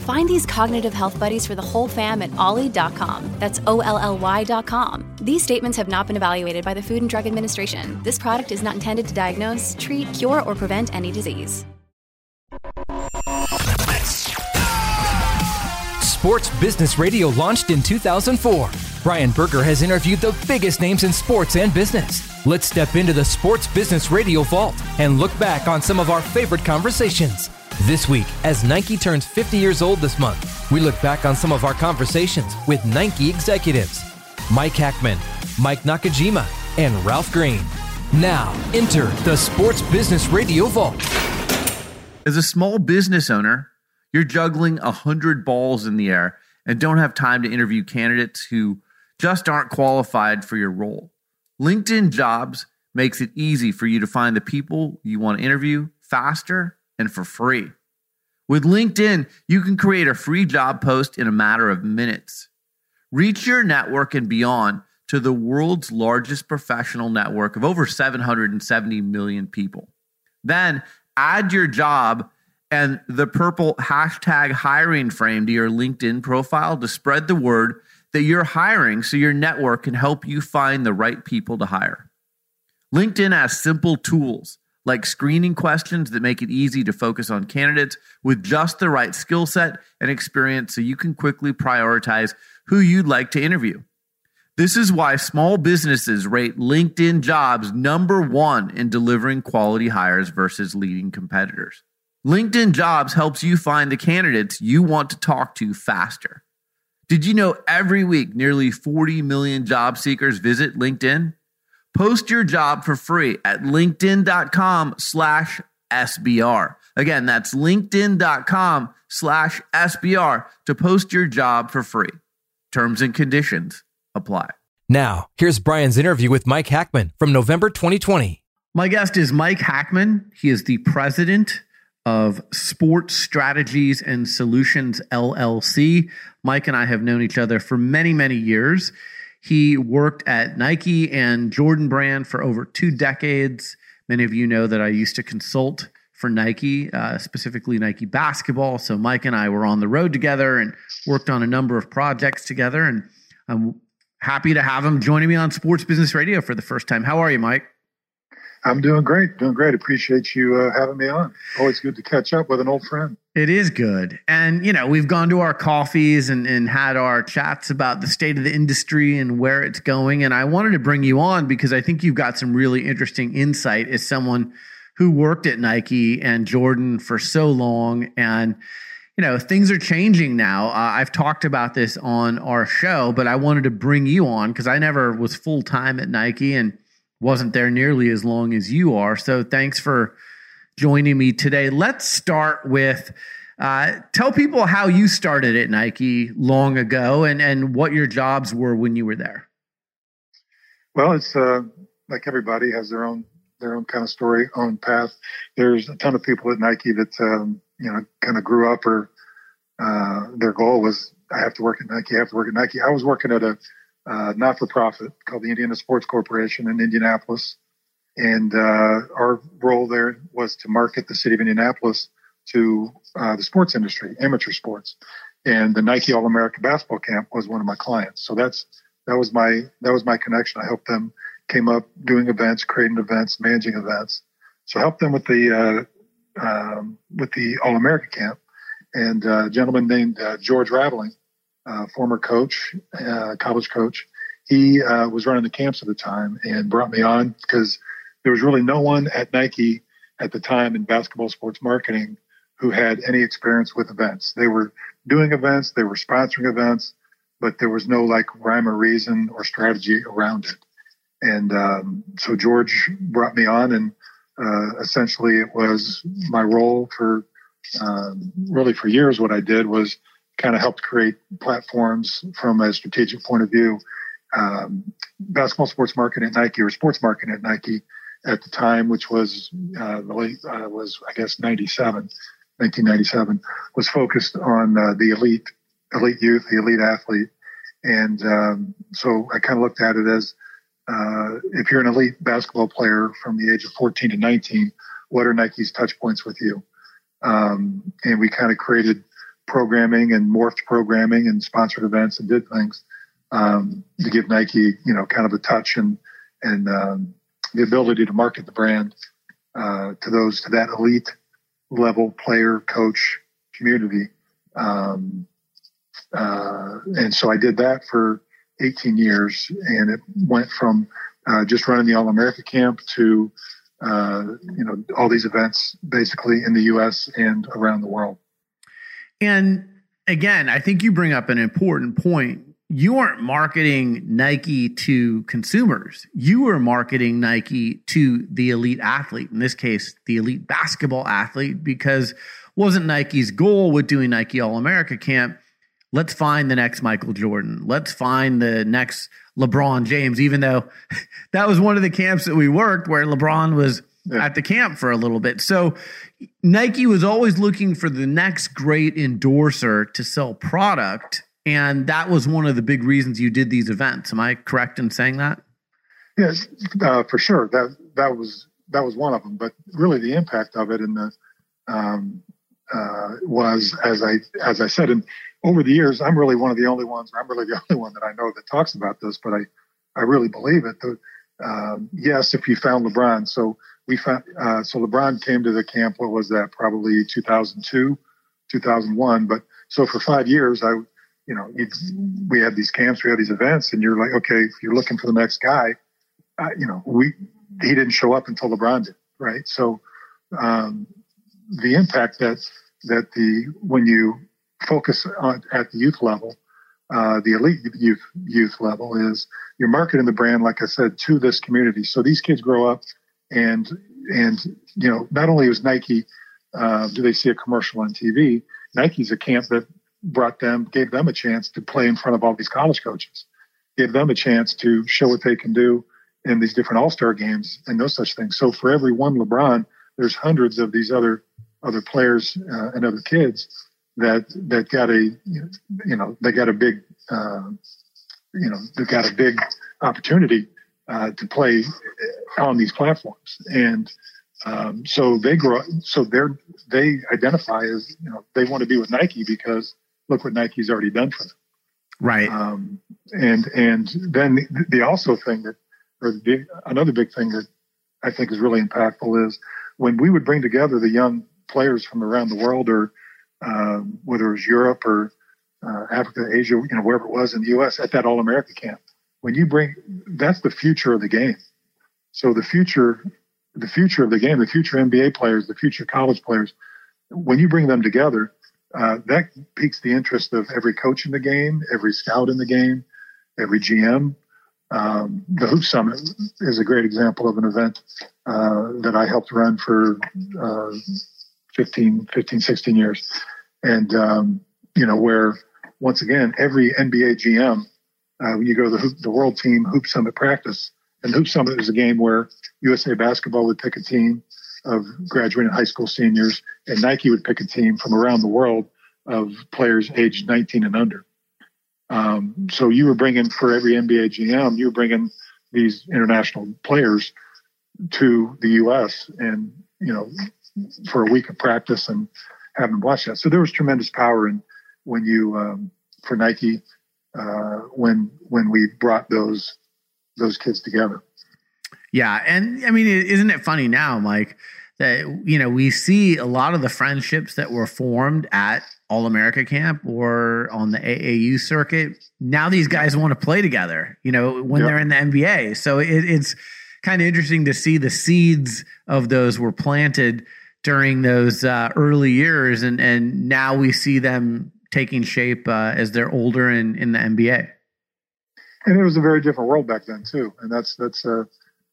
Find these cognitive health buddies for the whole fam at olly.com. That's O L L Y.com. These statements have not been evaluated by the Food and Drug Administration. This product is not intended to diagnose, treat, cure, or prevent any disease. Sports Business Radio launched in 2004. Brian Berger has interviewed the biggest names in sports and business. Let's step into the Sports Business Radio vault and look back on some of our favorite conversations. This week, as Nike turns 50 years old this month, we look back on some of our conversations with Nike executives Mike Hackman, Mike Nakajima, and Ralph Green. Now, enter the Sports Business Radio Vault. As a small business owner, you're juggling a hundred balls in the air and don't have time to interview candidates who just aren't qualified for your role. LinkedIn Jobs makes it easy for you to find the people you want to interview faster and for free. With LinkedIn, you can create a free job post in a matter of minutes. Reach your network and beyond to the world's largest professional network of over 770 million people. Then add your job and the purple hashtag hiring frame to your LinkedIn profile to spread the word that you're hiring so your network can help you find the right people to hire. LinkedIn has simple tools like screening questions that make it easy to focus on candidates with just the right skill set and experience so you can quickly prioritize who you'd like to interview. This is why small businesses rate LinkedIn jobs number one in delivering quality hires versus leading competitors. LinkedIn Jobs helps you find the candidates you want to talk to faster. Did you know every week nearly 40 million job seekers visit LinkedIn? Post your job for free at linkedin.com slash SBR. Again, that's linkedin.com slash SBR to post your job for free. Terms and conditions apply. Now, here's Brian's interview with Mike Hackman from November 2020. My guest is Mike Hackman. He is the president of Sports Strategies and Solutions LLC. Mike and I have known each other for many, many years. He worked at Nike and Jordan Brand for over two decades. Many of you know that I used to consult for Nike, uh, specifically Nike basketball. So Mike and I were on the road together and worked on a number of projects together. And I'm happy to have him joining me on Sports Business Radio for the first time. How are you, Mike? I'm doing great, doing great. Appreciate you uh, having me on. Always good to catch up with an old friend. It is good. And, you know, we've gone to our coffees and, and had our chats about the state of the industry and where it's going. And I wanted to bring you on because I think you've got some really interesting insight as someone who worked at Nike and Jordan for so long. And, you know, things are changing now. Uh, I've talked about this on our show, but I wanted to bring you on because I never was full time at Nike. And, wasn't there nearly as long as you are. So thanks for joining me today. Let's start with uh, tell people how you started at Nike long ago and, and what your jobs were when you were there. Well, it's uh, like everybody has their own their own kind of story, own path. There's a ton of people at Nike that um, you know kind of grew up or uh, their goal was I have to work at Nike. I have to work at Nike. I was working at a uh, not for profit called the Indiana Sports Corporation in Indianapolis. And uh, our role there was to market the city of Indianapolis to uh, the sports industry, amateur sports. And the Nike All America basketball camp was one of my clients. So that's that was my that was my connection. I helped them came up doing events, creating events, managing events. So I helped them with the uh, um, with the All America camp. And uh, a gentleman named uh, George Raveling uh, former coach, college coach. He was running the camps at the time and brought me on because there was really no one at Nike at the time in basketball sports marketing who had any experience with events. They were doing events, they were sponsoring events, but there was no like rhyme or reason or strategy around it. And um, so George brought me on, and uh, essentially it was my role for um, really for years. What I did was kind of helped create platforms from a strategic point of view. Um, basketball sports marketing at Nike or sports marketing at Nike at the time, which was uh, the late uh, was I guess 97, 1997, was focused on uh, the elite elite youth, the elite athlete, and um, so I kind of looked at it as uh, if you're an elite basketball player from the age of 14 to 19, what are Nike's touch points with you? Um, and we kind of created programming and morphed programming and sponsored events and did things um, to give Nike, you know, kind of a touch and and um, the ability to market the brand uh, to those to that elite level player coach community. Um, uh, and so I did that for 18 years, and it went from uh, just running the All America camp to uh, you know all these events basically in the U.S. and around the world. And again, I think you bring up an important point. You aren't marketing Nike to consumers. You are marketing Nike to the elite athlete. In this case, the elite basketball athlete, because wasn't Nike's goal with doing Nike All America Camp let's find the next Michael Jordan. Let's find the next LeBron James, even though that was one of the camps that we worked where LeBron was yeah. at the camp for a little bit. So Nike was always looking for the next great endorser to sell product. And that was one of the big reasons you did these events. Am I correct in saying that? Yes, uh, for sure. That that was that was one of them. But really, the impact of it and the um, uh, was as I as I said, and over the years, I'm really one of the only ones, I'm really the only one that I know that talks about this, but I, I really believe it. The, um, yes, if you found LeBron. So we found, uh, so LeBron came to the camp, what was that? Probably 2002, 2001. But so for five years, I, you know, we have these camps, we have these events, and you're like, okay, if you're looking for the next guy, uh, you know, we, he didn't show up until LeBron did, right? So, um, the impact that, that the, when you focus on at the youth level, uh, the elite youth youth level is you're marketing the brand, like I said, to this community. So these kids grow up, and and you know not only is Nike, uh, do they see a commercial on TV? Nike's a camp that brought them, gave them a chance to play in front of all these college coaches, gave them a chance to show what they can do in these different All Star games and those such things. So for every one LeBron, there's hundreds of these other other players uh, and other kids that that got a you know they got a big uh, you know they got a big opportunity uh, to play on these platforms and um, so they grow so they're they identify as you know they want to be with Nike because look what Nike's already done for them right um, and and then the, the also thing that or the, another big thing that I think is really impactful is when we would bring together the young players from around the world or uh, whether it was Europe or uh, Africa, Asia, you know, wherever it was in the U.S. at that All America camp. When you bring, that's the future of the game. So the future, the future of the game, the future NBA players, the future college players, when you bring them together, uh, that piques the interest of every coach in the game, every scout in the game, every GM. Um, the Hoop Summit is a great example of an event uh, that I helped run for uh, 15, 15, 16 years. And, um, you know, where once again, every NBA GM, uh, you go to the, hoop, the World Team Hoop Summit practice, and Hoop Summit is a game where USA Basketball would pick a team of graduating high school seniors, and Nike would pick a team from around the world of players aged 19 and under. Um, so you were bringing for every NBA GM, you were bringing these international players to the U.S. and you know for a week of practice and have them watch that. So there was tremendous power in when you um, for Nike uh, when when we brought those those kids together. Yeah, and I mean, isn't it funny now, Mike? That you know we see a lot of the friendships that were formed at All America Camp or on the AAU circuit. Now these guys want to play together. You know when yep. they're in the NBA, so it, it's kind of interesting to see the seeds of those were planted during those uh, early years, and and now we see them taking shape uh, as they're older in in the NBA. And it was a very different world back then too, and that's that's uh,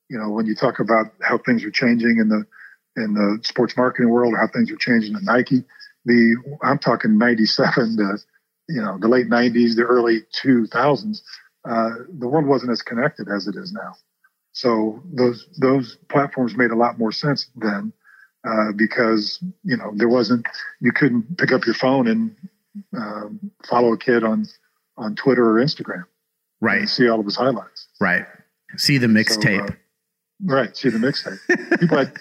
you know when you talk about how things are changing in the in the sports marketing world, how things are changing at Nike. The I'm talking '97 to you know the late '90s, the early 2000s. Uh, the world wasn't as connected as it is now. So those those platforms made a lot more sense then uh, because you know there wasn't you couldn't pick up your phone and um, follow a kid on on Twitter or Instagram, right? see all of his highlights, right? See the mixtape, so, uh, right? See the mixtape. people had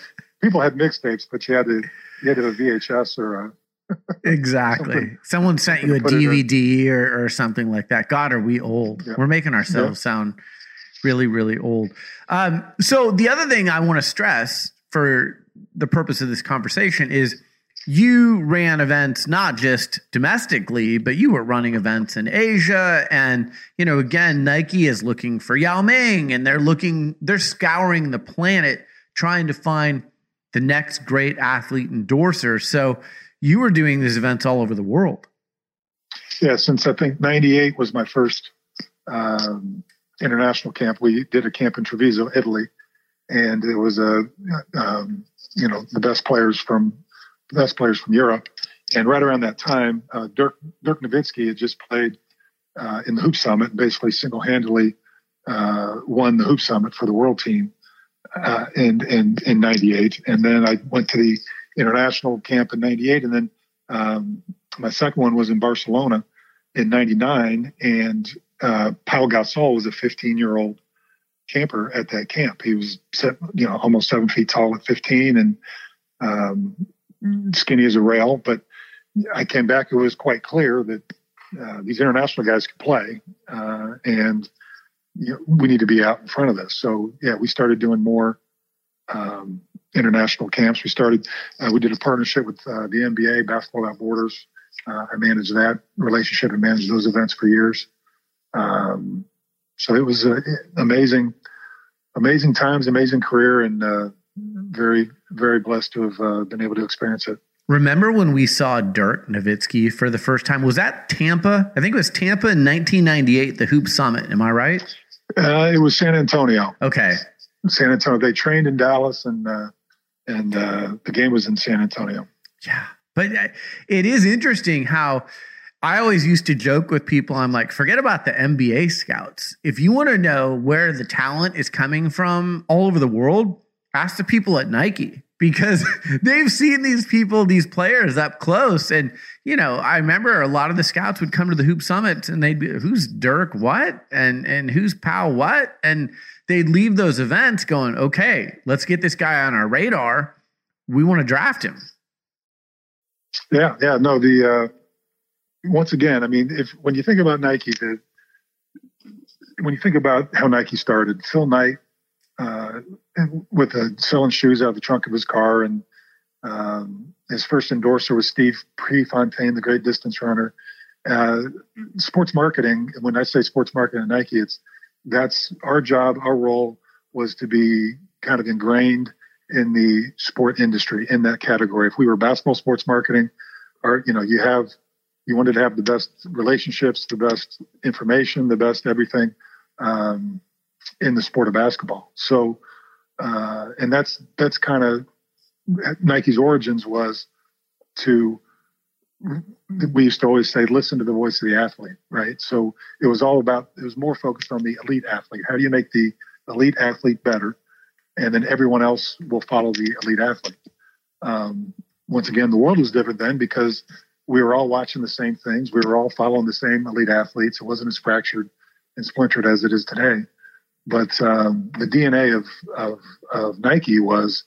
people had mixtapes, but you had to you had to have a VHS or a exactly. Someone sent you a DVD or, or something like that. God, are we old? Yeah. We're making ourselves yeah. sound really, really old. Um, so the other thing I want to stress for the purpose of this conversation is you ran events not just domestically, but you were running events in Asia. And, you know, again, Nike is looking for Yao Ming and they're looking, they're scouring the planet trying to find the next great athlete endorser. So you were doing these events all over the world. Yeah, since I think 98 was my first um, international camp. We did a camp in Treviso, Italy, and it was a um, you know the best players from the best players from Europe. And right around that time, uh, Dirk Dirk Nowitzki had just played uh, in the Hoop Summit, and basically single handedly uh, won the Hoop Summit for the world team uh, in in in '98. And then I went to the international camp in '98, and then um, my second one was in Barcelona in '99, and uh, Pau Gasol was a 15 year old camper at that camp. He was you know, almost seven feet tall at 15 and um, skinny as a rail. But I came back, it was quite clear that uh, these international guys could play uh, and you know, we need to be out in front of this. So, yeah, we started doing more um, international camps. We started, uh, we did a partnership with uh, the NBA, Basketball Without Borders. Uh, I managed that relationship and managed those events for years. Um, so it was uh, amazing, amazing times, amazing career, and uh, very, very blessed to have uh, been able to experience it. Remember when we saw Dirk Nowitzki for the first time? Was that Tampa? I think it was Tampa in 1998, the Hoop Summit. Am I right? Uh, it was San Antonio. Okay. San Antonio. They trained in Dallas, and uh, and uh, the game was in San Antonio. Yeah, but it is interesting how I always used to joke with people. I'm like, forget about the NBA scouts. If you want to know where the talent is coming from all over the world, ask the people at Nike because they've seen these people, these players up close. And, you know, I remember a lot of the scouts would come to the Hoop Summit and they'd be, who's Dirk what? And, and who's Powell what? And they'd leave those events going, okay, let's get this guy on our radar. We want to draft him. Yeah. Yeah. No, the, uh, once again, I mean, if when you think about Nike, the, when you think about how Nike started, Phil Knight uh, with a, selling shoes out of the trunk of his car, and um, his first endorser was Steve Prefontaine, the great distance runner. Uh, sports marketing. And when I say sports marketing at Nike, it's that's our job. Our role was to be kind of ingrained in the sport industry in that category. If we were basketball sports marketing, or you know, you have you wanted to have the best relationships, the best information, the best everything um, in the sport of basketball. So, uh, and that's that's kind of Nike's origins was to. We used to always say, "Listen to the voice of the athlete," right? So it was all about. It was more focused on the elite athlete. How do you make the elite athlete better, and then everyone else will follow the elite athlete. Um, once again, the world was different then because we were all watching the same things. We were all following the same elite athletes. It wasn't as fractured and splintered as it is today. But um, the DNA of, of, of Nike was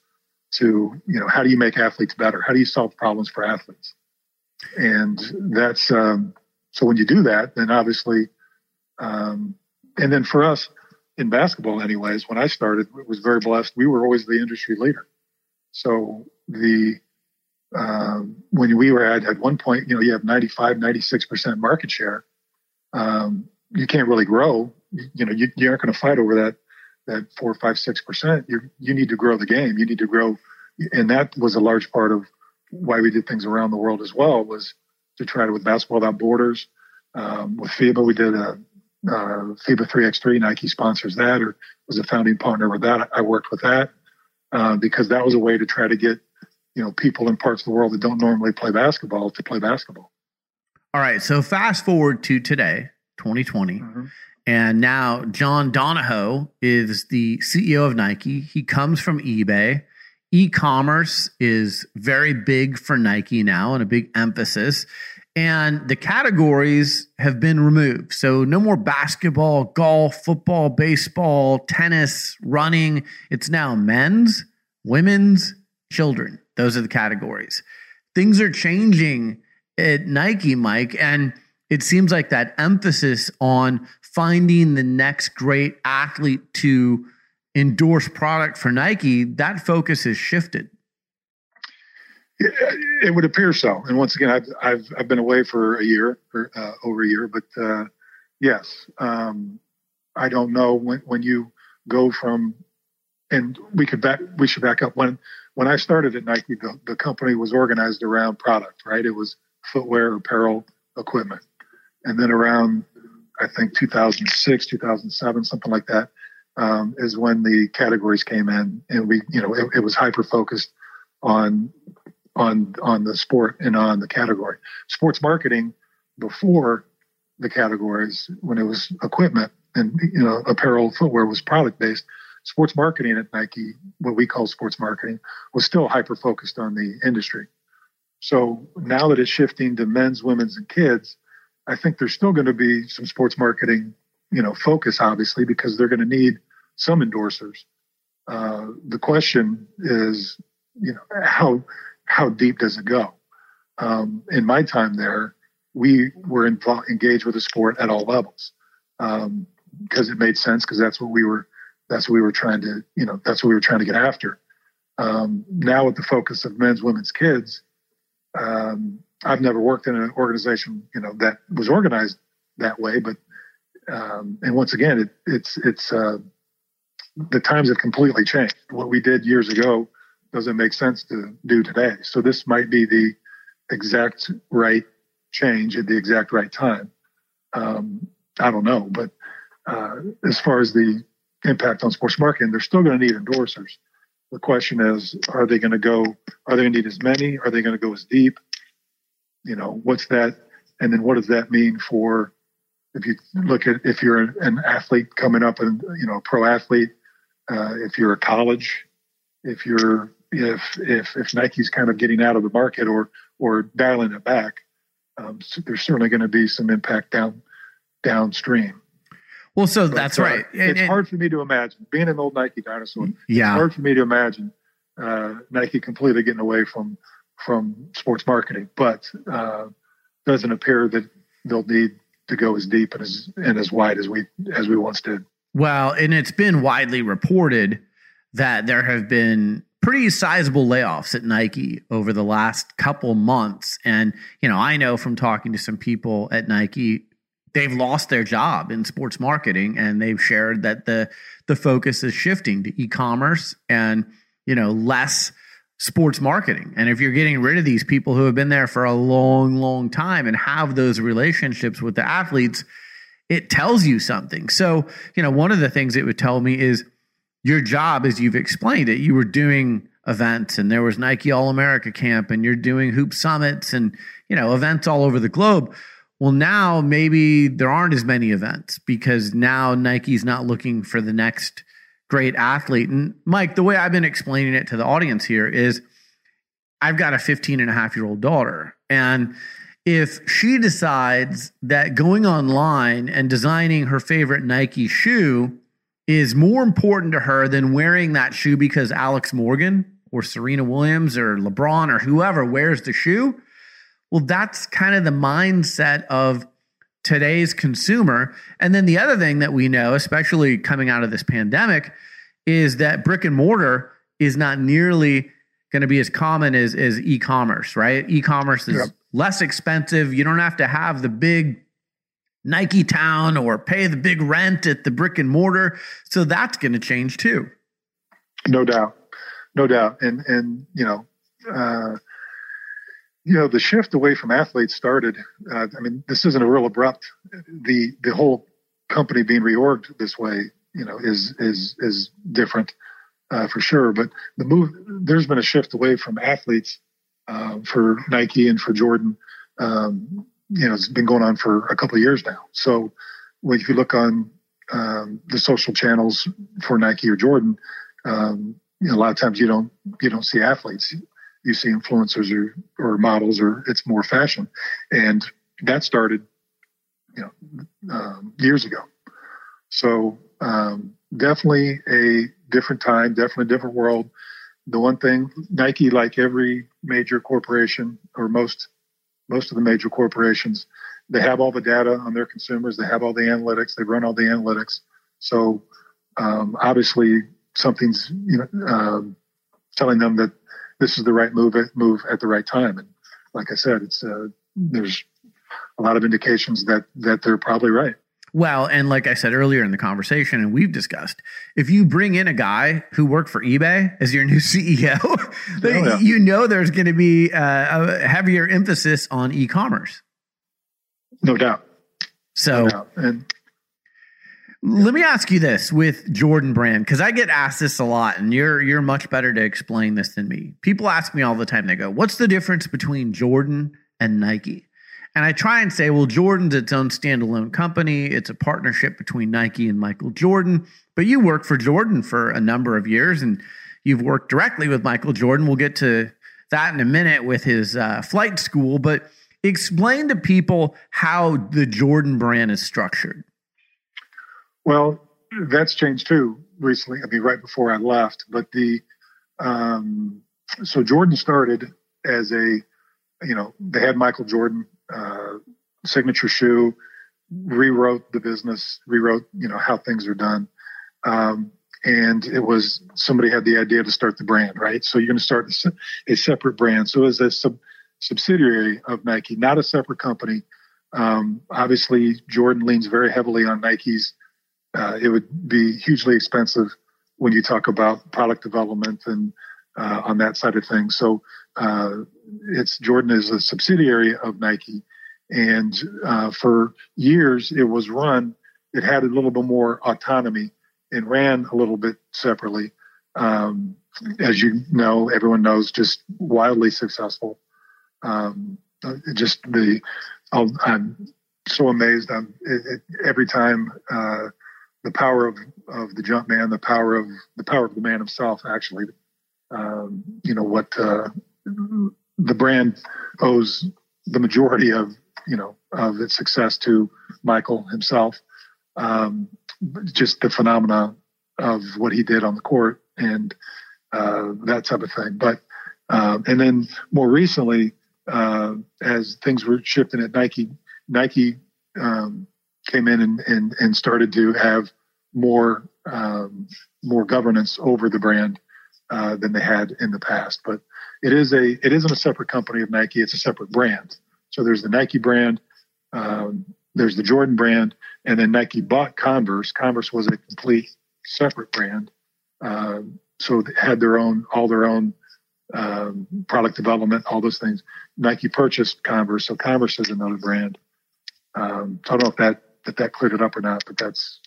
to, you know, how do you make athletes better? How do you solve problems for athletes? And that's um, so when you do that, then obviously, um, and then for us in basketball, anyways, when I started, was very blessed. We were always the industry leader. So the um, when we were at at one point, you know, you have 95, 96% market share. Um, you can't really grow. You, know, you, you aren't going to fight over that that four, five, six percent. You you need to grow the game. You need to grow and that was a large part of why we did things around the world as well was to try to with basketball without borders. Um, with FIBA, we did a, uh, FIBA 3x3. Nike sponsors that, or was a founding partner with that. I worked with that uh, because that was a way to try to get you know people in parts of the world that don't normally play basketball to play basketball. All right, so fast forward to today, 2020. Mm-hmm. And now John Donahoe is the CEO of Nike. He comes from eBay. E commerce is very big for Nike now and a big emphasis. And the categories have been removed. So no more basketball, golf, football, baseball, tennis, running. It's now men's, women's, children. Those are the categories. Things are changing at Nike, Mike. And it seems like that emphasis on finding the next great athlete to endorse product for Nike, that focus has shifted. It, would appear so. And once again, I've I've, I've been away for a year, or uh, over a year, but uh, yes, um, I don't know when when you go from, and we could back we should back up when when I started at Nike, the, the company was organized around product, right? It was footwear, apparel, equipment. And then around, I think 2006, 2007, something like that, um, is when the categories came in, and we, you know, it, it was hyper focused on on on the sport and on the category. Sports marketing before the categories, when it was equipment and you know apparel, footwear was product based. Sports marketing at Nike, what we call sports marketing, was still hyper focused on the industry. So now that it's shifting to men's, women's, and kids, I think there's still going to be some sports marketing, you know, focus obviously because they're going to need some endorsers. Uh, the question is, you know, how how deep does it go? Um, in my time there, we were involved, engaged with the sport at all levels um, because it made sense because that's what we were that's what we were trying to you know that's what we were trying to get after. Um, now with the focus of men's, women's, kids, um, I've never worked in an organization, you know, that was organized that way. But um, and once again, it, it's it's uh, the times have completely changed. What we did years ago doesn't make sense to do today. So this might be the exact right change at the exact right time. Um, I don't know, but uh, as far as the impact on sports marketing, they're still going to need endorsers. The question is, are they going to go? Are they going to need as many? Are they going to go as deep? You know, what's that? And then what does that mean for if you look at if you're an athlete coming up and you know a pro athlete, uh, if you're a college, if you're if if if Nike's kind of getting out of the market or or dialing it back, um, so there's certainly going to be some impact down downstream. Well, so but, that's uh, right. it's hard for me to imagine being an old Nike dinosaur. Yeah, it's hard for me to imagine uh, Nike completely getting away from from sports marketing, but uh, doesn't appear that they'll need to go as deep and as and as wide as we as we once did. Well, and it's been widely reported that there have been pretty sizable layoffs at Nike over the last couple months. And, you know, I know from talking to some people at Nike they've lost their job in sports marketing and they've shared that the the focus is shifting to e-commerce and you know less sports marketing. And if you're getting rid of these people who have been there for a long long time and have those relationships with the athletes it tells you something. So you know one of the things it would tell me is your job as you've explained it you were doing events and there was Nike All America camp and you're doing hoop summits and you know events all over the globe. Well, now maybe there aren't as many events because now Nike's not looking for the next great athlete. And Mike, the way I've been explaining it to the audience here is I've got a 15 and a half year old daughter. And if she decides that going online and designing her favorite Nike shoe is more important to her than wearing that shoe because Alex Morgan or Serena Williams or LeBron or whoever wears the shoe, well, that's kind of the mindset of today's consumer. And then the other thing that we know, especially coming out of this pandemic, is that brick and mortar is not nearly going to be as common as, as e-commerce, right? E-commerce is yep. less expensive. You don't have to have the big Nike town or pay the big rent at the brick and mortar. So that's going to change too. No doubt no doubt. And and you know, uh, you know, the shift away from athletes started. Uh, I mean, this isn't a real abrupt. The the whole company being reorged this way, you know, is is is different uh, for sure. But the move, there's been a shift away from athletes uh, for Nike and for Jordan. Um, you know, it's been going on for a couple of years now. So, if you look on um, the social channels for Nike or Jordan, um, you know, a lot of times you don't you don't see athletes. You see influencers or or models, or it's more fashion, and that started, you know, um, years ago. So um, definitely a different time, definitely a different world. The one thing Nike, like every major corporation or most most of the major corporations, they have all the data on their consumers. They have all the analytics. They run all the analytics. So um, obviously, something's you know um, telling them that this is the right move at, move at the right time. And like I said, it's uh, there's a lot of indications that that they're probably right. Well, and like I said earlier in the conversation, and we've discussed, if you bring in a guy who worked for eBay as your new CEO, oh, yeah. you know there's going to be uh, a heavier emphasis on e-commerce. No doubt. So, no doubt. and let me ask you this with Jordan Brand because I get asked this a lot, and you're you're much better to explain this than me. People ask me all the time. They go, "What's the difference between Jordan and Nike?" And I try and say, "Well, Jordan's its own standalone company. It's a partnership between Nike and Michael Jordan." But you worked for Jordan for a number of years, and you've worked directly with Michael Jordan. We'll get to that in a minute with his uh, flight school, but Explain to people how the Jordan brand is structured. Well, that's changed too recently. I mean, right before I left, but the um, so Jordan started as a you know they had Michael Jordan uh, signature shoe, rewrote the business, rewrote you know how things are done. Um, and it was somebody had the idea to start the brand, right? So you're going to start a separate brand. So as a sub, subsidiary of Nike, not a separate company. Um, obviously, Jordan leans very heavily on Nike's. Uh, it would be hugely expensive when you talk about product development and uh, on that side of things. So, uh, it's Jordan is a subsidiary of Nike, and uh, for years it was run. It had a little bit more autonomy and ran a little bit separately. Um, as you know, everyone knows, just wildly successful um, just the i am so amazed. I'm it, it, every time uh, the power of of the Jumpman, the power of the power of the man himself. Actually, um, you know what uh, the brand owes the majority of you know of its success to Michael himself. Um, just the phenomena of what he did on the court and uh, that type of thing. But uh, and then more recently, uh, as things were shifting at Nike, Nike um, came in and, and, and started to have more um, more governance over the brand uh, than they had in the past. But it is a it isn't a separate company of Nike; it's a separate brand. So there's the Nike brand, um, there's the Jordan brand, and then Nike bought Converse. Converse was a complete separate brand, uh, so they had their own all their own um, product development, all those things. Nike purchased Converse, so Converse is another brand. Um, so I don't know if that if that cleared it up or not, but that's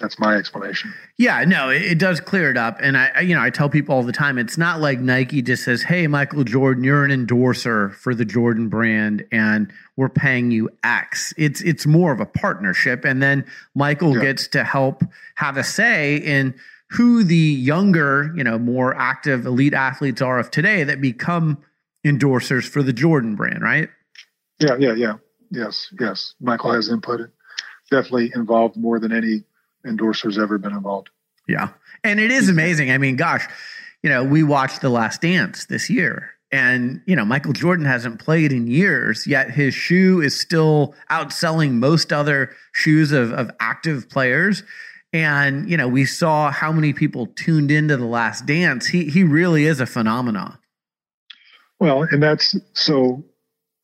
that's my explanation. Yeah, no, it, it, does clear it up, and I, you know, I tell people all the time, it's not like Nike just says, "Hey, Michael Jordan, you're an endorser for the Jordan brand, and we're paying you X." It's it's more of a partnership, and then Michael yeah. gets to help have a say in who the younger, you know, more active elite athletes are of today that become endorsers for the Jordan brand, right? Yeah, yeah, yeah. Yes, yes. Michael has input. Definitely involved more than any endorser's ever been involved. Yeah. And it is amazing. I mean, gosh, you know, we watched The Last Dance this year. And, you know, Michael Jordan hasn't played in years, yet his shoe is still outselling most other shoes of, of active players. And, you know, we saw how many people tuned into The Last Dance. He, he really is a phenomenon. Well, and that's so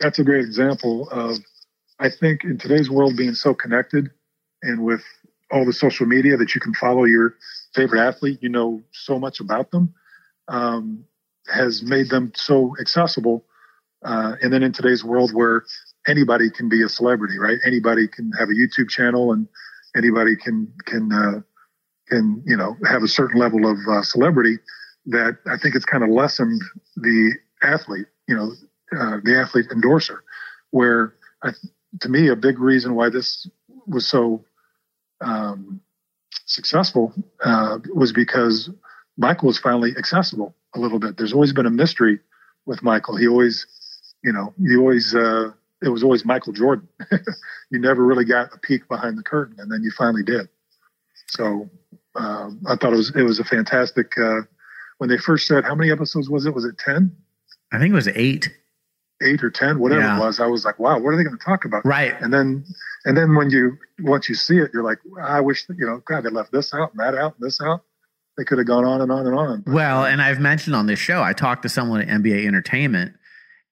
that's a great example of, I think, in today's world being so connected and with all the social media that you can follow your favorite athlete, you know so much about them. um, has made them so accessible. Uh, and then in today's world where anybody can be a celebrity, right? Anybody can have a YouTube channel and anybody can can uh, can you know have a certain level of uh, celebrity. That I think it's kind of lessened the athlete, you know, uh, the athlete endorser. Where I, to me, a big reason why this was so um, successful uh, was because Michael was finally accessible a little bit. There's always been a mystery with Michael. He always, you know, he always uh, it was always Michael Jordan. you never really got a peek behind the curtain, and then you finally did. So um, I thought it was it was a fantastic. Uh, when they first said how many episodes was it? Was it ten? I think it was eight. Eight or ten, whatever yeah. it was. I was like, wow, what are they going to talk about? Right. And then and then when you once you see it, you're like, I wish that, you know, God, they left this out and that out and this out. They could have gone on and on and on. Well, and I've mentioned on this show, I talked to someone at NBA Entertainment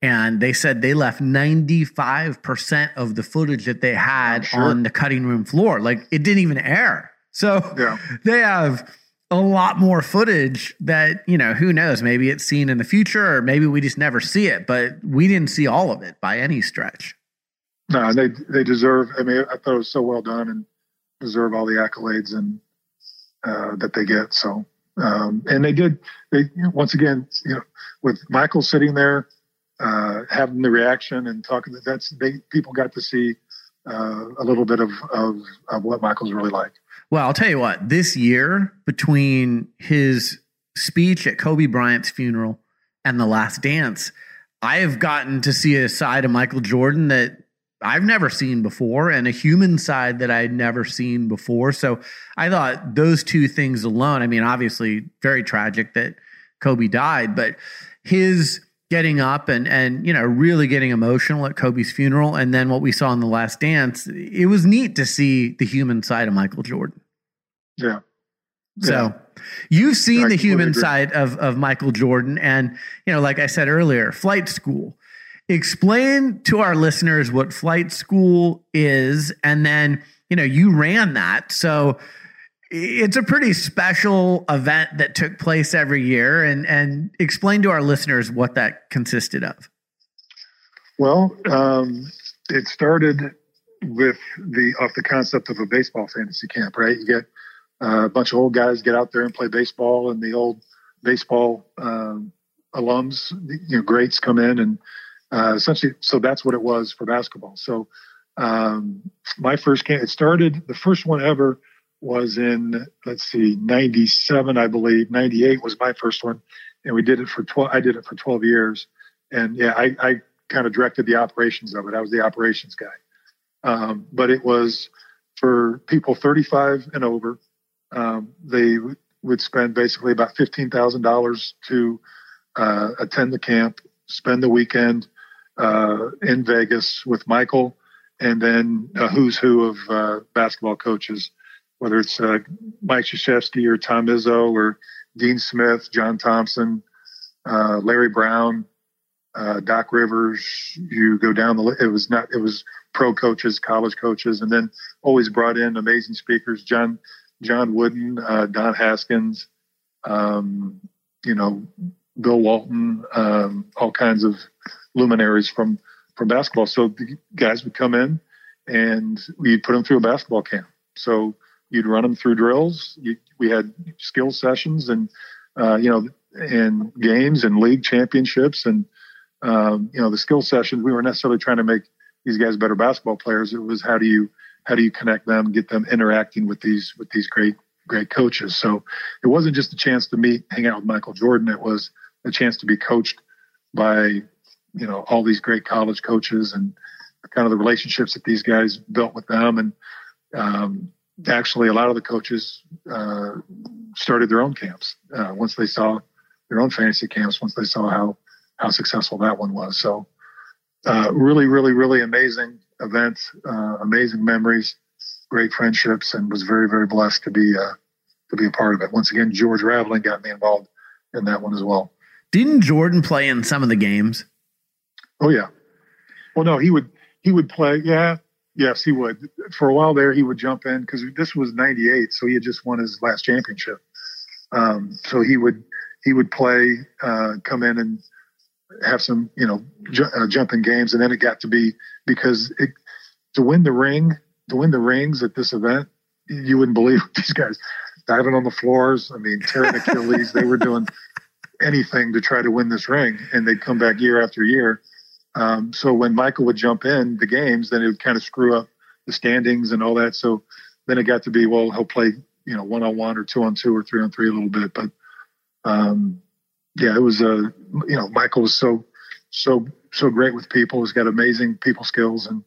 and they said they left 95% of the footage that they had sure. on the cutting room floor. Like it didn't even air. So yeah. they have a lot more footage that, you know, who knows, maybe it's seen in the future or maybe we just never see it, but we didn't see all of it by any stretch. No, they they deserve I mean, I thought it was so well done and deserve all the accolades and uh, that they get. So um, and they did they once again, you know, with Michael sitting there uh, having the reaction and talking. That's they people got to see uh, a little bit of, of of what Michael's really like. Well, I'll tell you what. This year, between his speech at Kobe Bryant's funeral and The Last Dance, I have gotten to see a side of Michael Jordan that I've never seen before and a human side that I'd never seen before. So I thought those two things alone, I mean, obviously very tragic that Kobe died, but his getting up and and you know really getting emotional at Kobe's funeral and then what we saw in the last dance it was neat to see the human side of Michael Jordan. Yeah. So you've seen I the human agree. side of of Michael Jordan and you know like I said earlier flight school explain to our listeners what flight school is and then you know you ran that so it's a pretty special event that took place every year and and explain to our listeners what that consisted of. Well um, it started with the off the concept of a baseball fantasy camp right? You get uh, a bunch of old guys get out there and play baseball and the old baseball um, alums you know greats come in and uh, essentially so that's what it was for basketball. So um, my first camp it started the first one ever was in let's see 97 i believe. 98 was my first one and we did it for 12 i did it for 12 years. And yeah i, I kind of directed the operations of it. I was the operations guy. Um, but it was for people 35 and over um, they w- would spend basically about $15000 to uh, attend the camp spend the weekend uh, in vegas with michael and then a who's who of uh, basketball coaches whether it's uh, Mike Krzyzewski or Tom Izzo or Dean Smith, John Thompson, uh, Larry Brown, uh, Doc Rivers. You go down the list. it was not it was pro coaches, college coaches, and then always brought in amazing speakers. John John Wooden, uh, Don Haskins, um, you know, Bill Walton, um, all kinds of luminaries from from basketball. So the guys would come in and we'd put them through a basketball camp. So you'd run them through drills. You, we had skill sessions and, uh, you know, and games and league championships. And, um, you know, the skill sessions, we weren't necessarily trying to make these guys better basketball players. It was how do you, how do you connect them, get them interacting with these, with these great, great coaches. So it wasn't just a chance to meet, hang out with Michael Jordan. It was a chance to be coached by, you know, all these great college coaches and kind of the relationships that these guys built with them. And, um, actually a lot of the coaches uh, started their own camps uh, once they saw their own fantasy camps once they saw how how successful that one was. So uh, really really really amazing event uh, amazing memories great friendships and was very very blessed to be uh, to be a part of it. Once again george raveling got me involved in that one as well. Didn't jordan play in some of the games? Oh yeah. Well no he would he would play yeah Yes, he would. For a while there, he would jump in because this was '98, so he had just won his last championship. Um, so he would he would play, uh, come in and have some, you know, ju- uh, jumping games. And then it got to be because it, to win the ring, to win the rings at this event, you wouldn't believe these guys diving on the floors. I mean, tearing Achilles. they were doing anything to try to win this ring, and they'd come back year after year. Um, so when Michael would jump in the games, then it would kind of screw up the standings and all that. So then it got to be, well, he'll play, you know, one on one or two on two or three on three a little bit. But um, yeah, it was a, uh, you know, Michael was so, so, so great with people. He's got amazing people skills and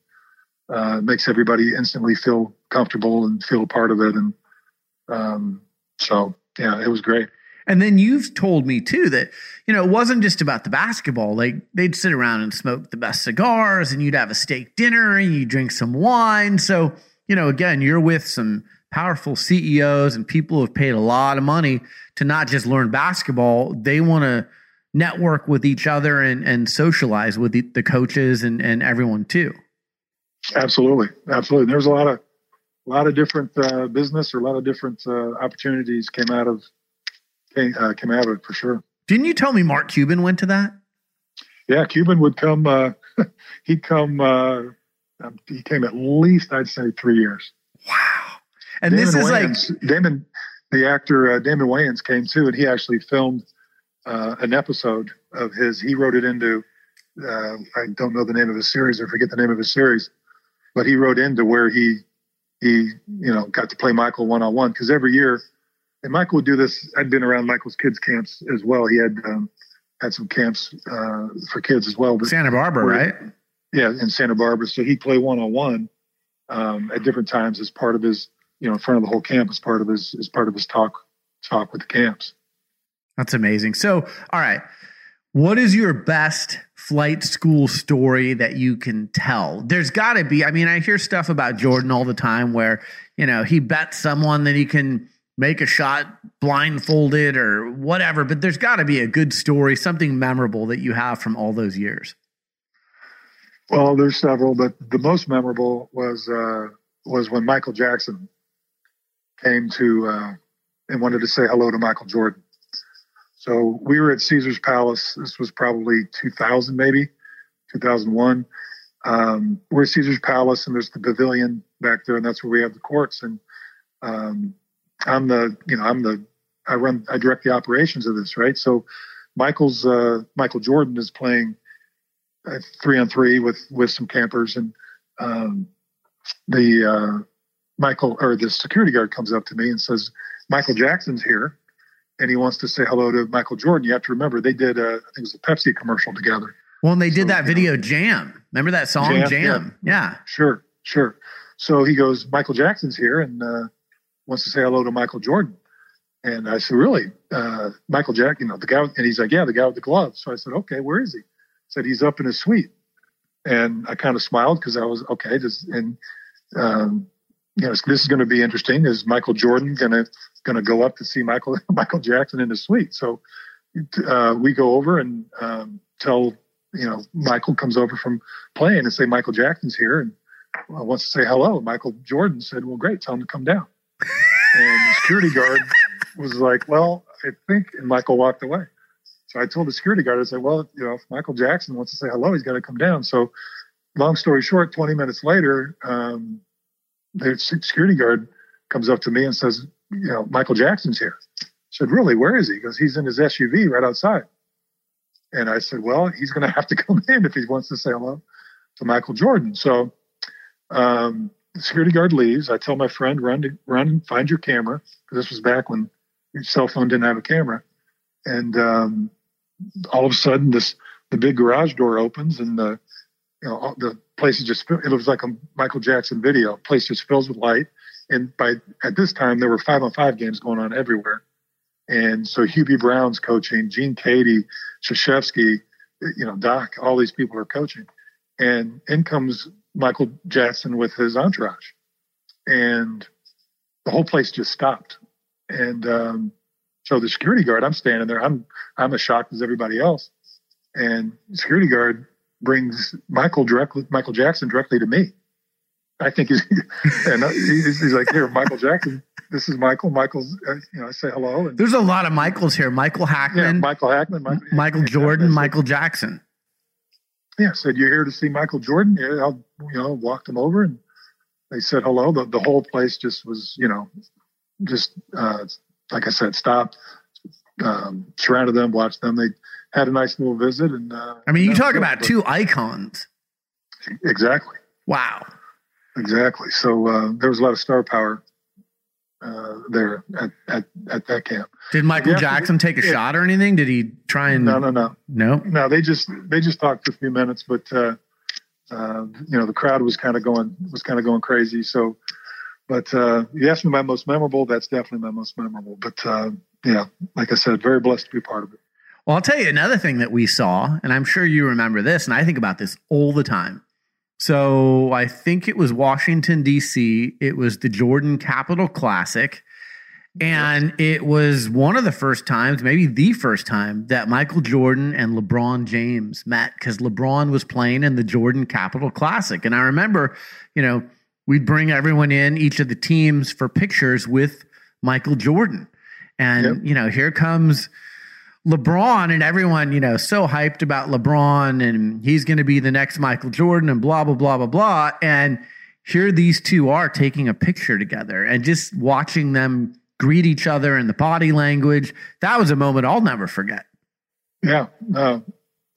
uh, makes everybody instantly feel comfortable and feel a part of it. And um, so, yeah, it was great. And then you've told me too that, you know, it wasn't just about the basketball. Like they'd sit around and smoke the best cigars and you'd have a steak dinner and you drink some wine. So, you know, again, you're with some powerful CEOs and people who have paid a lot of money to not just learn basketball. They want to network with each other and, and socialize with the, the coaches and, and everyone too. Absolutely. Absolutely. There's a lot of, a lot of different uh, business or a lot of different uh, opportunities came out of came, uh, came out of it for sure. Didn't you tell me Mark Cuban went to that? Yeah, Cuban would come. Uh, he'd come. Uh, um, he came at least, I'd say, three years. Wow! And Damon this is Wayans, like Damon, the actor uh, Damon Wayans came too, and he actually filmed uh, an episode of his. He wrote it into. Uh, I don't know the name of the series or forget the name of his series, but he wrote into where he he you know got to play Michael one on one because every year and Michael would do this. I'd been around Michael's kids camps as well. He had um, had some camps uh, for kids as well. But Santa Barbara, right? Yeah, in Santa Barbara. So he'd play one on one at different times as part of his, you know, in front of the whole camp as part of his as part of his talk talk with the camps. That's amazing. So, all right, what is your best flight school story that you can tell? There's got to be. I mean, I hear stuff about Jordan all the time where you know he bets someone that he can make a shot blindfolded or whatever, but there's got to be a good story, something memorable that you have from all those years. Well, there's several, but the most memorable was uh, was when Michael Jackson came to uh, and wanted to say hello to Michael Jordan. So we were at Caesar's Palace. This was probably 2000, maybe 2001. Um, we're at Caesar's Palace, and there's the pavilion back there, and that's where we have the courts. And um, I'm the, you know, I'm the, I run, I direct the operations of this, right? So Michael's, uh, Michael Jordan is playing uh, three on three with, with some campers and, um, the, uh, Michael or the security guard comes up to me and says, Michael Jackson's here and he wants to say hello to Michael Jordan. You have to remember they did, a, I think it was a Pepsi commercial together. Well, and they did that video know, Jam. Remember that song Jam? Jam? Yeah. yeah. Sure, sure. So he goes, Michael Jackson's here, and uh, wants to say hello to Michael Jordan. And I said, really? Uh, Michael Jack, you know, the guy, and he's like, yeah, the guy with the gloves. So I said, okay, where is he? said, he's up in his suite. And I kind of smiled because I was, okay, just, and, um, you know, this is going to be interesting. Is Michael Jordan going to, going to go up to see Michael, Michael Jackson in his suite? So, uh, we go over and, um, tell, you know, Michael comes over from playing and say, Michael Jackson's here and uh, wants to say hello. Michael Jordan said, well, great. Tell him to come down and the security guard was like, "Well, I think," and Michael walked away. So I told the security guard, I said, "Well, you know, if Michael Jackson wants to say hello, he's got to come down." So, long story short, 20 minutes later, um, the security guard comes up to me and says, "You know, Michael Jackson's here." I said, "Really? Where is he?" Because he's in his SUV right outside. And I said, "Well, he's going to have to come in if he wants to say hello to Michael Jordan." So. Um, the security guard leaves. I tell my friend, run to run find your camera. This was back when your cell phone didn't have a camera. And um, all of a sudden, this the big garage door opens, and the you know the place is just it was like a Michael Jackson video. Place just fills with light. And by at this time, there were five on five games going on everywhere. And so Hubie Brown's coaching, Gene Keady, Krzyzewski, you know, Doc, all these people are coaching. And in comes Michael Jackson with his entourage, and the whole place just stopped. And um, so the security guard, I'm standing there, I'm I'm as shocked as everybody else, and security guard brings Michael directly, Michael Jackson directly to me. I think he's and he's, he's like, here, Michael Jackson this is Michael. Michael's, uh, you know, I say hello. And, There's a lot of Michaels here. Michael Hackman, yeah, Michael Hackman, Michael, Michael Jordan, Michael Jackson. Yeah, said you're here to see Michael Jordan. Yeah, I'll, you know, walked them over and they said hello. The the whole place just was, you know, just uh, like I said, stopped, um, surrounded them, watched them. They had a nice little visit, and uh, I mean, you talk it. about two icons. exactly. Wow. Exactly. So uh, there was a lot of star power uh, there at, at, at that camp. Did Michael Yeah, Jackson take a yeah. shot or anything? Did he try and No, no, no, no? no. They just they just talked for a few minutes, but uh, uh, you know the crowd was kind of going was kind of going crazy. So, but uh, you asked me my most memorable. That's definitely my most memorable. But uh, yeah, like I said, very blessed to be part of it. Well, I'll tell you another thing that we saw, and I'm sure you remember this, and I think about this all the time. So I think it was Washington, D.C., it was the Jordan Capital Classic. And it was one of the first times, maybe the first time, that Michael Jordan and LeBron James met because LeBron was playing in the Jordan Capital Classic. And I remember, you know, we'd bring everyone in, each of the teams, for pictures with Michael Jordan. And, Yep. you know, here comes LeBron and everyone, you know, so hyped about LeBron and he's going to be the next Michael Jordan and blah, blah, blah, blah, blah. And here these two are taking a picture together and just watching them greet each other in the body language. That was a moment I'll never forget. Yeah, uh,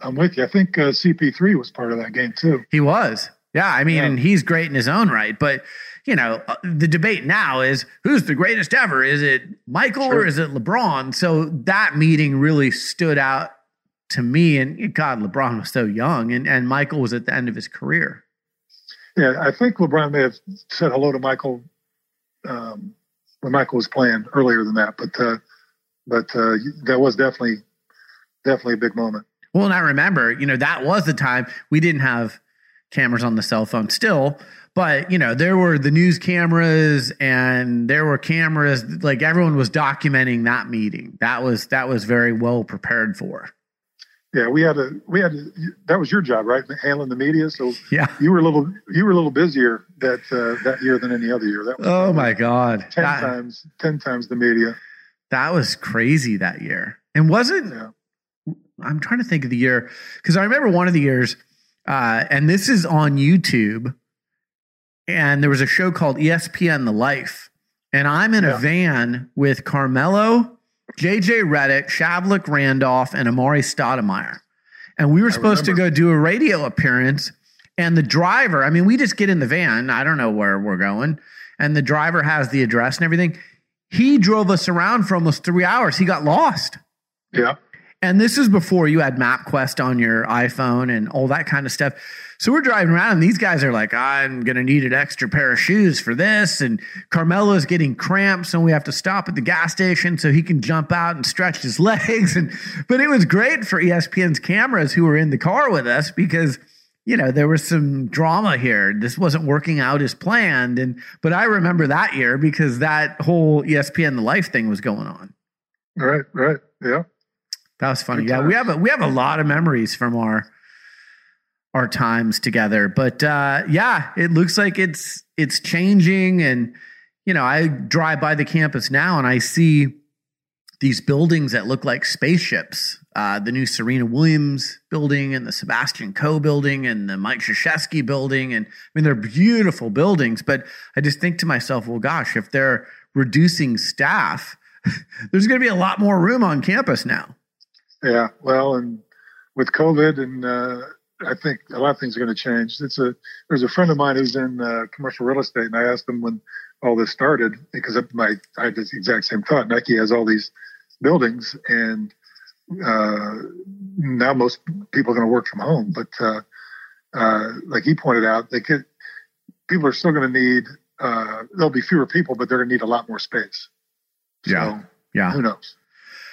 I'm with you. I think uh, CP3 was part of that game too. He was. Yeah. I mean, Yeah. and he's great in his own right. But, you know, uh, the debate now is who's the greatest ever? Is it Michael or is it LeBron? So that meeting really stood out to me. And God, LeBron was so young and, and Michael was at the end of his career. Yeah, I think LeBron may have said hello to Michael um, when Michael was playing earlier than that, but uh, but uh, that was definitely definitely a big moment. Well, and I remember, you know, that was the time we didn't have cameras on the cell phone still, but you know, there were the news cameras and there were cameras like everyone was documenting that meeting. That was that was very well prepared for. Yeah, we had a we had a, that was your job, right? Handling the media. So Yeah. you were a little you were a little busier that uh, that year than any other year. That was Oh my god. ten That, times ten times the media. that was crazy that year. And wasn't Yeah. I'm trying to think of the year because I remember one of the years, uh, and this is on YouTube, and there was a show called ESPN The Life, and I'm in a van with Carmelo, JJ Redick, Shavlik Randolph, and Amar'e Stoudemire, and we were supposed to go do a radio appearance, and the driver, I mean, we just get in the van, I don't know where we're going, and the driver has the address and everything. He drove us around for almost three hours. He got lost. Yeah, And this is before you had MapQuest on your iPhone and all that kind of stuff. So we're driving around, and these guys are like, I'm going to need an extra pair of shoes for this. And Carmelo's getting cramps, and we have to stop at the gas station so he can jump out and stretch his legs. And But it was great for ESPN's cameras who were in the car with us because. You know, there was some drama here. This wasn't working out as planned. And but I remember that year because that whole ESPN the life thing was going on. right, right. Yeah, That was funny. Yeah, we have a, we have a lot of memories from our our times together. But uh, yeah, it looks like it's it's changing, and you know, I drive by the campus now and I see these buildings that look like spaceships. Uh, the new Serena Williams building and the Sebastian Coe building and the Mike Krzyzewski building, and I mean they're beautiful buildings. But I just think to myself, well, gosh, if they're reducing staff, there's going to be a lot more room on campus now. yeah. Well, and with COVID, and uh, I think a lot of things are going to change. It's a there's a friend of mine who's in uh, commercial real estate, and I asked him when all this started because my I had this exact same thought. Nike has all these buildings, and uh, now most people are going to work from home. But uh, uh, like he pointed out, they could people are still going to need. Uh, there'll be fewer people, but they're going to need a lot more space. Yeah. So, Yeah. who knows?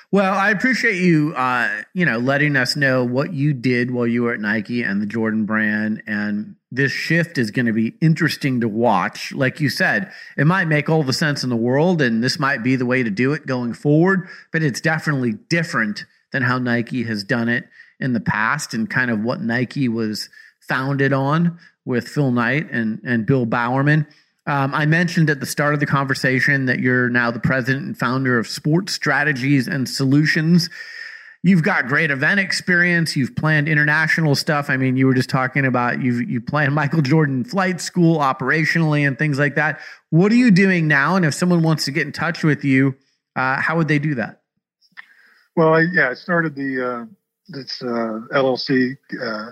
Well, I appreciate you, uh, you know, letting us know what you did while you were at Nike and the Jordan brand. And this shift is going to be interesting to watch. Like you said, it might make all the sense in the world, and this might be the way to do it going forward. But it's definitely different than how Nike has done it in the past, and kind of what Nike was founded on with Phil Knight and and Bill Bowerman. Um, I mentioned at the start of the conversation that you're now the president and founder of Sports Strategies and Solutions. You've got great event experience. You've planned international stuff. I mean, you were just talking about you you planned Michael Jordan flight school operationally and things like that. What are you doing now? And if someone wants to get in touch with you, uh, how would they do that? Well, I, yeah, I started the uh, this uh, LLC uh,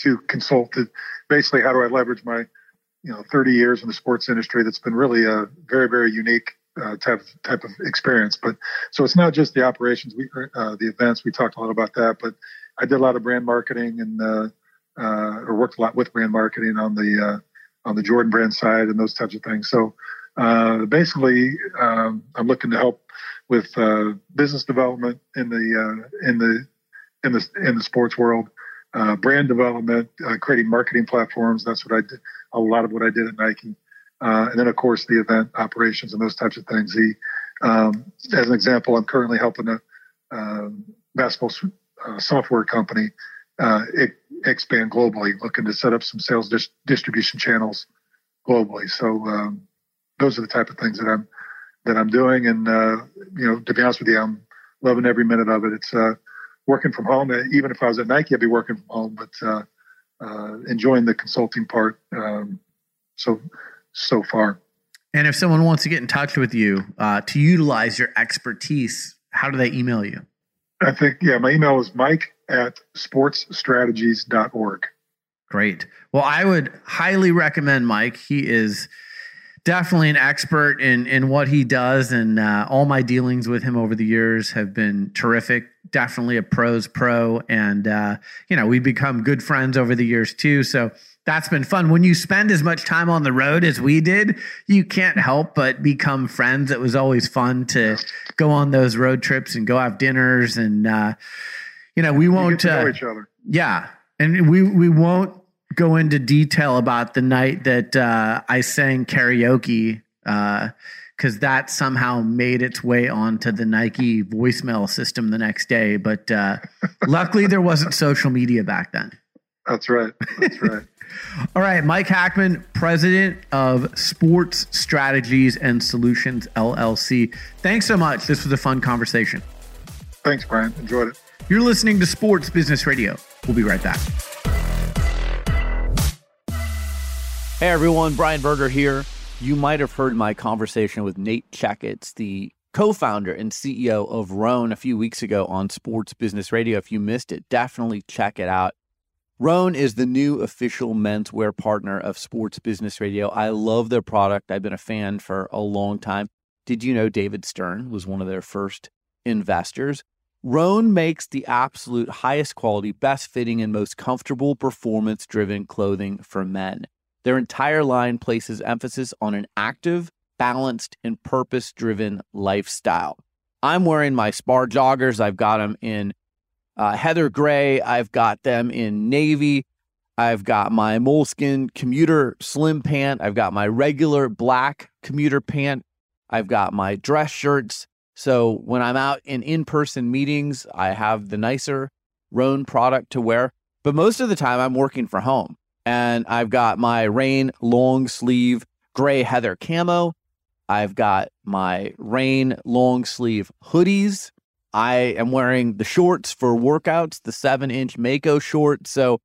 to consult. To basically, how do I leverage my you know 30 years in the sports industry? That's been really a very very unique uh, type type of experience. But so it's not just the operations, we uh, the events. We talked a lot about that, but I did a lot of brand marketing and uh, uh, or worked a lot with brand marketing on the uh, on the Jordan brand side and those types of things. So uh, basically, um, I'm looking to help with business development in the in the in the in the sports world, brand development, creating marketing platforms. That's what I did. A lot of what I did at Nike, uh, and then of course the event operations and those types of things. The um, as an example, I'm currently helping a um, basketball software company expand globally, looking to set up some sales dis- distribution channels globally. So um, those are the type of things that I'm that I'm doing. And uh, you know, to be honest with you, I'm loving every minute of it. It's uh, working from home. Even if I was at Nike, I'd be working from home, but uh, enjoying the consulting part. Um, so so far. And if someone wants to get in touch with you uh, to utilize your expertise, how do they email you? I think, yeah, my email is mike at sportsstrategies.org. Great. Well, I would highly recommend Mike. He is definitely an expert in in what he does, and uh, all my dealings with him over the years have been terrific. Definitely a pros pro, and uh, you know we've become good friends over the years too. So that's been fun. When you spend as much time on the road as we did, you can't help but become friends. It was always fun to go on those road trips and go have dinners, and uh, you know we won't uh, each other. Yeah, and we we won't go into detail about the night that uh, I sang karaoke because uh, that somehow made its way onto the Nike voicemail system the next day. But uh, luckily, there wasn't social media back then. That's right. That's right. All right, Mike Hackman, president of Sports Strategies and Solutions LLC. Thanks so much. This was a fun conversation. Thanks, Brian. Enjoyed it. You're listening to Sports Business Radio. We'll be right back. Hey everyone, Brian Berger here. You might have heard my conversation with Nate Checketts, the co founder and CEO of Rhone a few weeks ago on Sports Business Radio. If you missed it, definitely check it out. Rhone is the new official menswear partner of Sports Business Radio. I love their product. I've been a fan for a long time. Did you know David Stern was one of their first investors? Roan makes the absolute highest quality, best fitting, and most comfortable performance driven clothing for men. Their entire line places emphasis on an active, balanced, and purpose driven lifestyle. I'm wearing my Spar joggers. I've got them in uh, heather gray. I've got them in navy. I've got my moleskin commuter slim pant. I've got my regular black commuter pant. I've got my dress shirts. So when I'm out in in person meetings, I have the nicer Rhone product to wear. But most of the time, I'm working from home and I've got my Reign long sleeve gray heather camo. I've got my Reign long sleeve hoodies. I am wearing the shorts for workouts, the seven inch Mako short. So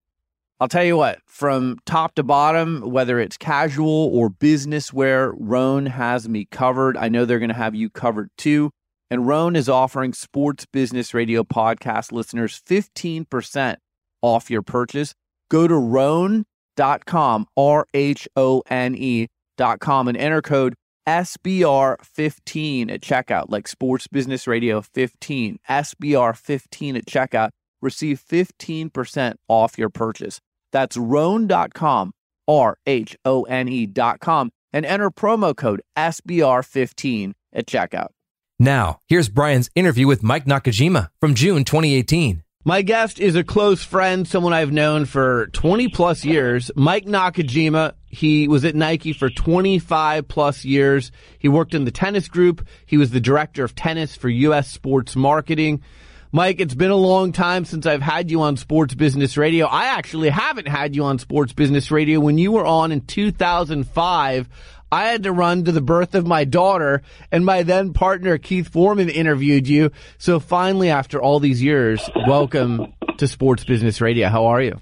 I'll tell you what, from top to bottom, whether it's casual or business wear, Rhone has me covered. I know they're going to have you covered too. And Rhone is offering Sports Business Radio podcast listeners 15% off your purchase go to rhone.com, R H O N E.com, and enter code SBR15 at checkout, like Sports Business Radio 15, SBR15 at checkout. Receive 15% off your purchase. That's rhone.com, R H O N E.com, and enter promo code SBR15 at checkout. Now, here's Brian's interview with Mike Nakajima from June 2018. My guest is a close friend, someone I've known for 20 plus years, Mike Nakajima. He was at Nike for 25 plus years. He worked in the tennis group. He was the director of tennis for U.S. sports marketing. Mike, it's been a long time since I've had you on Sports Business Radio. I actually haven't had you on Sports Business Radio when you were on in 2005 I had to run to the birth of my daughter, and my then partner Keith Foreman interviewed you. So finally, after all these years, welcome to Sports Business Radio. How are you?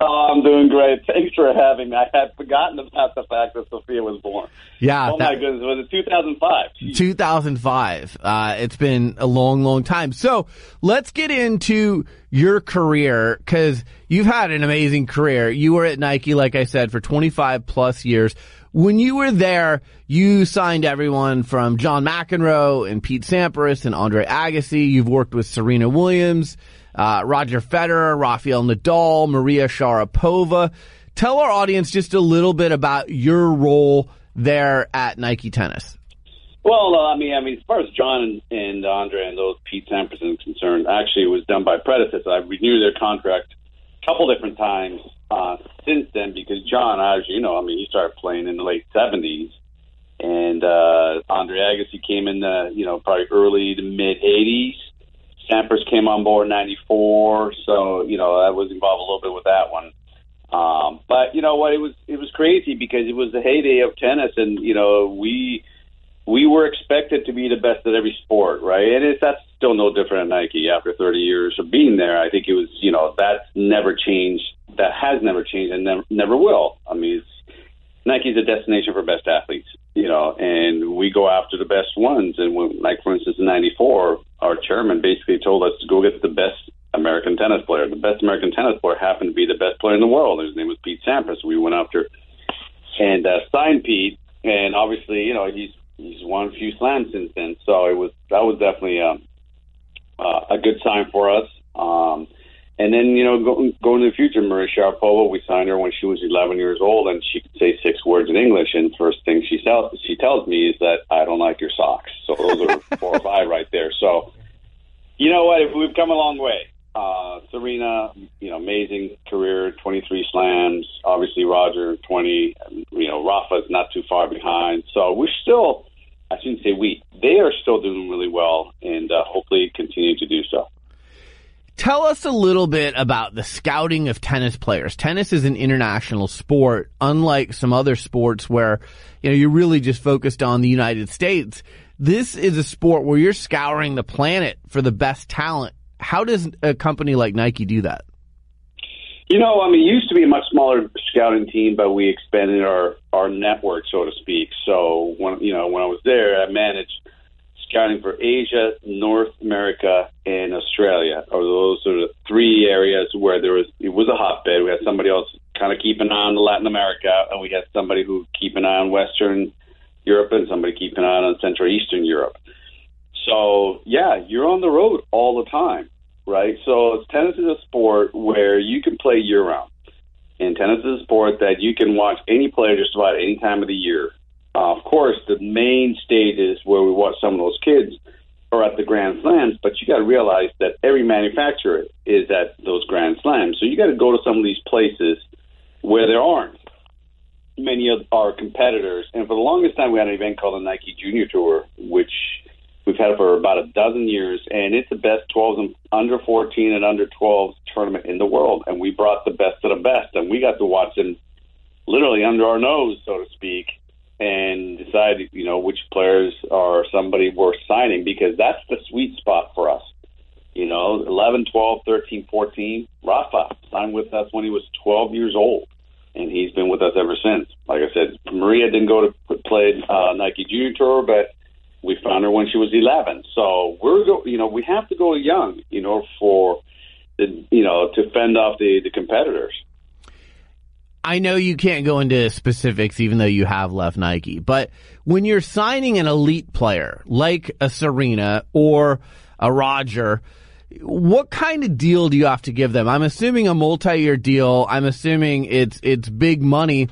Oh, I'm doing great. Thanks for having me. I had forgotten about the fact that Sophia was born. Yeah. Oh that, my goodness, was it 2005? 2005. Uh, it's been a long, long time. So let's get into your career because you've had an amazing career. You were at Nike, like I said, for 25 plus years. When you were there, you signed everyone from John McEnroe and Pete Sampras and Andre Agassi. You've worked with Serena Williams uh, Roger Federer, Rafael Nadal, Maria Sharapova. Tell our audience just a little bit about your role there at Nike Tennis. Well, uh, I mean, I mean, as far as John and, and Andre and those Pete Sampras is concerned, actually, it was done by predecessors. I renewed their contract a couple different times uh, since then because John, as you know, I mean, he started playing in the late seventies, and uh, Andre Agassi came in the you know probably early to mid eighties, Sampras came on board in '94, so you know I was involved a little bit with that one. Um, but you know what? It was it was crazy because it was the heyday of tennis, and you know we we were expected to be the best at every sport, right? And it's that's still no different at Nike after 30 years of being there. I think it was you know that's never changed. That has never changed and never never will. I mean, it's, Nike's a destination for best athletes, you know, and we go after the best ones. And when, like for instance, in '94, our chairman basically told us to go get the best American tennis player. The best American tennis player happened to be the best player in the world. His name was Pete Sampras. We went after and uh, signed Pete, and obviously, you know, he's he's won a few slams since then. So it was that was definitely um, uh, a good sign for us. Um, and then, you know, go, going to the future, Maria Sharapova, we signed her when she was 11 years old, and she could say six words in English. And first thing she tells she tells me is that I don't like your socks. So those are four or five right there. So, you know what? We've come a long way. Uh, Serena, you know, amazing career, 23 slams. Obviously, Roger, 20. You know, Rafa's not too far behind. So we're still, I shouldn't say we, they are still doing really well, and uh, hopefully continue to do so. Tell us a little bit about the scouting of tennis players. Tennis is an international sport, unlike some other sports where, you know, you're really just focused on the United States. This is a sport where you're scouring the planet for the best talent. How does a company like Nike do that? You know, I mean, it used to be a much smaller scouting team, but we expanded our our network, so to speak. So when you know when I was there, I managed scouting for Asia, North America, and Australia. Or those are the three areas where there was it was a hotbed. We had somebody else kind of keep an eye on Latin America, and we had somebody who keep an eye on Western Europe, and somebody keep an eye on Central Eastern Europe. So yeah, you're on the road all the time, right? So tennis is a sport where you can play year round. And tennis is a sport that you can watch any player just about any time of the year. Uh, of course, the main stages where we watch some of those kids are at the Grand Slams, but you got to realize that every manufacturer is at those Grand Slams. So you got to go to some of these places where there aren't many of our competitors. And for the longest time, we had an event called the Nike Junior Tour, which we've had for about a dozen years, and it's the best 12s and under 14 and under 12s tournament in the world. And we brought the best of the best, and we got to watch them literally under our nose, so to speak and decide, you know, which players are somebody worth signing because that's the sweet spot for us. You know, 11, 12, 13, 14. Rafa signed with us when he was 12 years old, and he's been with us ever since. Like I said, Maria didn't go to play uh, Nike Junior Tour, but we found her when she was 11. So we're, go, you know, we have to go young, you know, for the, you know, to fend off the the competitors. I know you can't go into specifics even though you have left Nike, but when you're signing an elite player like a Serena or a Roger, what kind of deal do you have to give them? I'm assuming a multi-year deal. I'm assuming it's it's big money.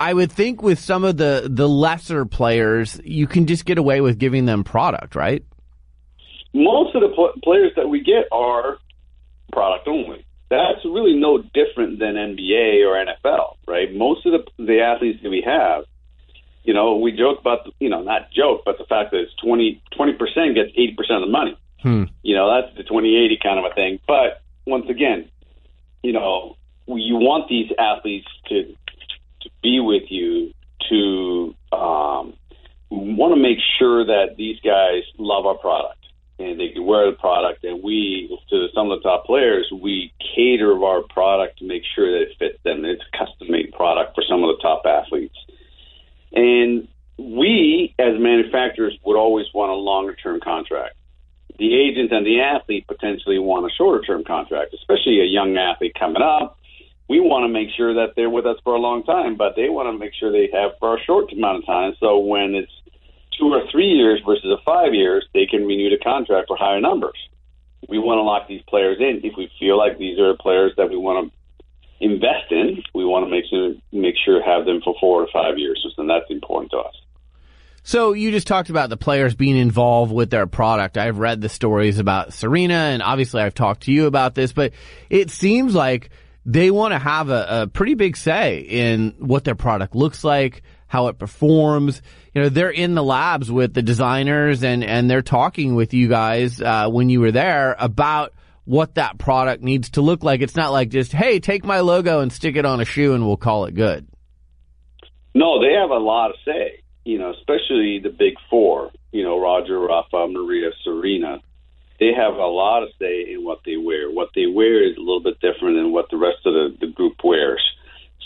I would think with some of the the lesser players, you can just get away with giving them product, right? Most of the pl- players that we get are product only that's really no different than NBA or NFL, right? Most of the the athletes that we have, you know, we joke about, the, you know, not joke, but the fact that it's 20 percent gets eighty percent of the money. Hmm. You know, that's the twenty eighty kind of a thing. But once again, you know, you want these athletes to to be with you, to uh, want to make sure that these guys love our product and they can wear the product. And we, to some of the top players, we cater our product to make sure that it fits them. It's a custom made product for some of the top athletes. And we, as manufacturers, would always want a longer term contract. The agent and the athlete potentially want a shorter term contract, especially a young athlete coming up. We want to make sure that they're with us for a long time, but they want to make sure they have for a short amount of time. So when it's two or three years versus a five years, they can renew the contract for higher numbers. We want to lock these players in. If we feel like these are players that we want to invest in, we want to make sure make sure have them for four or five years, and that's important to us. So you just talked about the players being involved with their product. I've read the stories about Serena, and obviously I've talked to you about this, but it seems like they want to have a, a pretty big say in what their product looks like, how it performs. You know, they're in the labs with the designers and, and they're talking with you guys, uh, when you were there about what that product needs to look like. It's not like just, hey, take my logo and stick it on a shoe and we'll call it good. No, they have a lot of say you know, especially the big four, you know, Roger, Rafa, Maria, Serena, they have a lot of say in what they wear. What they wear is a little bit different than what the rest of the, the group wears.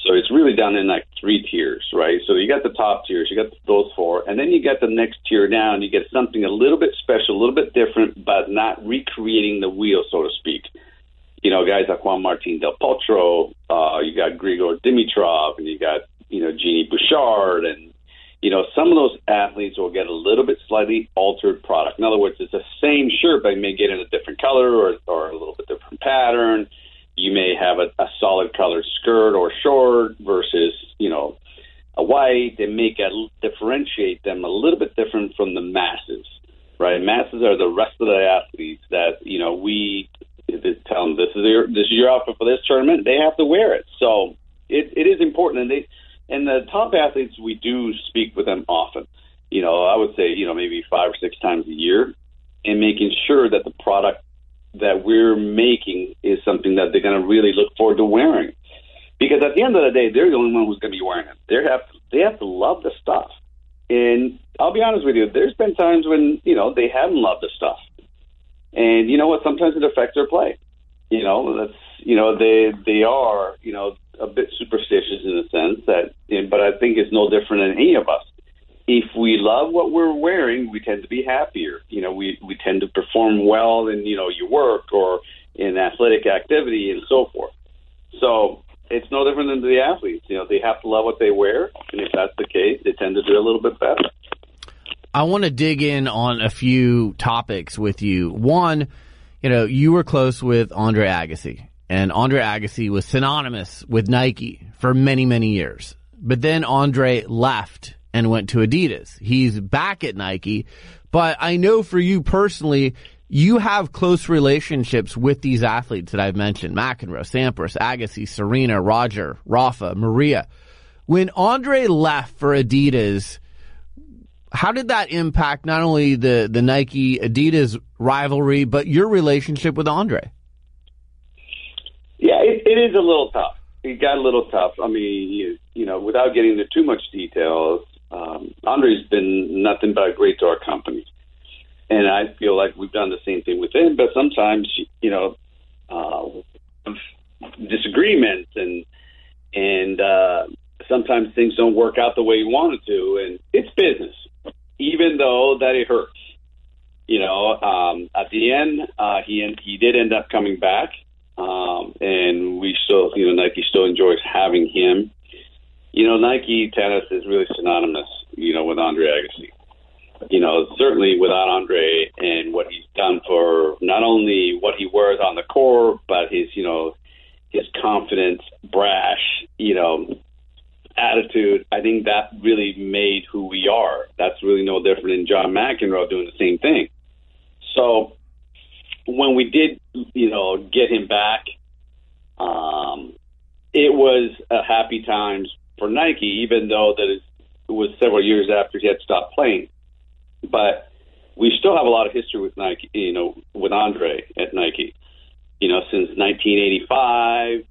So it's really done in like three tiers, right? So you got the top tiers, you got those four, and then you get the next tier down. You get something a little bit special, a little bit different, but not recreating the wheel, so to speak. You know, guys like Juan Martin Del Potro, uh, you got Grigor Dimitrov, and you got you know Genie Bouchard, and you know, some of those athletes will get a little bit slightly altered product. In other words, it's the same shirt, but you may get in a different color or, or a little bit different pattern. You may have a, a solid colored skirt or short versus, you know, a white. They make a, differentiate them a little bit different from the masses, right? Masses are the rest of the athletes that, you know, we tell them this is your, this is your outfit for this tournament. They have to wear it. So it, it is important. And they, and the top athletes, we do speak with them often. You know, I would say, you know, maybe five or six times a year, and making sure that the product that we're making is something that they're going to really look forward to wearing. Because at the end of the day, they're the only one who's going to be wearing it. They have to, they have to love the stuff. And I'll be honest with you, there's been times when you know they haven't loved the stuff, and you know what? Sometimes it affects their play. You know, that's you know they they are you know a bit superstitious in a sense that, but I think it's no different than any of us. If we love what we're wearing, we tend to be happier. You know, we we tend to perform well in you know your work or in athletic activity and so forth. So it's no different than the athletes. You know, they have to love what they wear, and if that's the case, they tend to do a little bit better. I want to dig in on a few topics with you. One, you know, you were close with Andre Agassi, and Andre Agassi was synonymous with Nike for many, many years. But then Andre left and went to Adidas. He's back at Nike, but I know for you personally, you have close relationships with these athletes that I've mentioned, McEnroe, Sampras, Agassi, Serena, Roger, Rafa, Maria. When Andre left for Adidas, how did that impact not only the, the Nike Adidas rivalry, but your relationship with Andre? Yeah, it, it is a little tough. It got a little tough. I mean, you, you know, without getting into too much details, um, Andre's been nothing but great to our company, and I feel like we've done the same thing with him. But sometimes, you know, uh, disagreements and and uh, sometimes things don't work out the way you wanted to, and it's business, even though that it hurts. You know, um, at the end, uh, he he did end up coming back um, and we still, you know, Nike still enjoys having him. You know, Nike tennis is really synonymous, you know, with Andre Agassi. You know, certainly without Andre and what he's done for not only what he wears on the court, but his, you know, his confidence, brash, you know, attitude. I think that really made who we are. That's really no different than John McEnroe doing the same thing. So when we did, you know, get him back, um, it was a happy times for Nike, even though that it was several years after he had stopped playing. But we still have a lot of history with Nike, you know, with Andre at Nike. You know, since 1985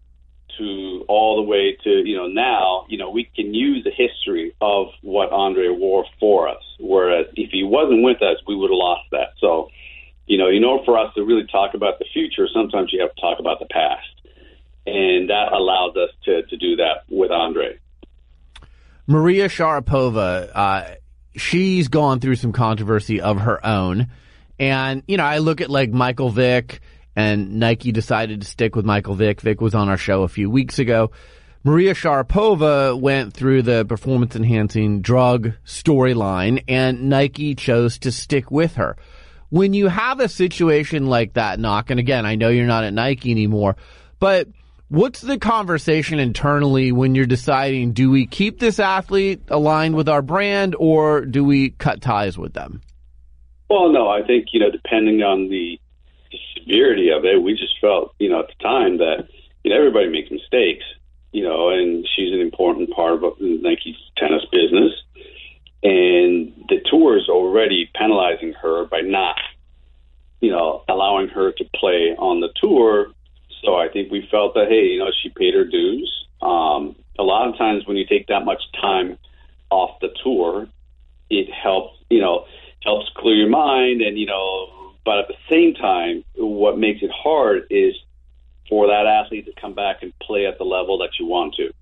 to all the way to you know now, you know, we can use the history of what Andre wore for us. Whereas if he wasn't with us, we would have lost that. So, you know, in order for us to really talk about the future, sometimes you have to talk about the past. And that allows us to, to do that with Andre. Maria Sharapova, uh, she's gone through some controversy of her own. And, you know, I look at like Michael Vick and Nike decided to stick with Michael Vick. Vick was on our show a few weeks ago. Maria Sharapova went through the performance enhancing drug storyline and Nike chose to stick with her. When you have a situation like that, knock, and again, I know you're not at Nike anymore, but what's the conversation internally when you're deciding do we keep this athlete aligned with our brand or do we cut ties with them? Well, no, I think, you know, depending on the, severity of it, we just felt, you know, at the time that, you know, everybody makes mistakes you know, and she's an important part of Nike's tennis business. And the tour is already penalizing her by not, you know, allowing her to play on the tour. So I think we felt that, hey, you know, she paid her dues. Um, a lot of times when you take that much time off the tour, it helps, you know, helps clear your mind and, you know, but at the same time, what makes it hard is for that athlete to come back and play at the level that you want to.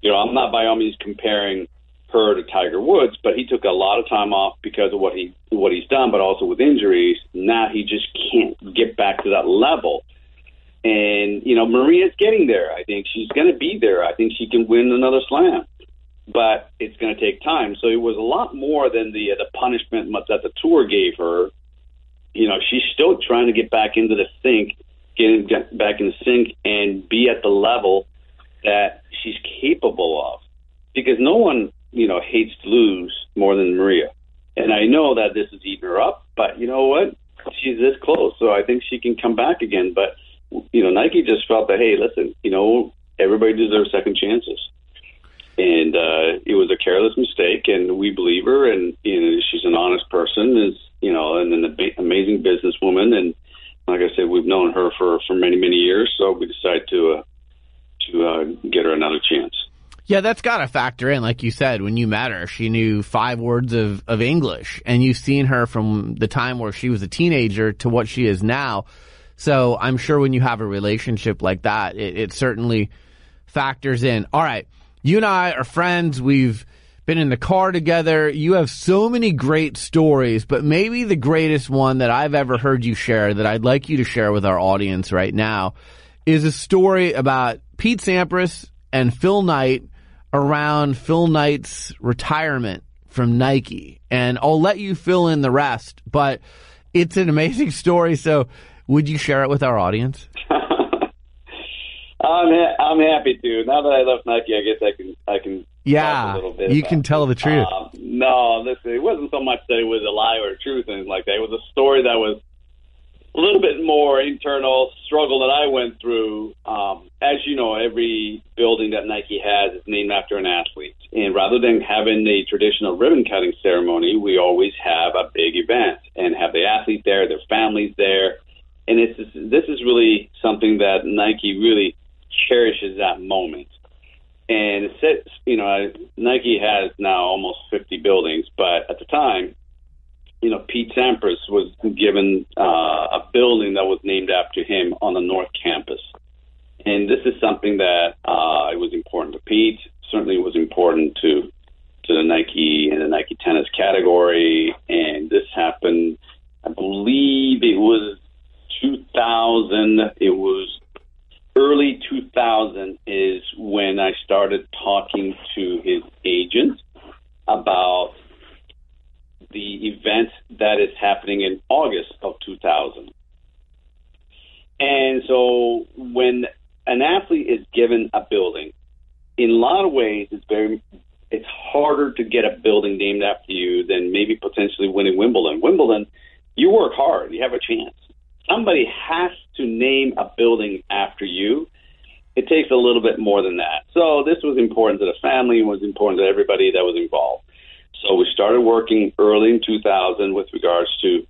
You know, I'm not by all means comparing her to Tiger Woods, but he took a lot of time off because of what he what he's done, but also with injuries. Now he just can't get back to that level. And you know, Maria's getting there. I think she's going to be there. I think she can win another slam, but it's going to take time. So it was a lot more than the uh, the punishment that the tour gave her. You know, she's still trying to get back into the sync getting back in sync and be at the level that she's capable of. Because no one, you know, hates to lose more than Maria. And I know that this is eating her up, but you know what? She's this close, so I think she can come back again. But you know, Nike just felt that hey, listen, you know, everybody deserves second chances, and uh, it was a careless mistake, and we believe her, and you know, she's an honest person, is you know, and an amazing businesswoman, and like I said, we've known her for, for many, many years, so we decided to uh, to uh, get her another chance. Yeah, that's got to factor in. Like you said, when you met her, she knew five words of, of English, and you've seen her from the time where she was a teenager to what she is now. So I'm sure when you have a relationship like that, it, it certainly factors in. All right, you and I are friends. We've been in the car together. You have so many great stories, but maybe the greatest one that I've ever heard you share that I'd like you to share with our audience right now is a story about Pete Sampras and Phil Knight around Phil Knight's retirement from Nike. And I'll let you fill in the rest, but it's an amazing story. So would you share it with our audience? I'm ha- I'm happy to. Now that I left Nike, I guess I can I can yeah you can tell the truth. Uh, no, listen, it wasn't so much that it was a lie or a truth and like that. It was a story that was a little bit more internal struggle that I went through. Um, as you know, every building that Nike has is named after an athlete, and rather than having the traditional ribbon cutting ceremony, we always have a big event and have the athlete there, their families there, and it's this is really something that Nike really cherishes that moment. And it you know, Nike has now almost 50 buildings, but at the time, you know, Pete Sampras was given uh, a building that was named after him on the North Campus. And this is something that uh, it was important to Pete. Certainly, was important to to the Nike and the Nike tennis category. And this happened, I believe it was 2000. It was early 2000 is when I started talking to his agent about the event that is happening in August of 2000. And so when an athlete is given a building, in a lot of ways, it's very it's harder to get a building named after you than maybe potentially winning Wimbledon. Wimbledon, you work hard, you have a chance somebody has to name a building after you, it takes a little bit more than that. So this was important to the family, was important to everybody that was involved. So we started working early in 2000 with regards to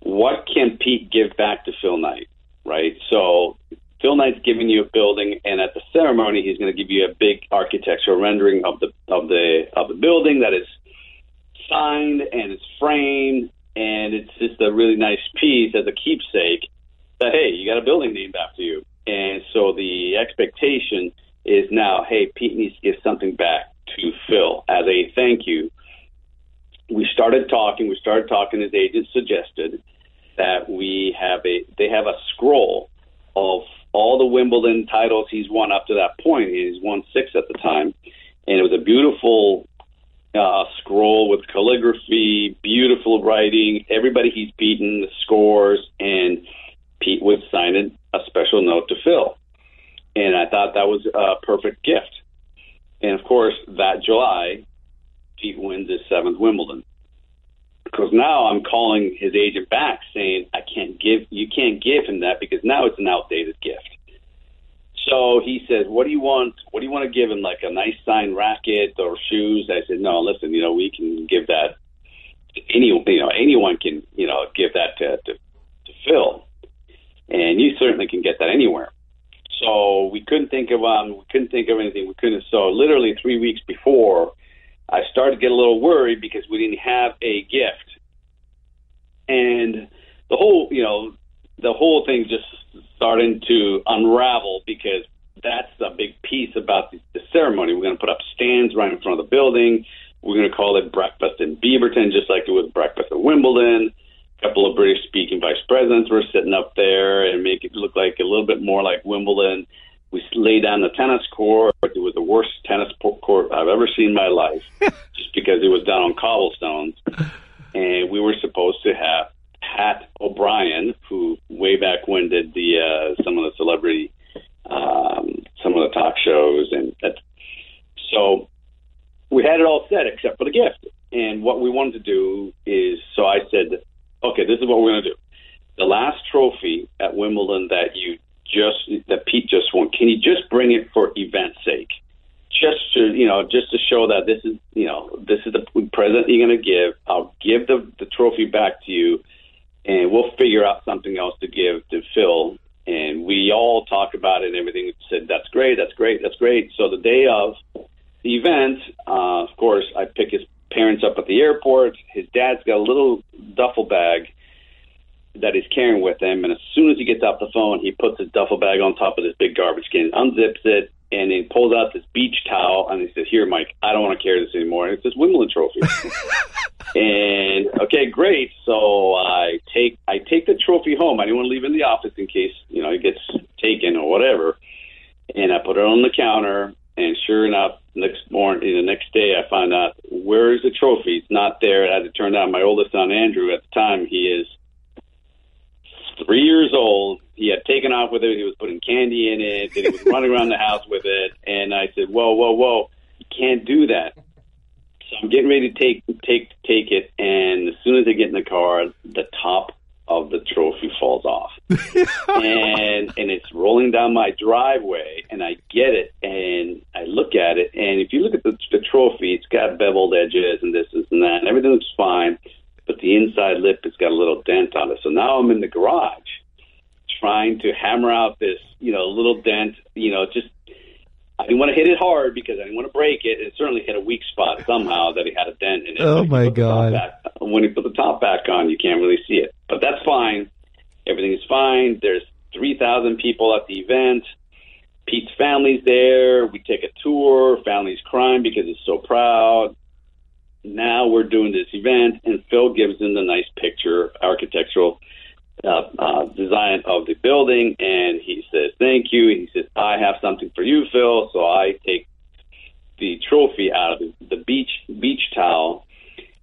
what can Pete give back to Phil Knight, right? So Phil Knight's giving you a building, and at the ceremony, he's going to give you a big architectural rendering of the of the of the building that is signed and it's framed and it's just a really nice piece as a keepsake that hey, you got a building named after you. And so the expectation is now, hey, Pete needs to give something back to Phil as a thank you. We started talking. We started talking. His agent suggested that we have a they have a scroll of all the Wimbledon titles he's won up to that point. He's won six at the time, and it was a beautiful uh, scroll with calligraphy, beautiful writing, everybody he's beaten, the scores, and Pete would sign a special note to Phil. And I thought that was a perfect gift. And of course, that July, Pete wins his seventh Wimbledon. Because now I'm calling his agent back saying I can't give you can't give him that because now it's an outdated gift. So he says, "What do you want? What do you want to give him? Like a nice signed racket or shoes?" I said, "No, listen. You know, we can give that. Any you know, anyone can you know give that to to, to Phil, and you certainly can get that anywhere." So we couldn't think of um, we couldn't think of anything. We couldn't. So literally three weeks before, I started to get a little worried because we didn't have a gift, and the whole you know the whole thing just starting to unravel because that's a big piece about the, the ceremony. We're going to put up stands right in front of the building. We're going to call it Breakfast in Beaverton, just like it was Breakfast at Wimbledon. A couple of British speaking vice presidents were sitting up there and make it look like a little bit more like Wimbledon. We laid down the tennis court. It was the worst tennis court I've ever seen in my life, just because it was done on cobblestones. And we were supposed to have Pat O'Brien, who way back when did the uh, some of the celebrity, um, some of the talk shows, and that, so we had it all set except for the gift. And what we wanted to do is, so I said, okay, this is what we're going to do. The last trophy at Wimbledon that you just that Pete just won, can you just bring it for event's sake? Just to you know, just to show that this is you know this is the present you're going to give. I'll give the the trophy back to you and we'll figure out something else to give to Phil. And we all talked about it and everything. Said that's great, that's great, that's great. So the day of the event, uh, of course, I pick his parents up at the airport. His dad's got a little duffel bag that he's carrying with him, and as soon as he gets off the phone, he puts his duffel bag on top of this big garbage can, unzips it, and he pulls out this beach towel, and he says, "Here, Mike, I don't want to carry this anymore." And it's this Wimbledon trophy. and okay, great. So I take I take the trophy home. I didn't want to leave it in the office in case you know it gets taken or whatever. And I put it on the counter. And sure enough, next morning, the next day, I find out where is the trophy? It's not there. As it turned out, my oldest son Andrew, at the time, he is three years old. He had taken off with it. He was putting candy in it. And he was running around the house with it. And I said, "Whoa, whoa, whoa! You can't do that." So I'm getting ready to take take take it, and as soon as I get in the car, the top of the trophy falls off, and and it's rolling down my driveway, and I get it, and I look at it, and if you look at the, the trophy, it's got beveled edges and this, this, and that, and everything looks fine, but the inside lip has got a little dent on it. So now I'm in the garage trying to hammer out this, you know, little dent, you know, just I didn't want to hit it hard because I didn't want to break it. It certainly hit a weak spot somehow that he had a dent in it. Oh my god! Back, when he put the top back on, you can't really see it, but that's fine. Everything's fine. There's three thousand people at the event. Pete's family's there. We take a tour. Family's crying because he's so proud. Now we're doing this event, and Phil gives him the nice picture, architectural uh, uh, design of the building, and he says thank you. He says I have something for you, Phil. So I take the trophy out of the beach beach towel,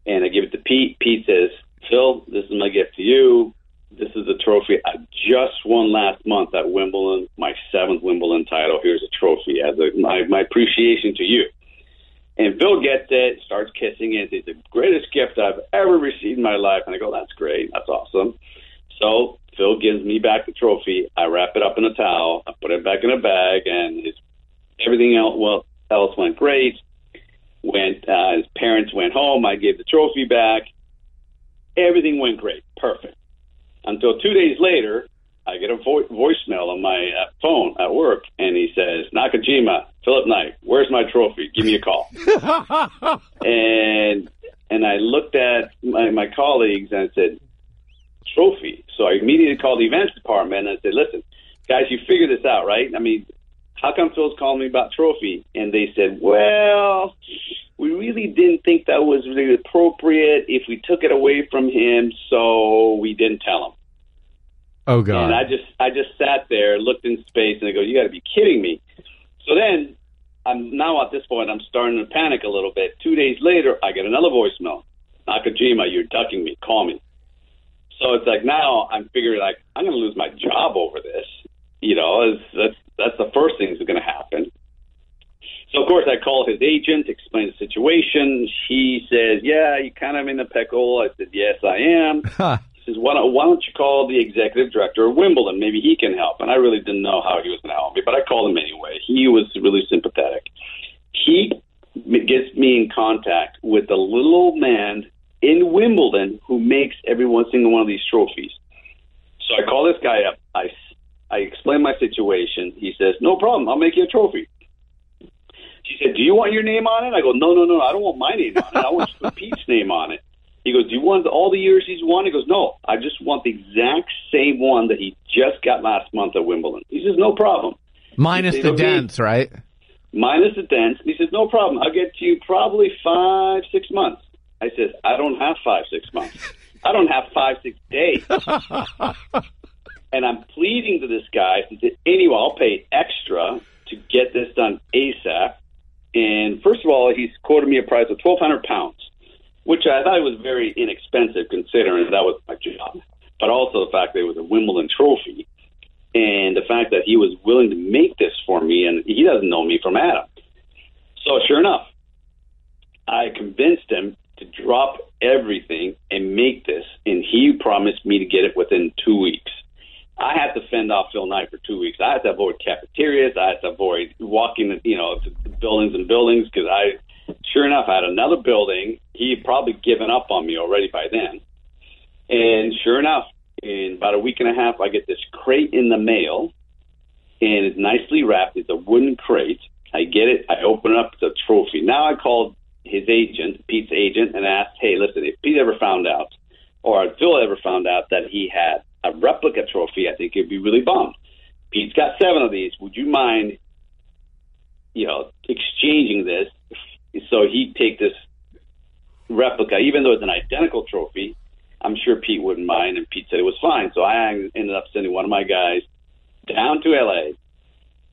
and I give it to Pete. Pete says, Phil, this is my gift to you. This is the trophy I just won last month at Wimbledon, my seventh Wimbledon title. Here's a trophy as a, my, my appreciation to you. And Phil gets it, starts kissing it. It's the greatest gift I've ever received in my life. And I go, that's great. That's awesome. So Phil gives me back the trophy. I wrap it up in a towel. I put it back in a bag, and his, everything else well else went great. Went uh, his parents went home. I gave the trophy back. Everything went great, perfect. Until two days later, I get a vo- voicemail on my uh, phone at work, and he says, "Nakajima, Philip Knight, where's my trophy? Give me a call." and and I looked at my, my colleagues and I said, trophy. So I immediately called the events department and I said, listen, guys, you figure this out, right? I mean, how come Phil's calling me about trophy? And they said, well, we really didn't think that was really appropriate if we took it away from him, so we didn't tell him. Oh God! And I just I just sat there, looked in space, and I go, "You got to be kidding me!" So then, I'm now at this point, I'm starting to panic a little bit. Two days later, I get another voicemail. Nakajima, you're ducking me. Call me. So it's like now I'm figuring like I'm going to lose my job over this. You know, that's that's the first thing that's going to happen. So of course I call his agent, explain the situation. He says, "Yeah, you kind of in the pickle." I said, "Yes, I am." He says, why don't, "Why don't you call the executive director of Wimbledon? Maybe he can help." And I really didn't know how he was going to help me, but I called him anyway. He was really sympathetic. He gets me in contact with the little old man in Wimbledon who makes every one single one of these trophies. So I call this guy up. I I explain my situation. He says, "No problem. I'll make you a trophy." She said, "Do you want your name on it?" I go, "No, no, no. I don't want my name on it. I want Pete's name on it." He goes, "Do you want all the years he's won?" He goes, "No, I just want the exact same one that he just got last month at Wimbledon." He says, "No problem." Minus the "Okay." dents, right? minus the dents. He says, no problem. I'll get to you probably five, six months. I said, I don't have five, six months. I don't have five, six days. and I'm pleading to this guy. Anyway, I'll pay extra to get this done ASAP. And first of all, he's quoted me a price of 1200 pounds, which I thought was very inexpensive considering that was my job. But also the fact that it was a Wimbledon trophy and the fact that he was willing to make this for me, and he doesn't know me from Adam. So sure enough, I convinced him to drop everything and make this, and he promised me to get it within two weeks. I had to fend off Phil Knight for two weeks. I had to avoid cafeterias. I had to avoid walking, you know, buildings and buildings because I, sure enough, I had another building. He had probably given up on me already by then. And sure enough, in about a week and a half, I get this crate in the mail, and it's nicely wrapped. It's a wooden crate. I get it. I open it up. It's a trophy. Now I called his agent, Pete's agent, and asked, "Hey, listen, if Pete ever found out, or Phil ever found out that he had a replica trophy, I think he'd be really bummed. Pete's got seven of these. Would you mind, you know, exchanging this so he'd take this replica, even though it's an identical trophy?" I'm sure Pete wouldn't mind, and Pete said it was fine. So I ended up sending one of my guys down to LA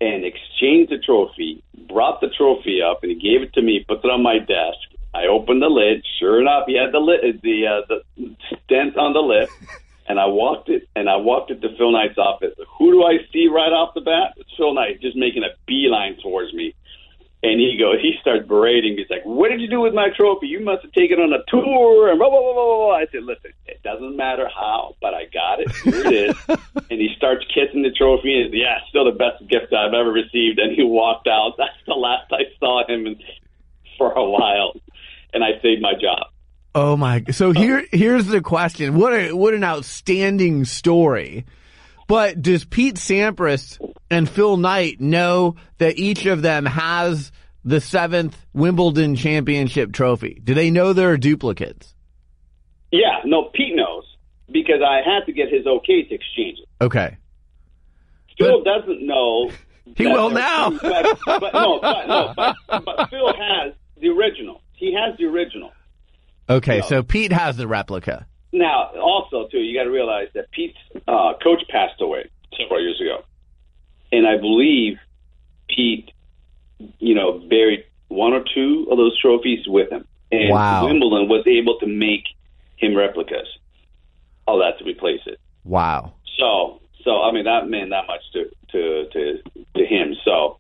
and exchanged the trophy, brought the trophy up, and he gave it to me, put it on my desk. I opened the lid. Sure enough, he had the lid, the uh, the dent on the lip, and I walked it, and I walked it to Phil Knight's office. Who do I see right off the bat? It's Phil Knight, just making a beeline towards me. And he goes, he starts berating me. He's like, "What did you do with my trophy? You must have taken it on a tour." And blah blah blah blah blah. I said, "Listen, it doesn't matter how, but I got it. Here it is." and he starts kissing the trophy. And yeah, still the best gift I've ever received. And he walked out. That's the last I saw him in, for a while. And I saved my job. Oh my! So uh, here, here's the question: What a what an outstanding story! But does Pete Sampras and Phil Knight know that each of them has the seventh Wimbledon Championship trophy? Do they know there are duplicates? Yeah, no, Pete knows because I had to get his okay to exchange it. Okay. Phil doesn't know. He will now. but, but no, but, no, but, but Phil has the original. He has the original. Okay, so Pete has the replica. Now, also too, you got to realize that Pete's uh, coach passed away several years ago, and I believe Pete, you know, buried one or two of those trophies with him, and Wow. Wimbledon was able to make him replicas. All that to replace it. Wow. So, so I mean, that meant that much to to to to him. So,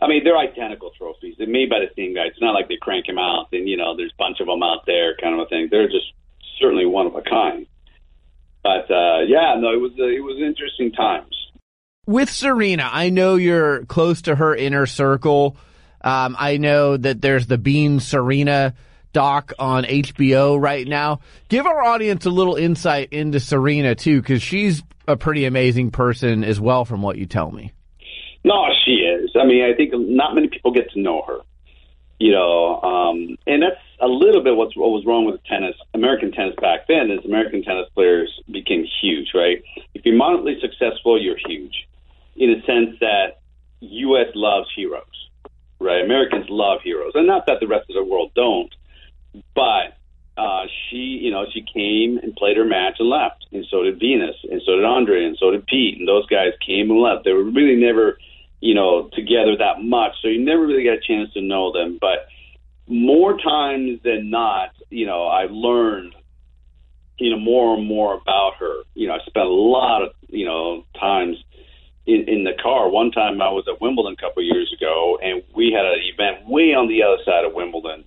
I mean, they're identical trophies. They're made by the same guy. It's not like they crank them out and you know, there's a bunch of them out there, kind of a thing. They're just certainly one of a kind. But uh, yeah, no, it was uh, it was interesting times. With Serena, I know you're close to her inner circle. Um, I know that there's the Being Serena doc on HBO right now. Give our audience a little insight into Serena too, because she's a pretty amazing person as well, from what you tell me. No, she is. I mean, I think not many people get to know her. You know, um, and that's a little bit what's, what was wrong with tennis, American tennis back then is American tennis players became huge, right? If you're moderately successful, you're huge in a sense that U.S. loves heroes, right? Americans love heroes, and not that the rest of the world don't, but uh, she, you know, she came and played her match and left, and so did Venus, and so did Andre, and so did Pete, and those guys came and left. They were really never, you know, together that much, so you never really got a chance to know them. But more times than not, you know, I've learned, you know, more and more about her. You know, I spent a lot of, you know, times in, in the car. One time I was at Wimbledon a couple of years ago, and we had an event way on the other side of Wimbledon.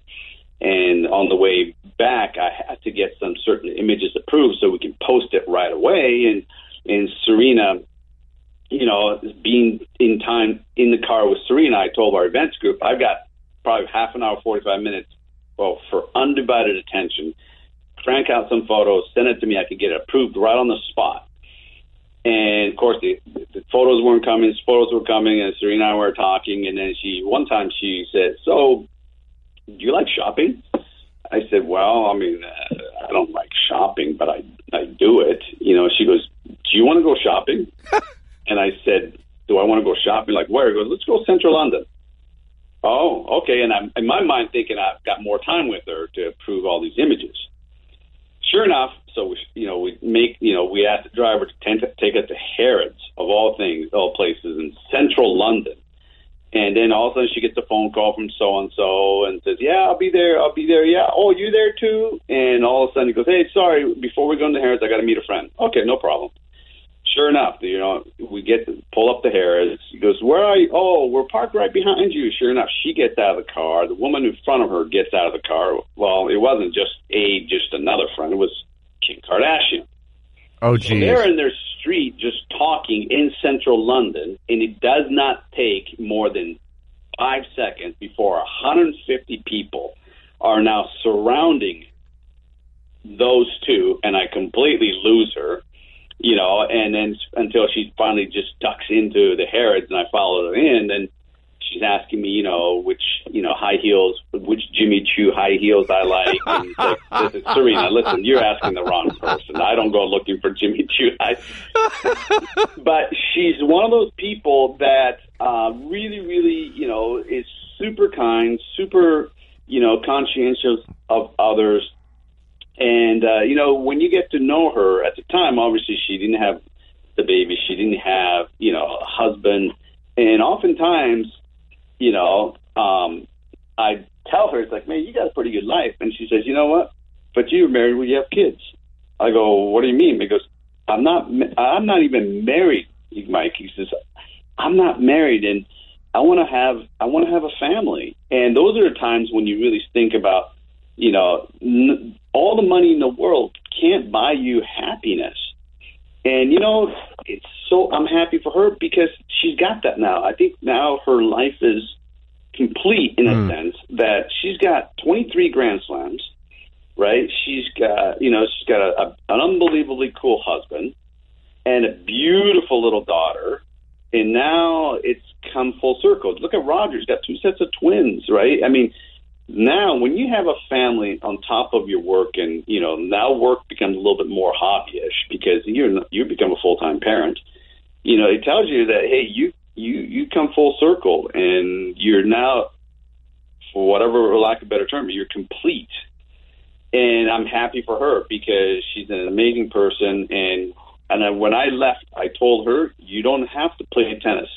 And on the way back, I had to get some certain images approved so we can post it right away. And and Serena, you know, being in time in the car with Serena, I told our events group, I've got probably half an hour, 45 minutes, well, for undivided attention. Crank out some photos, send it to me. I could get it approved right on the spot. And of course, the, the photos weren't coming. Photos were coming, and Serena and I were talking. And then she, one time, she said, "So, do you like shopping?" I said, "Well, I mean, uh, I don't like shopping, but I I do it." You know, she goes, "Do you want to go shopping?" and I said, "Do I want to go shopping? Like where?" He goes, "Let's go Central London." Oh, okay. And I'm in my mind thinking I've got more time with her to approve all these images. Sure enough, so we, you know, we make, you know, we ask the driver to to take us to Harrods of all things, all places in central London. And then all of a sudden she gets a phone call from so and so and says, "Yeah, I'll be there. I'll be there. Yeah. Oh, you there too?" And all of a sudden he goes, "Hey, sorry. Before we go into Harrods, I got to meet a friend." Okay, no problem. Sure enough, you know, we get to pull up the Harrods. He goes, "Where are you?" Oh, we're parked right behind you. Sure enough, she gets out of the car. The woman in front of her gets out of the car. Well, it wasn't just a just another friend. It was Kim Kardashian. Oh, So geez. they're in their street just talking in central London, and it does not take more than five seconds before 150 people are now surrounding those two, and I completely lose her, you know, and then until she finally just ducks into the Harrods, and I follow her in, and she's asking me, you know, which, you know, high heels, which Jimmy Choo high heels I like. And like, this is Serena, listen, you're asking the wrong person. I don't go looking for Jimmy Choo. I, but she's one of those people that uh, really, really, you know, is super kind, super, you know, conscientious of others. And, uh, you know, when you get to know her at the time, obviously she didn't have the baby. She didn't have, you know, a husband. And oftentimes, you know, um, I tell her, it's like, man, you got a pretty good life. And she says, you know what? But you're married when you have kids. I go, what do you mean? Because I'm not, I'm not even married, Mike. He says, I'm not married and I want to have, I want to have a family. And those are the times when you really think about, you know, n- all the money in the world can't buy you happiness. And you know, it's so I'm happy for her because she's got that now. I think now her life is complete in a hmm. sense that she's got 23 Grand Slams, right? She's got, you know, she's got a, a, an unbelievably cool husband and a beautiful little daughter. And now it's come full circle. Look at Roger; he's got two sets of twins, right? I mean, now when you have a family on top of your work and you know now work becomes a little bit more hobbyish because you you become a full-time parent you know it tells you that hey you you you come full circle and you're now for whatever lack of a better term you're complete. And i'm happy for her because she's an amazing person and and I, when i left i told her you don't have to play tennis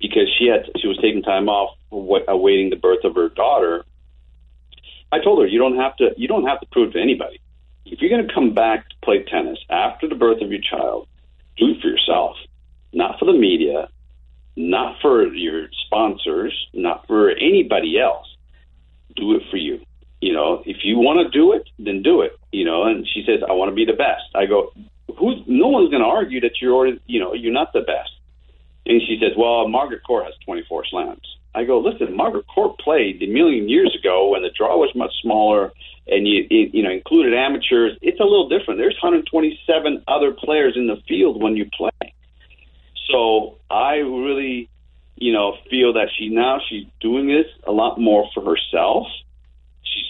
because she had she was taking time off wa- awaiting the birth of her daughter I told her you don't have to you don't have to prove to anybody. If you're going to come back to play tennis after the birth of your child, do it for yourself, not for the media, not for your sponsors, not for anybody else. Do it for you. You know, if you want to do it, then do it. You know, and she says, "I want to be the best." I go, "Who's? No one's going to argue that you're you know, you're not the best." And she says, "Well, Margaret Court has 24 slams." I go, listen, Margaret Court played a million years ago when the draw was much smaller and you you know included amateurs. It's a little different. There's 127 other players in the field when you play. So I really, you know, feel that she now she's doing this a lot more for herself.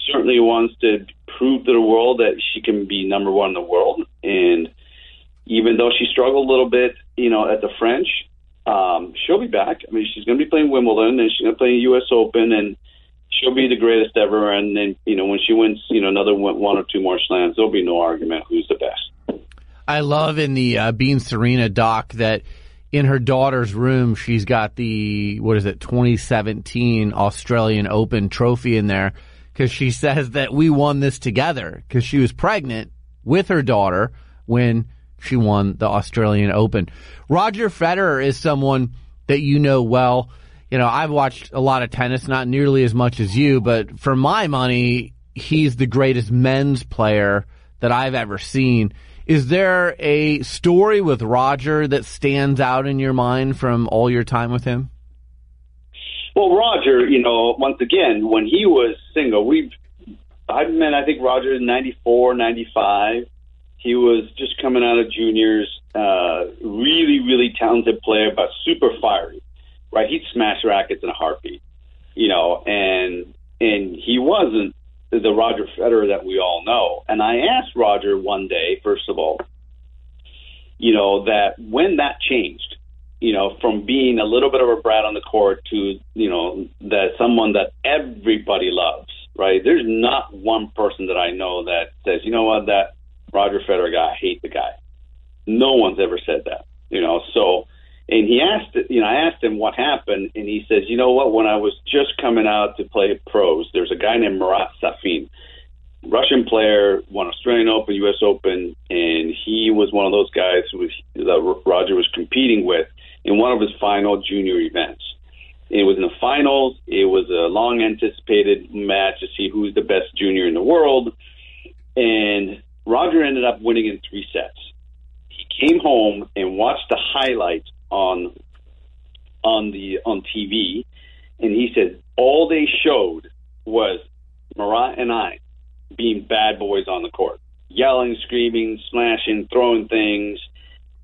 Certainly certainly wants to prove to the world that she can be number one in the world. And even though she struggled a little bit, you know, at the French, um, she'll be back. I mean, she's going to be playing Wimbledon and she's going to play U.S. Open and she'll be the greatest ever. And then, you know, when she wins, you know, another one, or two more slams, there'll be no argument who's the best. I love in the uh, Being Serena doc that in her daughter's room, she's got the, what is it, 2017 Australian Open trophy in there because she says that we won this together because she was pregnant with her daughter when she won the Australian Open. Roger Federer is someone that you know well. You know, I've watched a lot of tennis, not nearly as much as you, but for my money, he's the greatest men's player that I've ever seen. Is there a story with Roger that stands out in your mind from all your time with him? Well, Roger, you know, once again, when he was single, we've I've met I think Roger in 94, 95. He was just coming out of juniors, uh, really, really talented player, but super fiery. Right, he'd smash rackets in a heartbeat, you know, and and he wasn't the Roger Federer that we all know. And I asked Roger one day, first of all, you know, that when that changed, you know, from being a little bit of a brat on the court to, you know, that someone that everybody loves, right? There's not one person that I know that says, you know what, that Roger Federer guy, I hate the guy. No one's ever said that, you know. So, and he asked, you know, I asked him what happened, and he says, you know what? When I was just coming out to play pros, there's a guy named Marat Safin, Russian player, won Australian Open, U.S. Open, and he was one of those guys who was that Roger was competing with in one of his final junior events. It was in the finals. It was a long anticipated match to see who's the best junior in the world, and Roger ended up winning in three sets. He came home and watched the highlights on on the on TV, and he said all they showed was Marat and I being bad boys on the court, yelling, screaming, smashing, throwing things.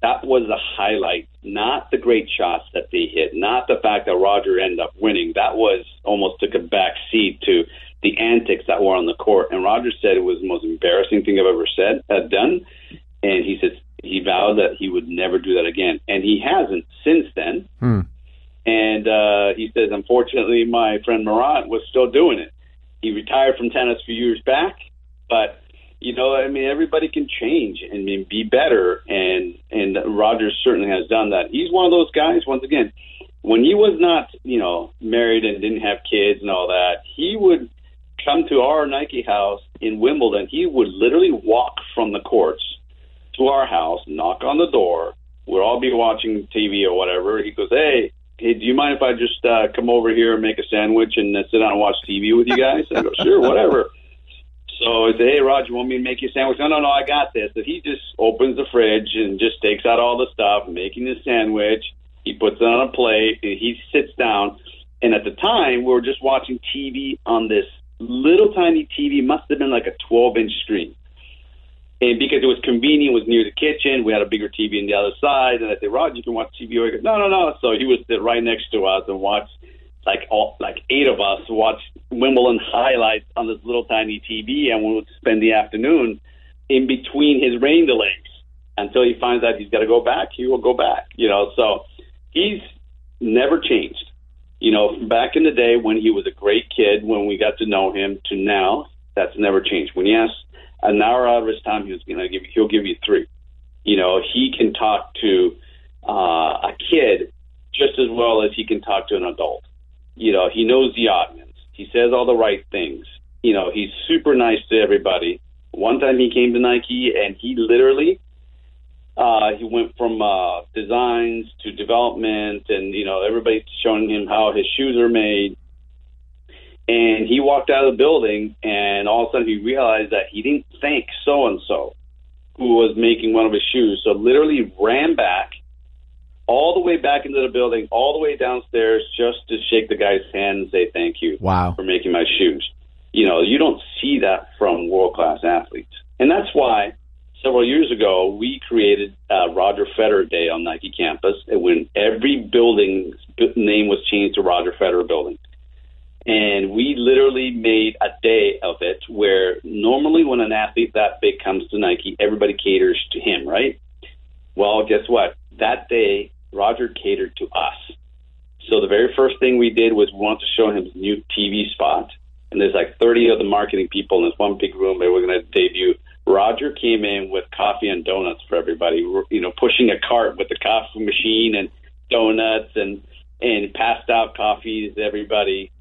That was the highlight, not the great shots that they hit, not the fact that Roger ended up winning. That was almost took a back seat to the antics that were on the court. And Roger said it was the most embarrassing thing I've ever said, uh, done. And he said he vowed that he would never do that again, and he hasn't since then. Hmm. And uh, he says, unfortunately, my friend Marat was still doing it. He retired from tennis a few years back, but you know, I mean, everybody can change and be better, and and Roger certainly has done that. He's one of those guys. Once again, when he was not, you know, married and didn't have kids and all that, he would come to our Nike house in Wimbledon, he would literally walk from the courts to our house, knock on the door. We'll all be watching TV or whatever. He goes, "Hey, hey, do you mind if I just uh, come over here and make a sandwich and uh, sit down and watch TV with you guys?" I go, "Sure, whatever." So I say, "Hey, Roger, you want me to make you a sandwich?" No, no, no, I got this. So he just opens the fridge and just takes out all the stuff, making the sandwich. He puts it on a plate. And he sits down. And at the time, we were just watching TV on this little tiny TV. Must have been like a 12 inch screen. And because it was convenient, it was near the kitchen. We had a bigger TV on the other side. And I said, Roger, you can watch TV. He goes, no, no, no. So he would sit right next to us and watch, like all, like eight of us watch Wimbledon highlights on this little tiny TV, and we would spend the afternoon in between his rain delays until he finds out he's got to go back. He will go back. You know, so he's never changed. You know, back in the day when he was a great kid, when we got to know him, to now, that's never changed. When he asks an hour out of his time, he was going to give you, he'll give you three. You know, he can talk to uh, a kid just as well as he can talk to an adult. You know, he knows the audience. He says all the right things. You know, he's super nice to everybody. One time he came to Nike and he literally uh, he went from uh, designs to development, and you know everybody's showing him how his shoes are made. And he walked out of the building, and all of a sudden he realized that he didn't thank so and so who was making one of his shoes. So literally ran back all the way back into the building, all the way downstairs, just to shake the guy's hand and say thank you. Wow. for making my shoes. You know, you don't see that from world class athletes, and that's why several years ago we created uh, Roger Federer Day on Nike campus, when every building's name was changed to Roger Federer Building, and we literally made a day of it where normally when an athlete that big comes to Nike, everybody caters to him, right? Well, guess what? That day, Roger catered to us. So the very first thing we did was we wanted to show him his new TV spot. And there's like 30 of the marketing people in this one big room that we're going to debut. Roger came in with coffee and donuts for everybody, you know, pushing a cart with the coffee machine and donuts and and passed out coffees to everybody.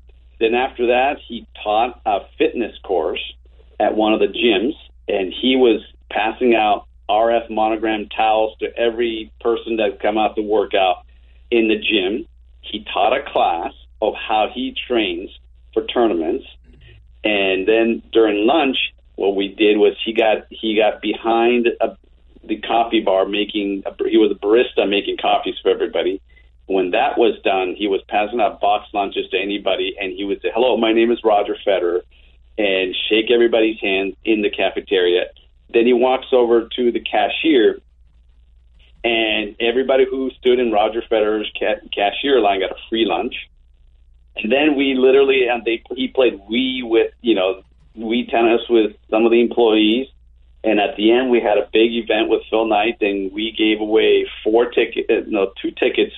Then after that, he taught a fitness course at one of the gyms, and he was passing out RF monogram towels to every person that come out to work out in the gym. He taught a class of how he trains for tournaments, and then during lunch, what we did was he got he got behind a, the coffee bar making. A, he was a barista making coffees for everybody when that was done, he was passing out box lunches to anybody, and he would say, "Hello, my name is Roger Federer," and shake everybody's hand in the cafeteria. Then he walks over to the cashier, and everybody who stood in Roger Federer's ca- cashier line got a free lunch. And then we literally, and they he played Wii with you know Wii tennis with some of the employees. And at the end, we had a big event with Phil Knight, and we gave away four tickets, uh, no, two tickets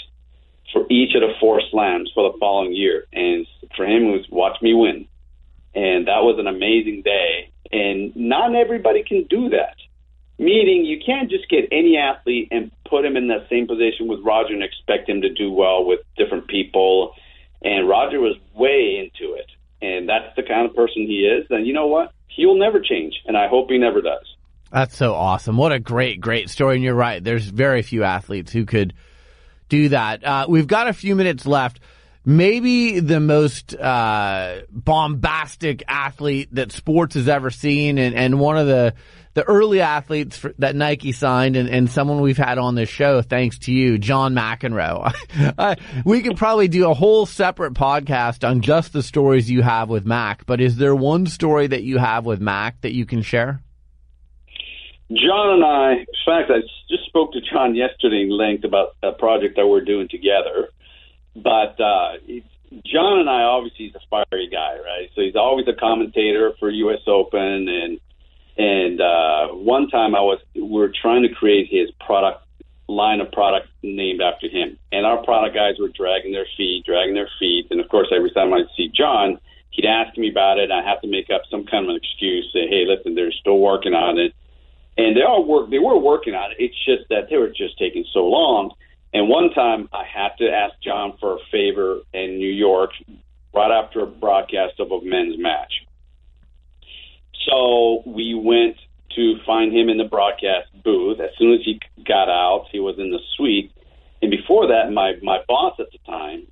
for each of the four slams for the following year. And for him, it was watch me win. And that was an amazing day. And not everybody can do that. Meaning, you can't just get any athlete and put him in that same position with Roger and expect him to do well with different people. And Roger was way into it. And that's the kind of person he is. then you know what? He'll never change. And I hope he never does. That's so awesome. What a great, great story. And you're right. There's very few athletes who could do that. Uh, we've got a few minutes left. Maybe the most uh, bombastic athlete that sports has ever seen, and, and one of the the early athletes for, that Nike signed, and, and someone we've had on this show, thanks to you, John McEnroe. we could probably do a whole separate podcast on just the stories you have with Mac. But is there one story that you have with Mac that you can share? John and I, in fact, I just spoke to John yesterday in length about a project that we're doing together. But uh, John and I, obviously, he's a fiery guy, right? So he's always a commentator for U.S. Open, and and uh, one time I was we were trying to create his product line of product named after him, and our product guys were dragging their feet, dragging their feet, and of course, every time I'd see John, he'd ask me about it, I'd have to make up some kind of an excuse, say, "Hey, listen, they're still working on it." and they all work. They were working on it. It's just that they were just taking so long. And one time, I had to ask John for a favor in New York, right after a broadcast of a men's match. So we went to find him in the broadcast booth. As soon as he got out, he was in the suite. And before that, my my boss at the time,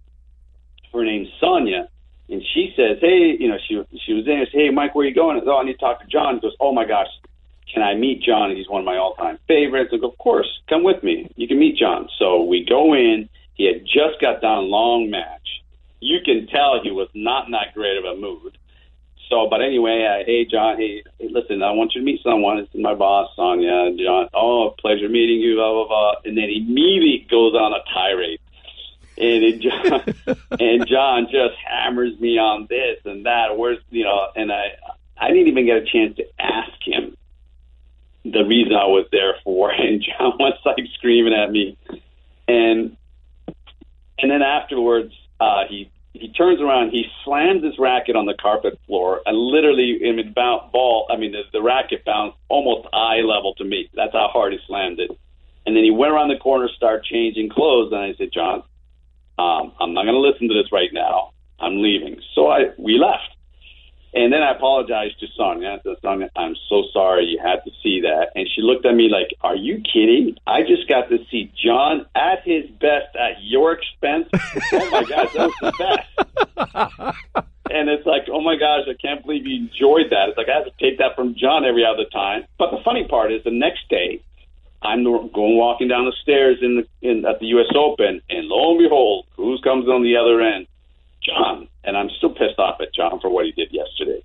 her name's Sonia, and she says, "Hey, you know, she she was in. Said, hey, Mike, where are you going?" I said, "Oh, I need to talk to John." He goes, "Oh my gosh, can I meet John? He's one of my all time favorites. I go, of course, come with me. You can meet John. So we go in. He had just got done long match. You can tell he was not in that great of a mood. So, but anyway, uh, hey, John, hey, hey, listen, I want you to meet someone. It's my boss, Sonia. John, oh, pleasure meeting you, blah, blah, blah. And then he immediately goes on a tirade. And it, John, and John just hammers me on this and that. Where's, you know, and I, I didn't even get a chance to ask him the reason I was there for. And John was like screaming at me, and and then afterwards, uh, he he turns around, he slams his racket on the carpet floor, and literally, I mean, bounce ball. I mean, the, the racket bounced almost eye level to me. That's how hard he slammed it. And then he went around the corner, started changing clothes, and I said, John, um, I'm not going to listen to this right now. I'm leaving. So I we left. And then I apologized to Sonia. I said, Sonia, I'm so sorry you had to see that. And she looked at me like, Are you kidding? I just got to see John at his best at your expense. oh my gosh, that was the best. and it's like, oh my gosh, I can't believe you enjoyed that. It's like I have to take that from John every other time. But the funny part is the next day, I'm going walking down the stairs in the in at the U.S. Open, and lo and behold, who comes on the other end? John, and I'm still pissed off at John for what he did yesterday.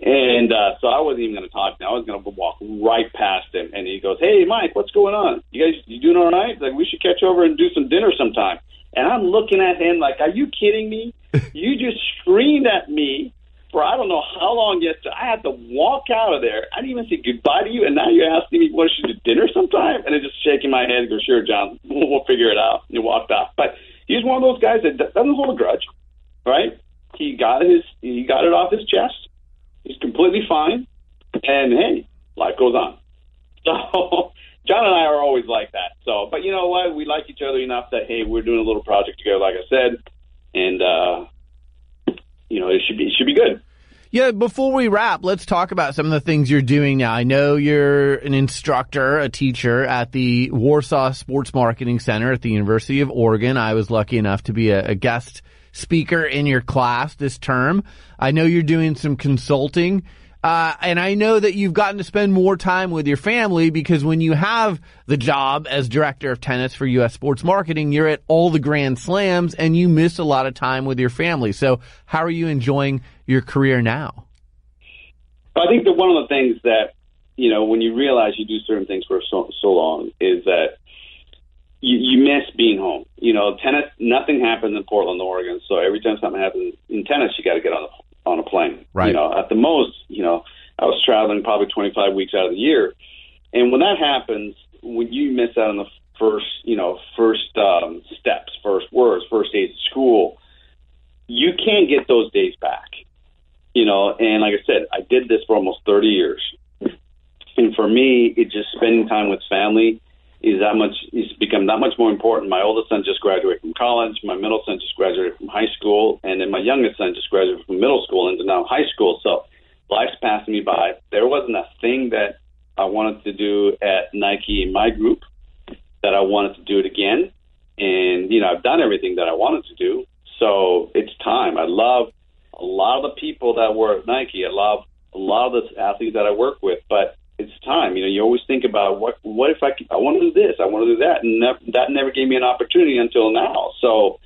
And uh, so I wasn't even going to talk. Now I was going to walk right past him, and he goes, "Hey, Mike, what's going on? You guys, you doing all right? Like we should catch over and do some dinner sometime." And I'm looking at him like, "Are you kidding me? you just screamed at me for I don't know how long yesterday. I had to walk out of there. I didn't even say goodbye to you, and now you're asking me what should do dinner sometime, and I'm just shaking my head and go, "Sure, John, we'll figure it out." And he walked off. But he's one of those guys that doesn't hold a grudge, right? He got his he got it off his chest. He's completely fine, and hey, life goes on. So John and I are always like that. So, but you know what? We like each other enough that hey, we're doing a little project together, like I said, and uh, you know, it should be it should be good. Yeah, before we wrap, let's talk about some of the things you're doing now. I know you're an instructor, a teacher at the Warsaw Sports Marketing Center at the University of Oregon. I was lucky enough to be a, a guest speaker in your class this term. I know you're doing some consulting uh, and I know that you've gotten to spend more time with your family because when you have the job as director of tennis for U.S. sports marketing, you're at all the grand slams and you miss a lot of time with your family. So how are you enjoying your career now? I think that one of the things that, you know, when you realize you do certain things for so, so long is that you, you miss being home. You know, tennis, nothing happens in Portland, Oregon. So every time something happens in tennis, you got to get on the on a plane. Right. You know, at the most, you know, I was traveling probably 25 weeks out of the year. And when that happens, when you miss out on the first, you know, first um, steps, first words, first days of school, you can't get those days back. You know, and like I said, I did this for almost 30 years. And for me, it's just spending time with family is that much is become that much more important. My oldest son just graduated from college. My middle son just graduated from high school, and then my youngest son just graduated from middle school into now high school. So life's passing me by. There wasn't a thing that I wanted to do at Nike in my group that I wanted to do it again. And you know, I've done everything that I wanted to do. So it's time. I love a lot of the people that work at Nike. I love a lot of the athletes that I work with, but it's time. You know, you always think about what what if I I want to do this, I want to do that, and that, that never gave me an opportunity until now. So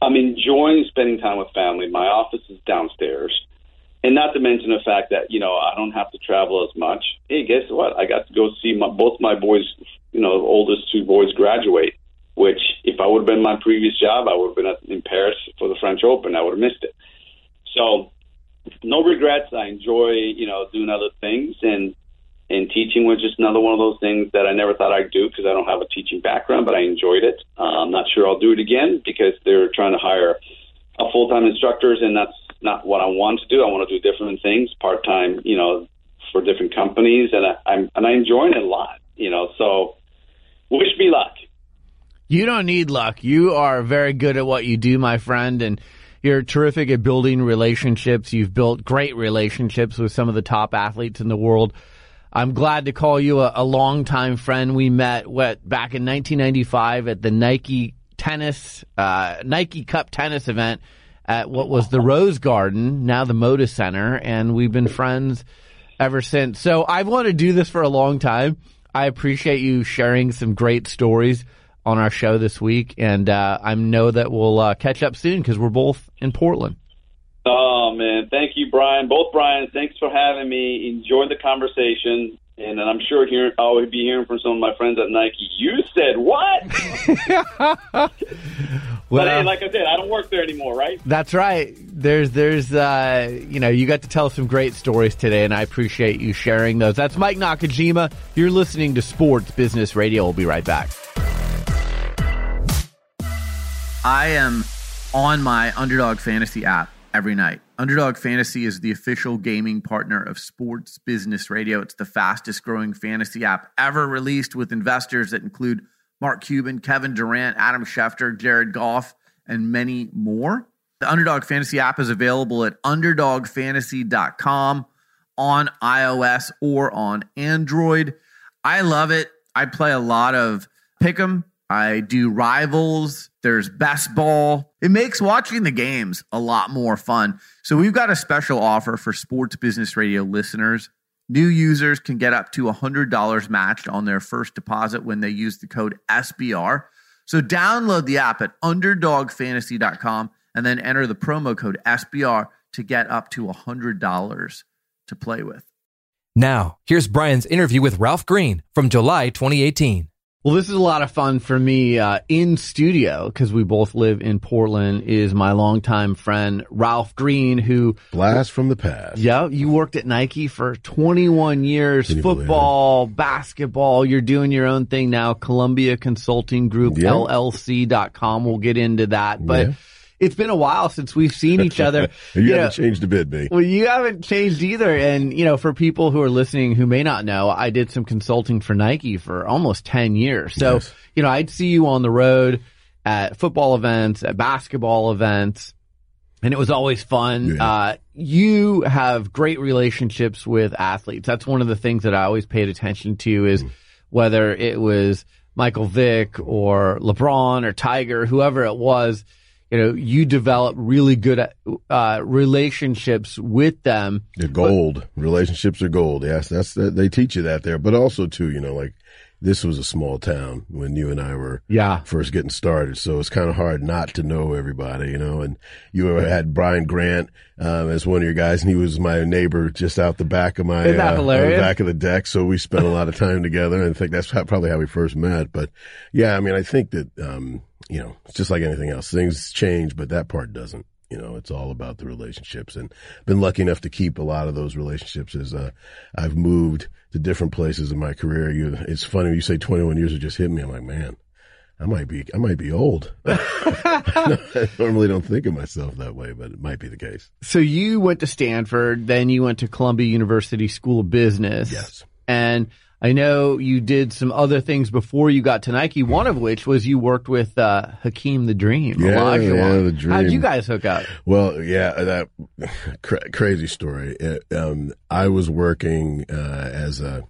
I'm enjoying spending time with family. My office is downstairs, and not to mention the fact that you know I don't have to travel as much. Hey, guess what? I got to go see my, both my boys. You know, oldest two boys graduate. Which, if I would have been my previous job, I would have been in Paris for the French Open. I would have missed it. So, no regrets. I enjoy, you know, doing other things, and and teaching was just another one of those things that I never thought I'd do because I don't have a teaching background, but I enjoyed it. Uh, I'm not sure I'll do it again because they're trying to hire a full-time instructors, and that's not what I want to do. I want to do different things, part-time, you know, for different companies, and I, I'm and I enjoy it a lot, you know. So, wish me luck. You don't need luck. You are very good at what you do, my friend, and you're terrific at building relationships. You've built great relationships with some of the top athletes in the world. I'm glad to call you a, a longtime friend. We met what back in 1995 at the Nike tennis uh, Nike Cup tennis event at what was the Rose Garden, now the Moda Center, and we've been friends ever since. So I've wanted to do this for a long time. I appreciate you sharing some great stories on our show this week, and uh, I know that we'll uh, catch up soon because we're both in Portland. Oh man, thank you, Brian. Both Brian, thanks for having me. Enjoyed the conversation, and I'm sure here I'll be hearing from some of my friends at Nike. You said what? well, but hey, like I said, I don't work there anymore, right? That's right. There's, there's, uh, you know, you got to tell some great stories today, and I appreciate you sharing those. That's Mike Nakajima. You're listening to Sports Business Radio. We'll be right back. I am on my Underdog Fantasy app every night. Underdog Fantasy is the official gaming partner of Sports Business Radio. It's the fastest growing fantasy app ever released with investors that include Mark Cuban, Kevin Durant, Adam Schefter, Jared Goff, and many more. The Underdog Fantasy app is available at underdogfantasy.com on iOS or on Android. I love it. I play a lot of Pick'em I do rivals. There's best ball. It makes watching the games a lot more fun. So we've got a special offer for Sports Business Radio listeners. New users can get up to $100 matched on their first deposit when they use the code SBR. So download the app at underdogfantasy.com and then enter the promo code SBR to get up to $100 to play with. Now, here's Brian's interview with Ralph Green from July 2018. Well, this is a lot of fun for me uh, in studio because we both live in Portland. Is my longtime friend Ralph Green, who blast from the past. Yeah, you worked at Nike for 21 years, football, basketball. You're doing your own thing now. Columbia Consulting Group, yeah. LLC.com. We'll get into that, but. Yeah it's been a while since we've seen each other. you, you, haven't know, changed a bit, B. Well, you haven't changed either. And, you know, for people who are listening who may not know, I did some consulting for Nike for almost 10 years. So, yes. you know, I'd see you on the road at football events, at basketball events, and it was always fun. Yeah. Uh, you have great relationships with athletes. That's one of the things that I always paid attention to is mm. whether it was Michael Vick or LeBron or Tiger, whoever it was, you know, you develop really good uh, relationships with them. They're gold. But, relationships are gold. Yes, that's they teach you that there. But also too, you know, like this was a small town when you and I were yeah. first getting started. So it's kind of hard not to know everybody, you know. And you had Brian Grant um, as one of your guys, and he was my neighbor just out the back of my uh, back of the deck. So we spent a lot of time together, and I think that's probably how we first met. But yeah, I mean, I think that um, you know, it's just like anything else. Things change, but that part doesn't. You know, it's all about the relationships and been lucky enough to keep a lot of those relationships as, uh, I've moved to different places in my career. You, it's funny when you say 21 years have just hit me. I'm like, man, I might be, I might be old. I normally don't think of myself that way, but it might be the case. So you went to Stanford, then you went to Columbia University School of Business. Yes. And I know you did some other things before you got to Nike. One of which was you worked with uh, Hakeem the Dream. Yeah, yeah, the Dream. How'd you guys hook up? Well, yeah, that cra- crazy story. It, um, I was working uh, as a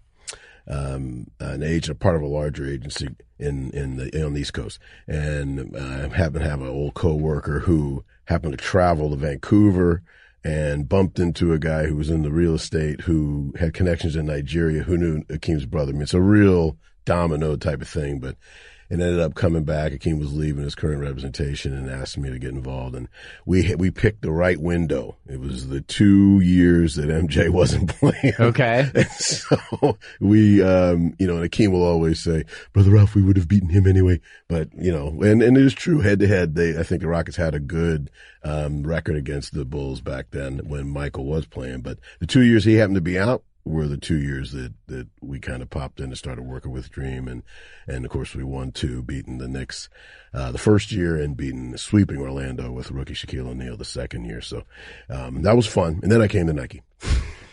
um, an agent, part of a larger agency in in the on the East Coast, and I uh, happened to have an old coworker who happened to travel to Vancouver and bumped into a guy who was in the real estate who had connections in Nigeria who knew Hakeem's brother. I mean, it's a real domino type of thing, but it ended up coming back. Hakeem was leaving his current representation and asked me to get involved. And we we picked the right window. It was the two years that MJ wasn't playing. Okay. And so we, um, you know, and Hakeem will always say, Brother Ralph, we would have beaten him anyway. But, you know, and, and it is true head to head. They, I think the Rockets had a good, um, record against the Bulls back then when Michael was playing. But the two years he happened to be out, were the two years that, that we kind of popped in and started working with Dream. And, and of course we won two, beating the Knicks, uh, the first year and beating, sweeping Orlando with rookie Shaquille O'Neal the second year. So, um, that was fun. And then I came to Nike.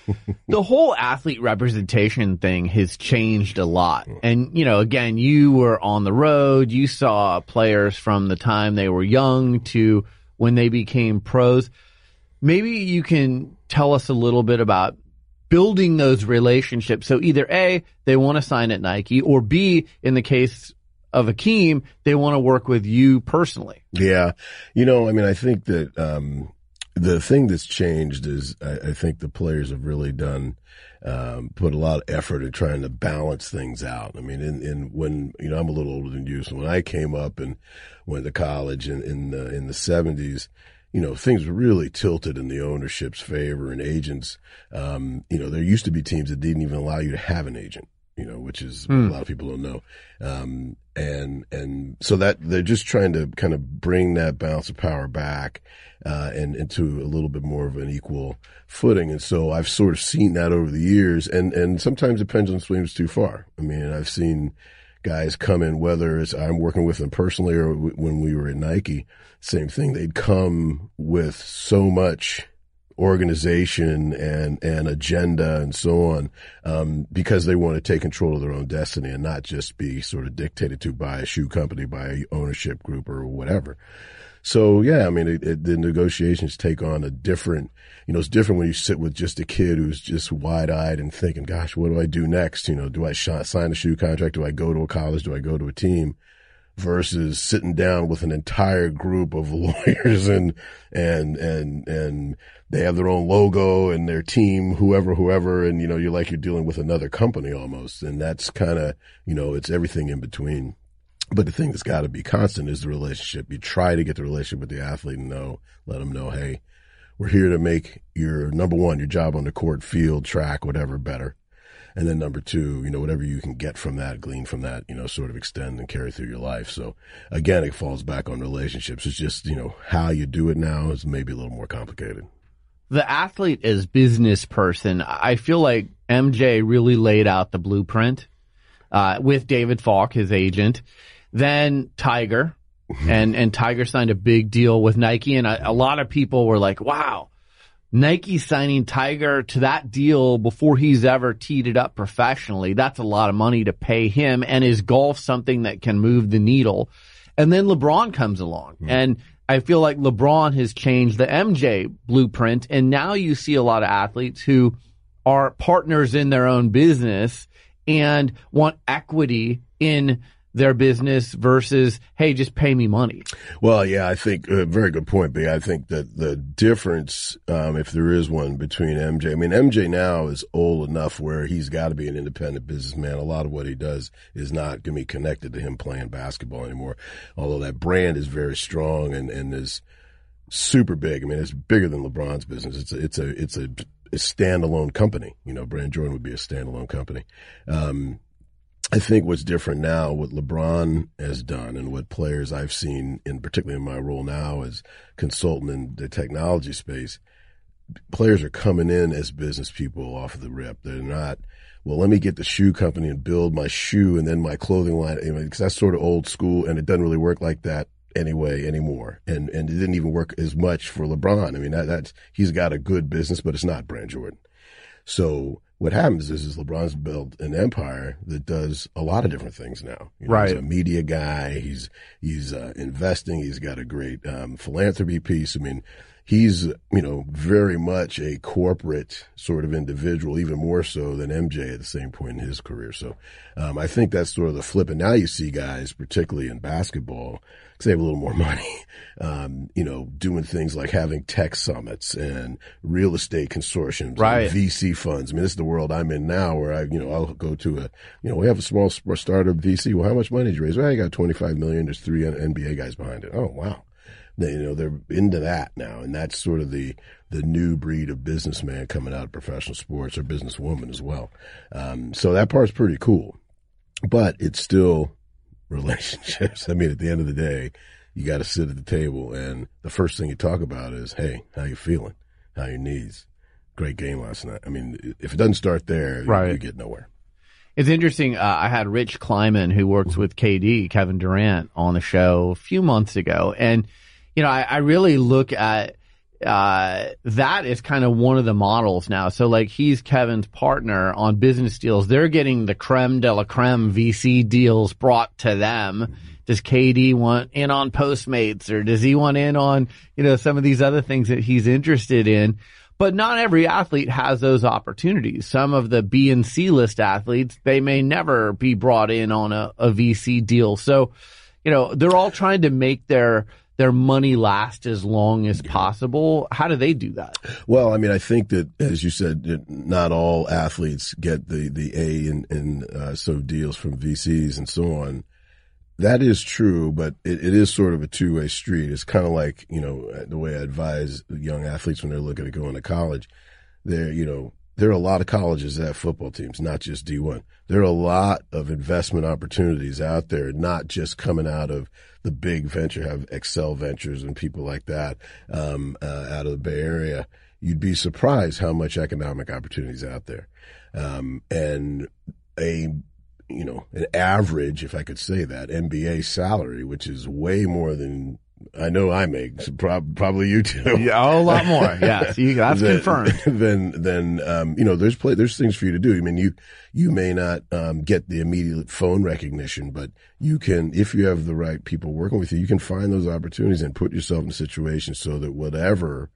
the whole athlete representation thing has changed a lot. And, you know, again, you were on the road. You saw players from the time they were young to when they became pros. Maybe you can tell us a little bit about building those relationships. So either A, they want to sign at Nike, or B, in the case of Hakeem, they want to work with you personally. Yeah. You know, I mean, I think that, um, the thing that's changed is I, I, think the players have really done, um, put a lot of effort in trying to balance things out. I mean, in, in when, you know, I'm a little older than you. So when I came up and went to college in, in the, in the seventies, you know, things were really tilted in the ownership's favor and agents. Um, you know, there used to be teams that didn't even allow you to have an agent, you know, which is hmm. a lot of people don't know. Um, and, and so that they're just trying to kind of bring that balance of power back, uh, and into a little bit more of an equal footing. And so I've sort of seen that over the years and, and sometimes the pendulum swings too far. I mean, I've seen, guys come in, whether it's I'm working with them personally or w- when we were at Nike, same thing. They'd come with so much organization and, and agenda and so on, um, because they want to take control of their own destiny and not just be sort of dictated to by a shoe company, by a ownership group or whatever. So yeah, I mean, it, it, the negotiations take on a different, you know, it's different when you sit with just a kid who's just wide eyed and thinking, gosh, what do I do next? You know, do I sh- sign a shoe contract? Do I go to a college? Do I go to a team? Versus sitting down with an entire group of lawyers and, and, and, and they have their own logo and their team, whoever, whoever. And, you know, you're like you're dealing with another company almost. And that's kind of, you know, it's everything in between. But the thing that's got to be constant is the relationship. You try to get the relationship with the athlete and know, let them know, hey, we're here to make your number one, your job on the court, field, track, whatever better. and then number two, you know, whatever you can get from that, glean from that, you know, sort of extend and carry through your life. So again, it falls back on relationships. It's just you know how you do it now is maybe a little more complicated. The athlete as business person, I feel like MJ really laid out the blueprint uh, with David Falk, his agent. Then Tiger, and and Tiger signed a big deal with Nike, and a, a lot of people were like, "Wow, Nike signing Tiger to that deal before he's ever teed it up professionally. That's a lot of money to pay him. And is golf something that can move the needle? And then LeBron comes along mm. and I feel like LeBron has changed the MJ blueprint. And now you see a lot of athletes who are partners in their own business and want equity in their business versus, hey, just pay me money? Well, yeah, I think a uh, very good point, B. I think that the difference, um, if there is one between MJ, I mean, MJ now is old enough where he's got to be an independent businessman. A lot of what he does is not going to be connected to him playing basketball anymore. Although that brand is very strong and, and is super big. I mean, it's bigger than LeBron's business. It's a, it's a, it's a, a standalone company. You know, Brand Jordan would be a standalone company. Um, I think what's different now, what LeBron has done, and what players I've seen, in particularly in my role now as consultant in the technology space, players are coming in as business people off of the rip. They're not, well, let me get the shoe company and build my shoe and then my clothing line, because that's sort of old school, and it doesn't really work like that anyway anymore. And and it didn't even work as much for LeBron. I mean, that, that's he's got a good business, but it's not Brand Jordan. So what happens is, is LeBron's built an empire that does a lot of different things now. You know, right. He's a media guy. He's, he's, uh, investing. He's got a great, um, philanthropy piece. I mean, he's, you know, very much a corporate sort of individual, even more so than MJ at the same point in his career. So, um, I think that's sort of the flip. And now you see guys, particularly in basketball, save a little more money, um, you know, doing things like having tech summits and real estate consortiums, right. VC funds. I mean, this is the world I'm in now where I, you know, I'll go to a, you know, we have a small startup VC. Well, how much money did you raise? Well, I got 25 million. There's three NBA guys behind it. Oh, wow. They, you know, they're into that now. And that's sort of the, the new breed of businessman coming out of professional sports or businesswoman as well. Um, so that part's pretty cool, but it's still relationships. I mean, at the end of the day, you got to sit at the table, and the first thing you talk about is, "Hey, how you feeling? How your needs? Great game last night." I mean, if it doesn't start there, right. you, you get nowhere. It's interesting. Uh, I had Rich Kleiman, who works with KD, Kevin Durant, on the show a few months ago, and you know, I, I really look at uh, that is kind of one of the models now. So like he's Kevin's partner on business deals. They're getting the creme de la creme VC deals brought to them. Does KD want in on Postmates or does he want in on, you know, some of these other things that he's interested in? But not every athlete has those opportunities. Some of the B and C list athletes, they may never be brought in on a, a VC deal. So, you know, they're all trying to make their, their money last as long as possible. How do they do that? Well, I mean, I think that, as you said, not all athletes get the, the A in, in uh, so deals from VCs and so on. That is true, but it, it is sort of a two way street. It's kind of like, you know, the way I advise young athletes when they're looking at going to college. They're, you know, there are a lot of colleges that have football teams, not just D1. There are a lot of investment opportunities out there, not just coming out of the big venture, have Accel Ventures and people like that um, uh, out of the Bay Area. You'd be surprised how much economic opportunities out there, um, and a you know an average, if I could say that, NBA salary, which is way more than I know I make prob- probably you too. Yeah, a lot more. Yes, you, that's then, confirmed. Then, then, um, you know, there's play, there's things for you to do. I mean, you, you may not, um, get the immediate phone recognition, but you can, if you have the right people working with you, you can find those opportunities and put yourself in situations so that whatever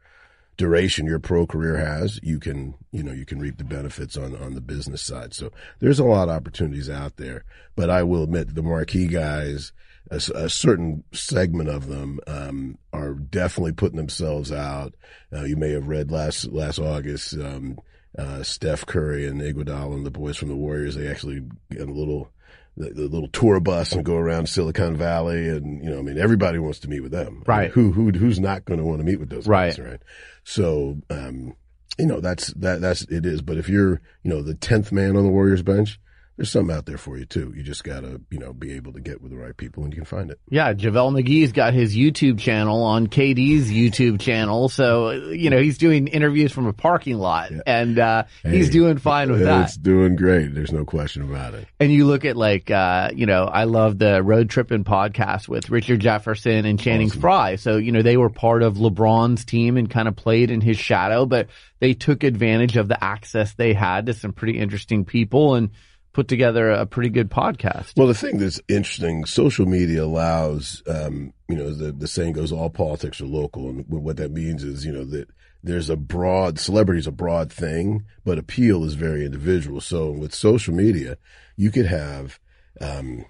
duration your pro career has, you can, you know, you can reap the benefits on, on the business side. So there's a lot of opportunities out there, but I will admit the marquee guys, a, a certain segment of them um, are definitely putting themselves out. Uh, you may have read last last August, um, uh, Steph Curry and Iguodala and the boys from the Warriors. They actually got a little the, the, little tour bus and go around Silicon Valley, and you know, I mean, everybody wants to meet with them. Right? I mean, who who who's not going to want to meet with those right. guys, right? So, um, you know, that's that that's it is. But if you're, you know, the tenth man on the Warriors bench, there's something out there for you too. You just gotta, you know, be able to get with the right people and you can find it. Yeah, JaVale McGee's got his YouTube channel on KD's YouTube channel. So, you know, he's doing interviews from a parking lot yeah. and, uh, hey, he's doing fine with that. It's doing great. There's no question about it. And you look at like, uh, you know, I love the road tripping podcast with Richard Jefferson and Channing awesome. Frye. So, you know, they were part of LeBron's team and kind of played in his shadow, but they took advantage of the access they had to some pretty interesting people and, put together a pretty good podcast. Well, the thing that's interesting, social media allows, um, you know, the, the saying goes, all politics are local. And what that means is, you know, that there's a broad, celebrity is a broad thing, but appeal is very individual. So with social media, you could have, um,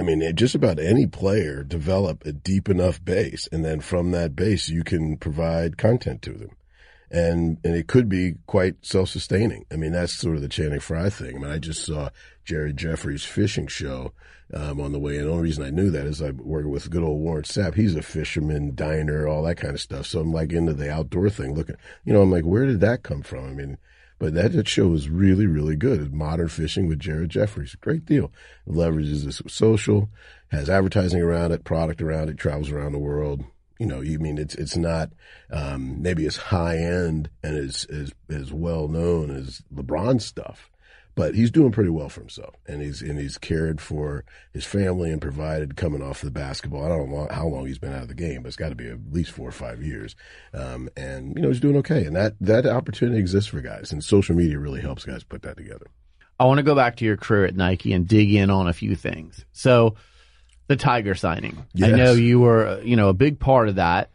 I mean, just about any player develop a deep enough base. And then from that base, you can provide content to them and and it could be quite self-sustaining. I mean, that's sort of the Channing Frye thing. I mean, I just saw Jared Jeffries' fishing show um, on the way, and the only reason I knew that is I work with good old Warren Sapp. He's a fisherman, diner, all that kind of stuff. So I'm like into the outdoor thing. Looking, you know, I'm like, where did that come from? I mean. But that, that show is really, really good. It's modern fishing with Jared Jeffries. Great deal. It leverages this social, has advertising around it, product around it, travels around the world you know, you mean it's it's not um, maybe as high end and as as as well known as LeBron stuff, but he's doing pretty well for himself, and he's and he's cared for his family and provided coming off the basketball. I don't know how long he's been out of the game, but it's got to be at least four or five years, um, and you know he's doing okay, and that that opportunity exists for guys, and social media really helps guys put that together. I want to go back to your career at Nike and dig in on a few things. So the Tiger signing. Yes. I know you were, uh, you know, a big part of that.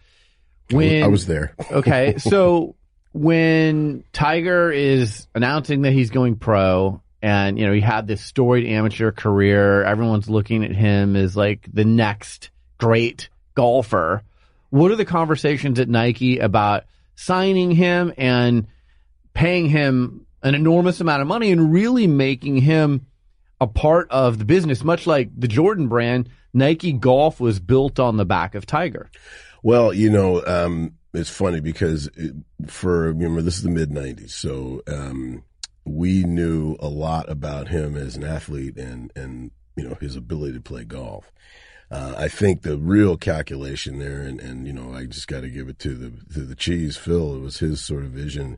When I was there. okay, so when Tiger is announcing that he's going pro, and you know he had this storied amateur career, everyone's looking at him as like the next great golfer. What are the conversations at Nike about signing him and paying him an enormous amount of money and really making him a part of the business, much like the Jordan brand Nike Golf was built on the back of Tiger. Well, you know, um, it's funny because it, for remember this is the mid '90s, so um, we knew a lot about him as an athlete and and you know his ability to play golf. Uh, I think the real calculation there, and, and you know, I just got to give it to the to the cheese, Phil. It was his sort of vision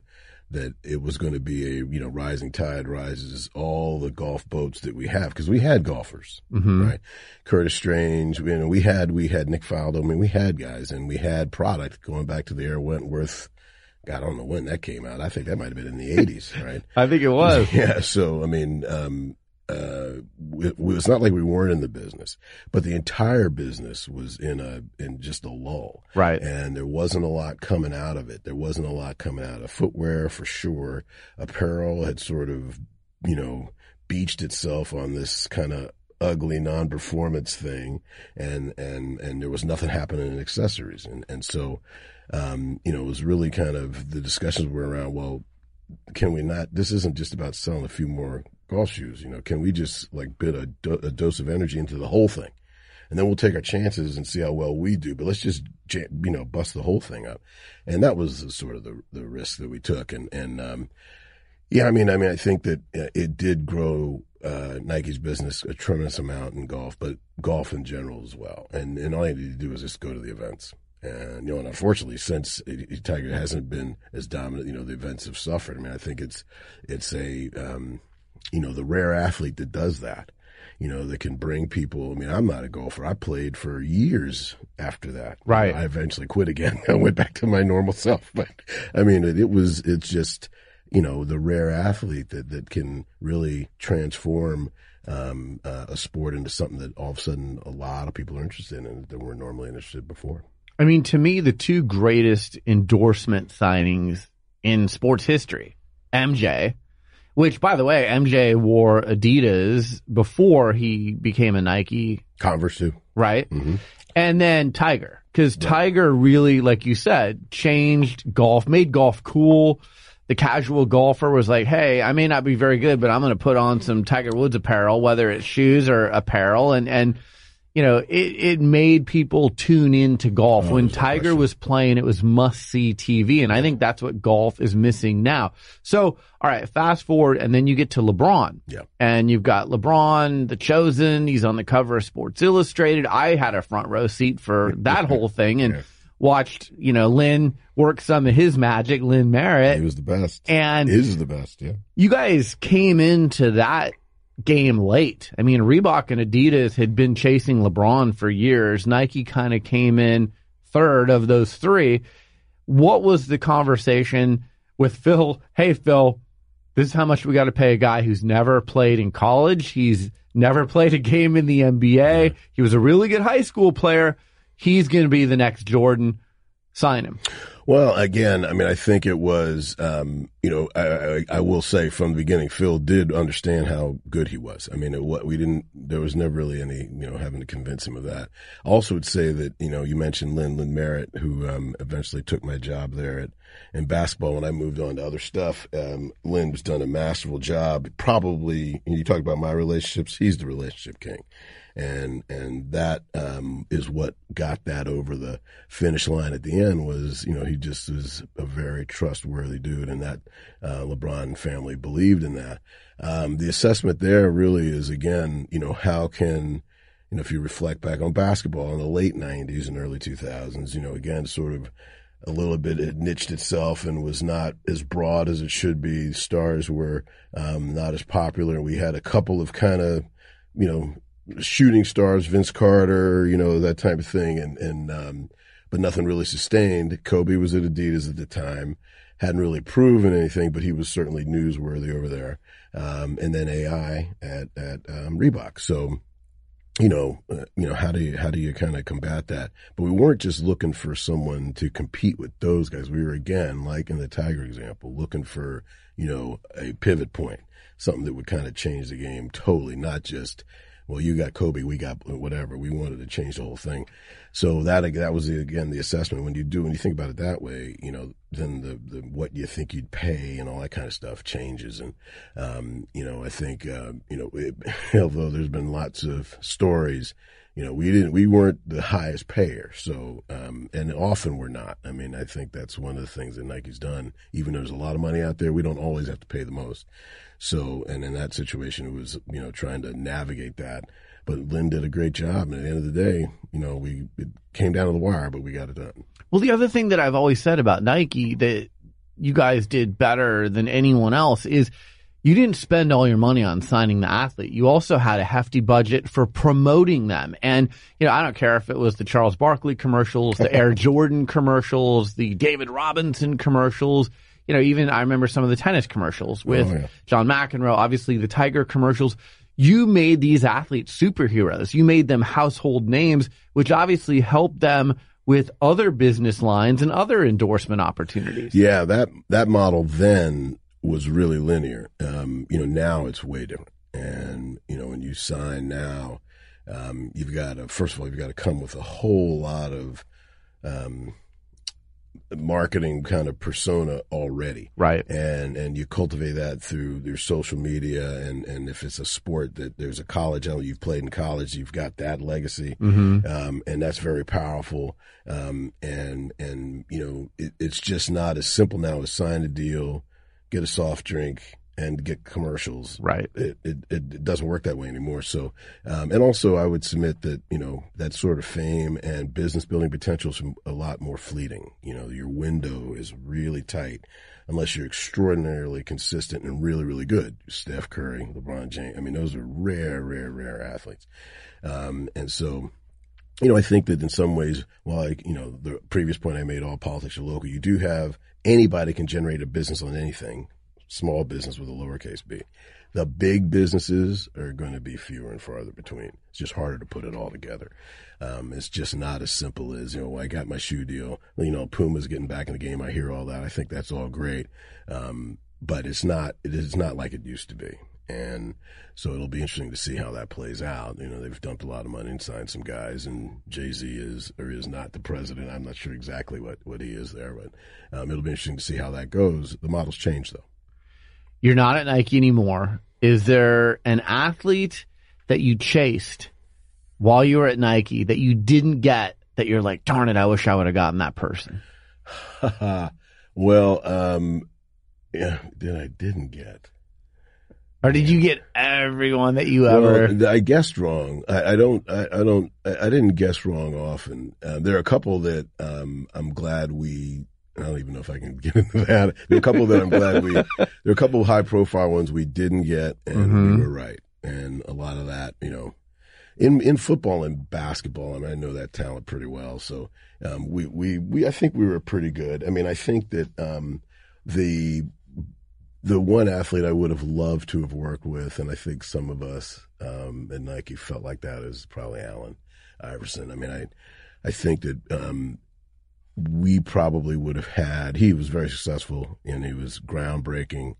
that it was going to be a you know rising tide rises all the golf boats that we have because we had golfers mm-hmm. right Curtis Strange you know we had we had Nick Faldo I mean we had guys and we had product going back to the Air Wentworth God, I don't know when that came out. I think that might have been in the 80s, right? I think it was. Yeah. So, I mean, um, uh, it, it's not like we weren't in the business, but the entire business was in a in just a lull, right? And there wasn't a lot coming out of it. There wasn't a lot coming out of footwear for sure. Apparel had sort of, you know, beached itself on this kind of ugly non-performance thing, and and and there was nothing happening in accessories, and and so, um, you know, it was really kind of the discussions were around well can we not? This isn't just about selling a few more shoes. You know, can we just like bid a, do, a dose of energy into the whole thing, and then we'll take our chances and see how well we do. But let's just you know bust the whole thing up, and that was sort of the the risk that we took. And and um, yeah, I mean, I mean, I think that uh, it did grow uh, Nike's business a tremendous amount in golf, but golf in general as well. And and all you need to do is just go to the events. And, you know, and unfortunately, since Tiger hasn't been as dominant, you know, the events have suffered. I mean, I think it's, it's a, um, you know, the rare athlete that does that, you know, that can bring people. I mean, I'm not a golfer. I played for years after that. Right. You know, I eventually quit again. I went back to my normal self. But I mean, it, it was, it's just, you know, the rare athlete that, that can really transform um, uh, a sport into something that all of a sudden a lot of people are interested in that weren't normally interested before. I mean, to me, the two greatest endorsement signings in sports history, MJ, which by the way, MJ wore Adidas before he became a Nike. Converse too. Right. Mm-hmm. And then Tiger, because right. Tiger really, like you said, changed golf, made golf cool. The casual golfer was like, Hey, I may not be very good, but I'm going to put on some Tiger Woods apparel, whether it's shoes or apparel. And, and, you know, it, it made people tune into golf. Oh, when Tiger was playing, it was must see TV. And I think that's what golf is missing now. So, all right, fast forward and then you get to LeBron. Yeah. And you've got LeBron, the chosen. He's on the cover of Sports Illustrated. I had a front row seat for that whole thing and Yeah. watched, you know, Lynn work some of his magic, Lynn Merritt. He was the best. and is the best. Yeah. you guys came into that game late. I mean, Reebok and Adidas had been chasing LeBron for years. Nike kind of came in third of those three. What was the conversation with Phil? Hey, Phil, this is how much we got to pay a guy who's never played in college. He's never played a game in the NBA. He was a really good high school player. He's going to be the next Jordan. Sign him. Well, again, I mean, I think it was, um, you know, I, I, I will say from the beginning, Phil did understand how good he was. I mean, what we didn't, there was never really any, you know, having to convince him of that. I Also would say that, you know, you mentioned Lynn, Lynn Merritt, who, um, eventually took my job there at, in basketball when I moved on to other stuff. Um, Lynn was done a masterful job. Probably, you talk about my relationships, he's the relationship king and and that um, is what got that over the finish line at the end was you know he just was a very trustworthy dude and that uh, LeBron family believed in that. Um, the assessment there really is again you know how can you know if you reflect back on basketball in the late '90s and early 2000s you know again sort of a little bit it niched itself and was not as broad as it should be. Stars were um, not as popular. We had a couple of kind of you know shooting stars, Vince Carter, you know, that type of thing. And, and, um, but nothing really sustained. Kobe was at Adidas at the time, hadn't really proven anything, but he was certainly newsworthy over there. Um, and then AI at, at, um, Reebok. So, you know, uh, you know, how do you, how do you kind of combat that? But we weren't just looking for someone to compete with those guys. We were again, like in the Tiger example, looking for, you know, a pivot point, something that would kind of change the game totally, not just, well, you got Kobe, we got whatever. We wanted to change the whole thing. So that that was the, again the assessment. When you do when you think about it that way, you know, then the, the what you think you'd pay and all that kind of stuff changes. And um, you know, I think uh, you know, it, although there's been lots of stories, you know, we didn't we weren't the highest payer. So um, and often we're not. I mean, I think that's one of the things that Nike's done. Even though there's a lot of money out there, we don't always have to pay the most. So, and in that situation, it was, you know, trying to navigate that. But Lynn did a great job. And at the end of the day, you know, we, it came down to the wire, but we got it done. Well, the other thing that I've always said about Nike that you guys did better than anyone else is you didn't spend all your money on signing the athlete. You also had a hefty budget for promoting them. And, you know, I don't care if it was the Charles Barkley commercials, the Air Jordan commercials, the David Robinson commercials. You know, even I remember some of the tennis commercials oh, with Oh, yeah. John McEnroe, obviously the Tiger commercials. You made these athletes superheroes. You made them household names, which obviously helped them with other business lines and other endorsement opportunities. Yeah, that, that model then was really linear. Um, you know, now it's way different. And, you know, when you sign now, um, you've got to, first of all, you've got to come with a whole lot of, um, marketing kind of persona already. Right. and and you cultivate that through your social media and and if it's a sport that there's a college element you've played in college you've got that legacy Mm-hmm. um, and that's very powerful um, and and you know it, it's just not as simple now as sign a deal get a soft drink and get commercials Right. it, it, it doesn't work that way anymore. So, um, and also I would submit that, you know, that sort of fame and business building potential is a lot more fleeting. You know, your window is really tight unless you're extraordinarily consistent and really, really good. Steph Curry, LeBron James. I mean, those are rare, rare, rare athletes. Um, and so, you know, I think that in some ways, while I, you know, the previous point I made, all politics are local, you do have anybody can generate a business on anything, small business with a lowercase b. The big businesses are going to be fewer and farther between. It's just harder to put it all together. Um, it's just not as simple as, you know, I got my shoe deal. You know, Puma's getting back in the game. I hear all that. I think that's all great. Um, but it's not, it is not like it used to be. And so it'll be interesting to see how that plays out. You know, they've dumped a lot of money and signed some guys, and Jay Z is or is not the president. I'm not sure exactly what, what he is there, but um, it'll be interesting to see how that goes. The model's changed though. You're not at Nike anymore. Is there an athlete that you chased while you were at Nike that you didn't get that you're like, darn it, I wish I would have gotten that person? well, um, yeah, that I didn't get. Or did you get everyone that you ever? Well, I guessed wrong. I, I don't. I, I, don't. I, didn't guess wrong often. Uh, there are a couple that um, I'm glad we. I don't even know if I can get into that. There are a couple that I'm glad we. There are a couple of high profile ones we didn't get, and mm-hmm. we were right. And a lot of that, you know, in in football and basketball. I mean, I know that talent pretty well. So um, we we we. I think we were pretty good. I mean, I think that um, the the one athlete I would have loved to have worked with, and I think some of us um, at Nike felt like that is probably Allen Iverson. I mean, I I think that um, we probably would have had. He was very successful, and he was groundbreaking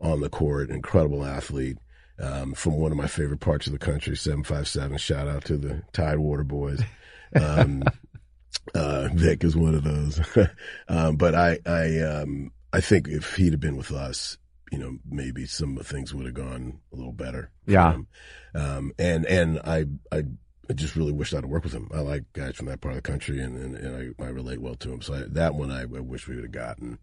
on the court. Incredible athlete um, from one of my favorite parts of the country, seven five seven. Shout out to the Tidewater boys. Um, uh, Vick is one of those, um, but I I um, I think if he'd have been with us, you know, maybe some of the things would have gone a little better. Yeah. Um, and, and I, I, I just really wish I'd have worked with him. I like guys from that part of the country and, and, and I, I relate well to him. So I, that one I, I wish we would have gotten.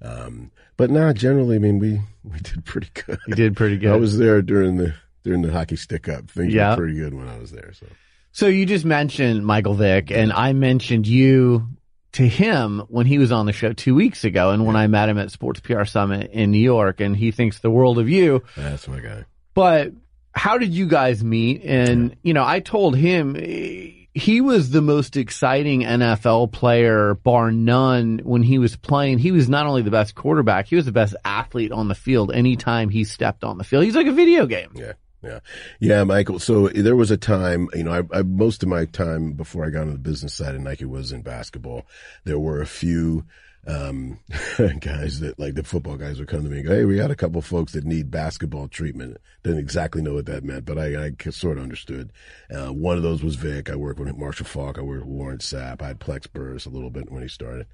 Um, but now generally, I mean, we, we did pretty good. You did pretty good. I was there during the, during the hockey stick up. Things yeah. were pretty good when I was there. So. So you just mentioned Michael Vick, and I mentioned you to him when he was on the show two weeks ago and when I met him at Sports PR Summit in New York and he thinks the world of you. That's my guy. But how did you guys meet? And, you know, I told him he was the most exciting NFL player, bar none, when he was playing. He was not only the best quarterback, he was the best athlete on the field anytime he stepped on the field. He's like a video game. Yeah. Yeah. Yeah, Michael. So there was a time, you know, I, I, most of my time before I got on the business side of Nike was in basketball. There were a few, um, guys that like the football guys would come to me and go, Hey, we got a couple folks that need basketball treatment. Didn't exactly know what that meant, but I, I sort of understood. Uh, one of those was Vick. I worked with Marshall Faulk. I worked with Warren Sapp. I had Plax Burress a little bit when he started.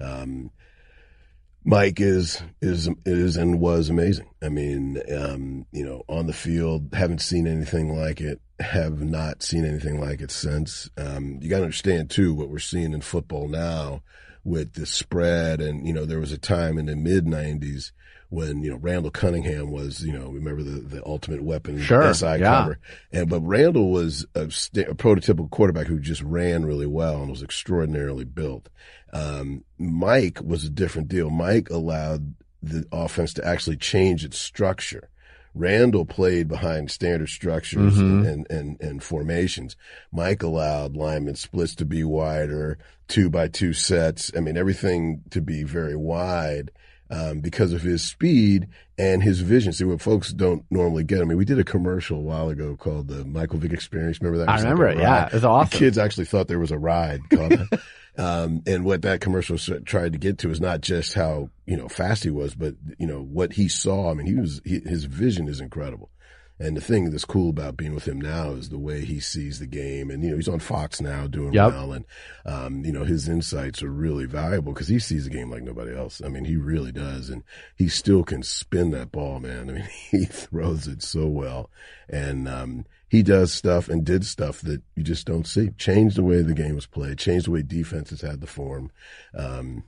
Um, Mike is is is and was amazing. I mean, um, you know, on the field, haven't seen anything like it. Have not seen anything like it since. Um, you got to understand too what we're seeing in football now with the spread, and you know, there was a time in the mid '90s when you know Randall Cunningham was you know remember the the ultimate weapon sure, SI yeah. cover and but Randall was a, st- a, prototypical quarterback who just ran really well and was extraordinarily built. Um, Mike was a different deal. Mike allowed the offense to actually change its structure. Randall played behind standard structures mm-hmm. and, and, and, formations. Mike allowed lineman splits to be wider, two by two sets. I mean, everything to be very wide um, because of his speed and his vision. See what folks don't normally get. I mean, we did a commercial a while ago called the Michael Vick Experience. Remember that? I remember like it. Yeah, it was awesome. The kids actually thought there was a ride um, and what that commercial tried to get to is not just how you know fast he was, but you know what he saw. I mean, he was he, his vision is incredible. And the thing that's cool about being with him now is the way he sees the game. And, you know, he's on Fox now doing yep. well. And, um, you know, his insights are really valuable because he sees the game like nobody else. I mean, he really does. And he still can spin that ball, man. I mean, he throws it so well. And, um, he does stuff and did stuff that you just don't see. Changed the way the game was played, changed the way defenses had the form, um,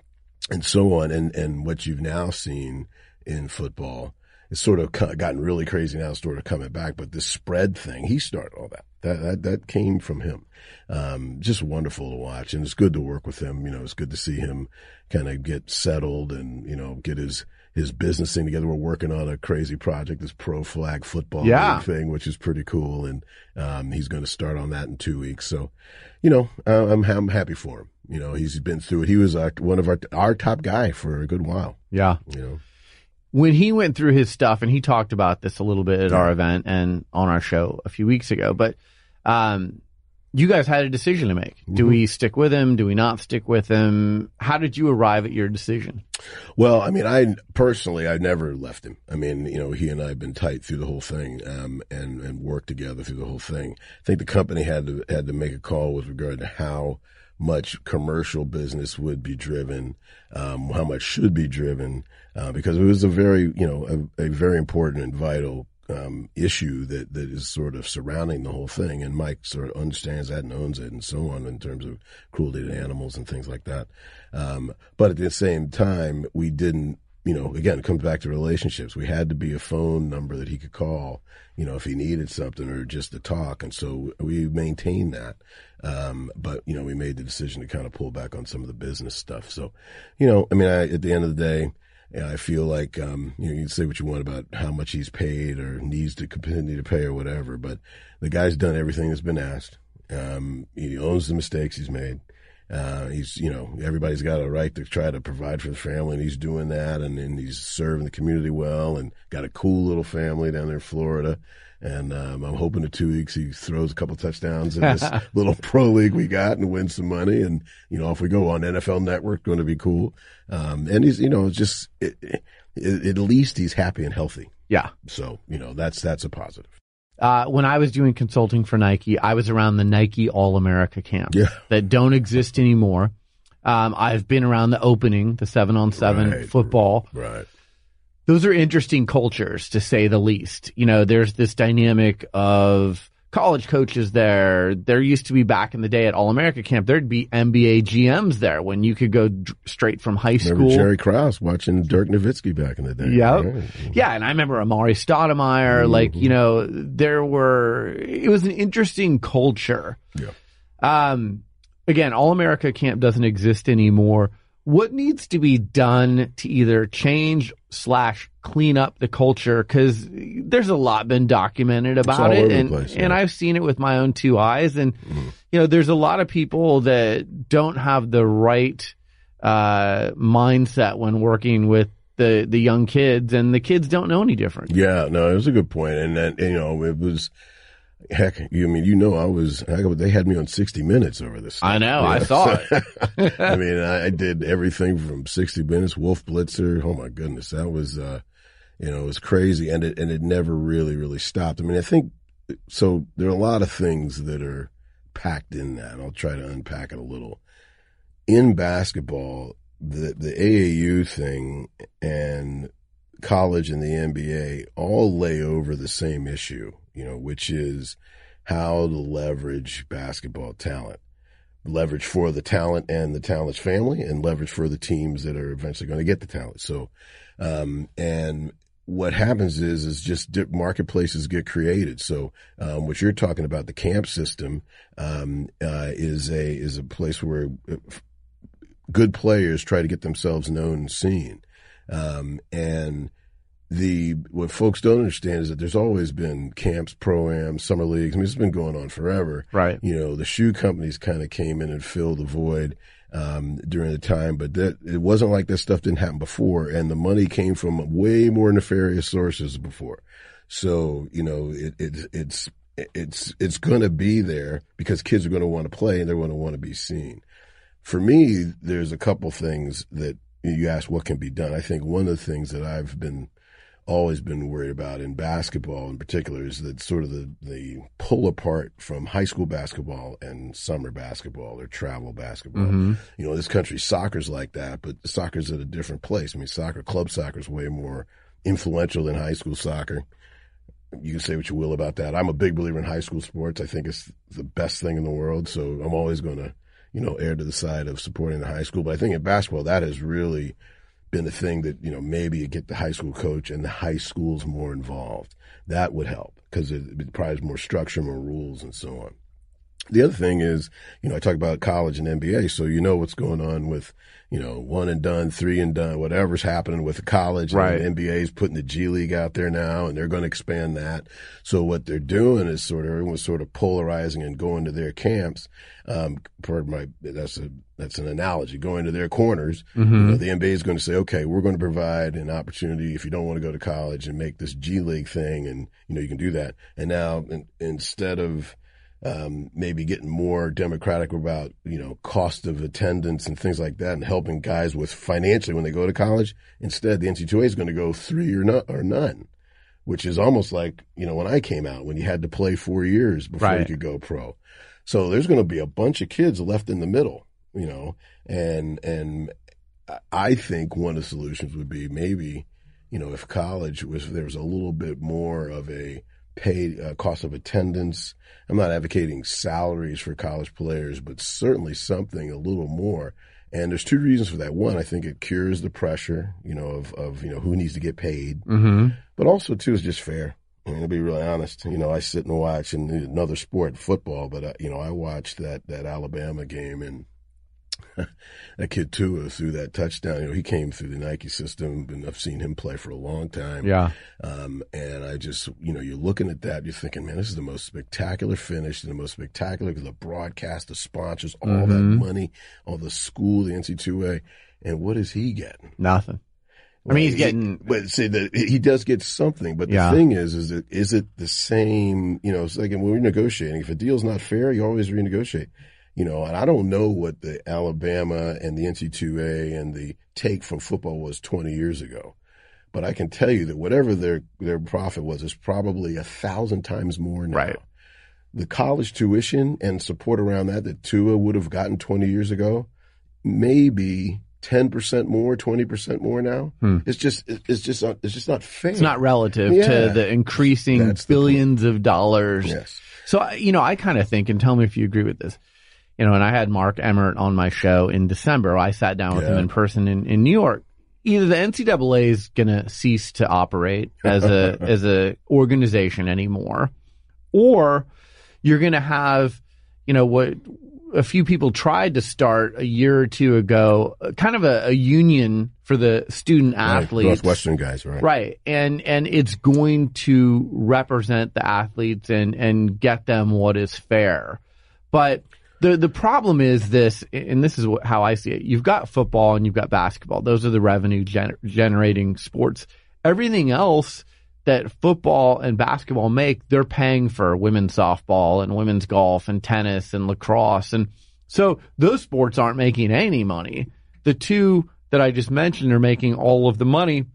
and so on. And, and what you've now seen in football it's sort of gotten really crazy now, sort of coming back. But the spread thing, he started all that. That that, that came from him. Um, just wonderful to watch, and it's good to work with him. You know, it's good to see him kind of get settled and you know get his his business thing together. We're working on a crazy project, this pro flag football yeah. thing, which is pretty cool, and um, he's going to start on that in two weeks. So, you know, I'm I'm happy for him. You know, he's been through it. He was our, one of our our top guy for a good while. Yeah, you know when he went through his stuff, and he talked about this a little bit at our event and on our show a few weeks ago, but um, you guys had a decision to make. Do mm-hmm. we stick with him? Do we not stick with him? How did you arrive at your decision? Well, I mean, I personally, I never left him. I mean, you know, he and I have been tight through the whole thing, um, and and worked together through the whole thing. I think the company had to had to make a call with regard to how much commercial business would be driven, um, how much should be driven, uh, because it was a very, you know, a, a very important and vital um, issue that that is sort of surrounding the whole thing, and Mike sort of understands that and owns it, and so on in terms of cruelty to animals and things like that. Um, but at the same time, we didn't. You know, again, it comes back to relationships. We had to be a phone number that he could call, you know, if he needed something or just to talk. And so we maintained that. Um, but, you know, we made the decision to kind of pull back on some of the business stuff. So, you know, I mean, I, at the end of the day, yeah, I feel like um, you know you can say what you want about how much he's paid or needs to continue to pay or whatever, but the guy's done everything that's been asked. Um, he owns the mistakes he's made. Uh, he's you know everybody's got a right to try to provide for the family, and he's doing that, and, and he's serving the community well, and got a cool little family down there in Florida. And um, I'm hoping in two weeks he throws a couple touchdowns in this little pro league we got and wins some money. And you know, if we go on NFL Network, going to be cool. Um, and he's you know just it, it, at least he's happy and healthy. Yeah. So you know that's that's a positive. Uh, when I was doing consulting for Nike, I was around the Nike All America camp Yeah. that don't exist anymore. Um, I've been around the opening, the seven on seven football. Right. Those are interesting cultures, to say the least. You know, there's this dynamic of college coaches there. There used to be back in the day at All America camp, there'd be NBA GMs there when you could go d- straight from high Remember school. Jerry Krause watching Dirk Nowitzki back in the day. Yep. right? Yeah, and I remember Amar'e Stoudemire. Like, you know, there were. It was an interesting culture. Yeah. Um, again, All America Camp doesn't exist anymore. What needs to be done to either change slash clean up the culture? Because there's a lot been documented about it, and place, and. I've seen it with my own two eyes. And you know, there's a lot of people that don't have the right uh, mindset when working with the the young kids, and the kids don't know any different. Yeah, no, it was a good point, and then you know it was. Heck, you I mean you know I was they had me on sixty minutes over this. Stuff. I know, I saw it. I mean, I, I did everything from sixty minutes, Wolf Blitzer. Oh my goodness, that was uh, you know, it was crazy, and it and it never really really stopped. I mean, I think so. There are a lot of things that are packed in that. I'll try to unpack it a little. In basketball, the the AAU thing and college and the NBA all lay over the same issue, you know, which is how to leverage basketball talent. Leverage for the talent and the talent's family, and leverage for the teams that are eventually going to get the talent. So, um, and what happens is is just marketplaces get created. So, um, what you're talking about, the camp system, um, uh, is a is a place where uh, good players try to get themselves known and seen. Um, and the what folks don't understand is that there's always been camps, pro-ams, summer leagues. I mean, it's been going on forever. Right. You know, the shoe companies kind of came in and filled the void um, during the time, but that it wasn't like that stuff didn't happen before, and the money came from way more nefarious sources before. So you know, it, it it's it's it's going to be there because kids are going to want to play and they're going to want to be seen for me, there's a couple things that you asked what can be done. I think one of the things that I've been always been worried about in basketball in particular is that sort of the, the pull apart from high school basketball and summer basketball or travel basketball. Mm-hmm. You know, this country soccer's like that, but soccer's at a different place. I mean, soccer, club soccer is way more influential than high school soccer. You can say what you will about that. I'm a big believer in high school sports. I think it's the best thing in the world. So I'm always going to, you know, err to the side of supporting the high school. But I think in basketball, that has really been a thing that, you know, maybe you get the high school coach and the high schools more involved. That would help because it, it provides more structure, more rules, and so on. The other thing is, you know, I talk about college and NBA, so you know what's going on with, you know, one and done, three and done, whatever's happening with the college. And Right. The NBA is putting the G League out there now, and they're going to expand that. So what they're doing is sort of everyone's sort of polarizing and going to their camps. Um, pardon my that's a that's an analogy. Going to their corners. You know, the NBA is going to say, okay, we're going to provide an opportunity if you don't want to go to college and make this G League thing, and you know you can do that. And now in, instead of um, maybe getting more democratic about you know cost of attendance and things like that, and helping guys with financially when they go to college. Instead, the NCAA is going to go three or not or none, which is almost like you know when I came out when you had to play four years before you could go pro. So there's going to be a bunch of kids left in the middle, you know, and and I- I think one of the solutions would be maybe you know, if college was there was a little bit more of a paid uh, cost of attendance. I'm not advocating salaries for college players, but certainly something a little more. And there's two reasons for that. One, I think it cures the pressure, you know, of, of you know who needs to get paid, mm-hmm. but also too is just fair. I mean, to be really honest, you know, I sit and watch in another sport, football, but I, you know, I watched that that Alabama game and that kid Tua threw that touchdown. You know, he came through the Nike system, and I've seen him play for a long time. Yeah. Um, and I just, you know, you're looking at that, you're thinking, man, this is the most spectacular finish, and the most spectacular because the broadcast, the sponsors, all mm-hmm. that money, all the school, the NC2A, and what is he getting? Nothing. I mean, he's getting. But say that he does get something. But the yeah. thing is, is it is it the same? You know, it's like when we're negotiating. If a deal's not fair, you always renegotiate you know, and I don't know what the Alabama and the NCAA and the take from football was 20 years ago. But I can tell you that whatever their, their profit was is probably a thousand times more now. Right. The college tuition and support around that that Tua would have gotten 20 years ago, maybe 10% more, 20% more now. Hmm. It's just, it's just, it's just not fair. It's not relative yeah. to the increasing That's billions the of dollars. Yes. So, you know, I kind of think, and tell me if you agree with this you know, and I had Mark Emmert on my show in December. I sat down with yeah. him in person in, in New York. Either the NCAA is going to cease to operate as a as a organization anymore, or you're going to have, you know, what a few people tried to start a year or two ago, kind of a, a union for the student athletes, right. Northwestern guys, right? Right, and and it's going to represent the athletes and and get them what is fair, but the the problem is this, and this is how I see it. You've got football and you've got basketball. Those are the revenue gener- generating sports. Everything else that football and basketball make, they're paying for women's softball and women's golf and tennis and lacrosse. And so those sports aren't making any money. The two that I just mentioned are making all of the money.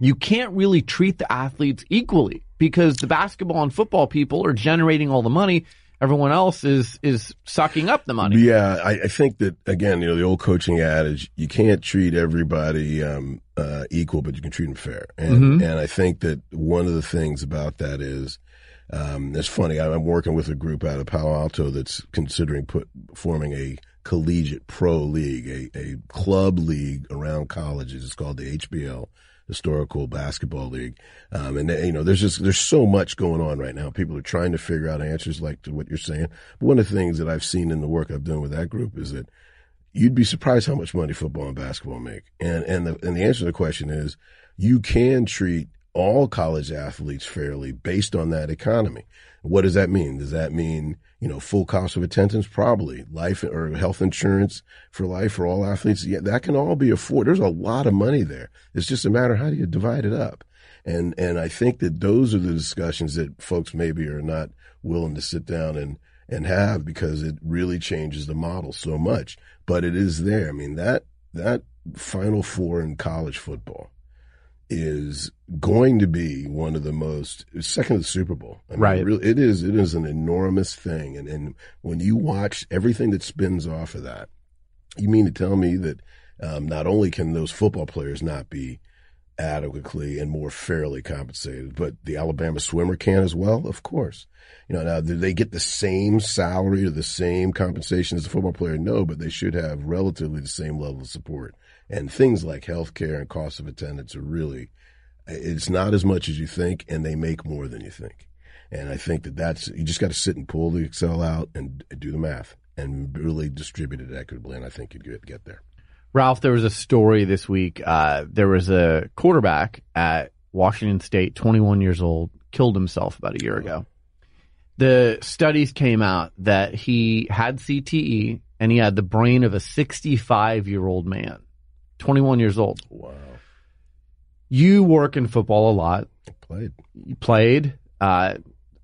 You can't really treat the athletes equally because the basketball and football people are generating all the money everyone else is is sucking up the money. Yeah, I, I, think that again, you know, the old coaching adage: you can't treat everybody um, uh, equal, but you can treat them fair. And mm-hmm. and I think that one of the things about that is. Um, it's funny. I'm working with a group out of Palo Alto that's considering put forming a collegiate pro league, a, a club league around colleges. It's called the HBL, historical basketball league. Um, and you know, there's just, there's so much going on right now. People are trying to figure out answers like to what you're saying. But one of the things that I've seen in the work I've done with that group is that you'd be surprised how much money football and basketball make. And, and the, and the answer to the question is you can treat all college athletes fairly based on that economy. What does that mean? Does that mean, you know, full cost of attendance? Probably. Life or health insurance for life for all athletes? Yeah, that can all be afforded. There's a lot of money there. It's just a matter of how do you divide it up? And, and I think that those are the discussions that folks maybe are not willing to sit down and, and have because it really changes the model so much. But it is there. I mean, that, that final four in college football is going to be one of the most second to the Super Bowl. I mean, right. Really, it is. It is an enormous thing, and and when you watch everything that spins off of that, you mean to tell me that um, not only can those football players not be adequately and more fairly compensated, but the Alabama swimmer can as well. Of course, you know now do they get the same salary or the same compensation as the football player? No, but they should have relatively the same level of support and things like healthcare and cost of attendance are really, it's not as much as you think, and they make more than you think. And I think that that's, you just got to sit and pull the Excel out and do the math and really distribute it equitably. And I think you'd get, get there. Ralph, there was a story this week. Uh, there was a quarterback at Washington State, 21 years old, killed himself about a year ago. The studies came out that he had CTE and he had the brain of a 65 year old man. 21 years old. Wow. You work in football a lot. I played. You played. Uh,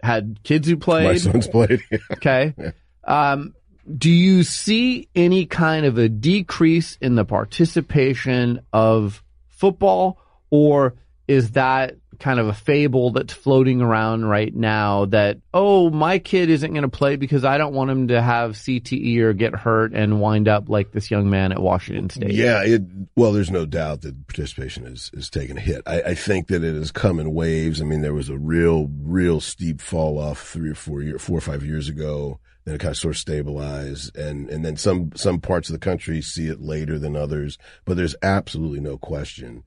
had kids who played. My sons played. okay. Yeah. Um, do you see any kind of a decrease in the participation of football, or is that kind of a fable that's floating around right now that, oh, my kid isn't going to play because I don't want him to have CTE or get hurt and wind up like this young man at Washington State. Yeah, it, well, there's no doubt that participation is, is taking a hit. I, I think that it has come in waves. I mean, there was a real, real steep fall off three or four year, four or five years ago. Then it kind of sort of stabilized and, and then some, some parts of the country see it later than others, but there's absolutely no question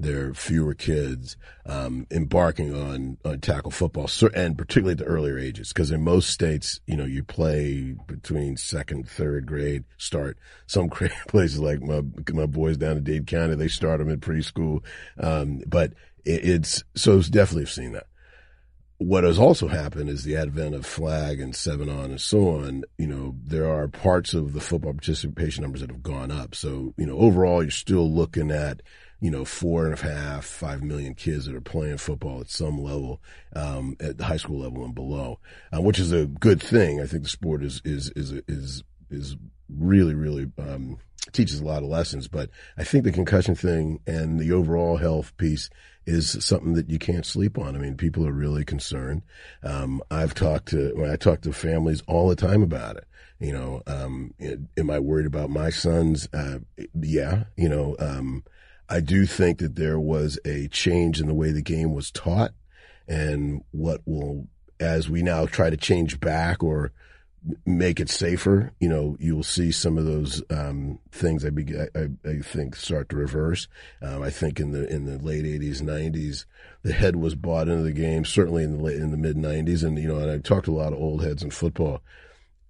there are fewer kids um, embarking on, on tackle football, and particularly at the earlier ages, because in most states, you know, you play between second, third grade start. Some places like my my boys down in Dade County, they start them in preschool, um, but it, it's so it's definitely seen that. What has also happened is the advent of flag and seven on and so on. You know, there are parts of the football participation numbers that have gone up. So, you know, overall, you're still looking at you know, four and a half, five million kids that are playing football at some level, um, at the high school level and below, uh, which is a good thing. I think the sport is, is, is, is, is really, really, um, teaches a lot of lessons, but I think the concussion thing and the overall health piece is something that you can't sleep on. I mean, people are really concerned. Um, I've talked to, when I talk to families all the time about it. You know, um, am I worried about my sons? Uh, yeah, you know, um, I do think that there was a change in the way the game was taught and what will, as we now try to change back or make it safer, you know, you will see some of those um, things. I, be, I, I, think start to reverse. Um, I think in the in the late '80s, '90s, the head was bought into the game. Certainly in the late, in the mid '90s, and you know, and I talked to a lot of old heads in football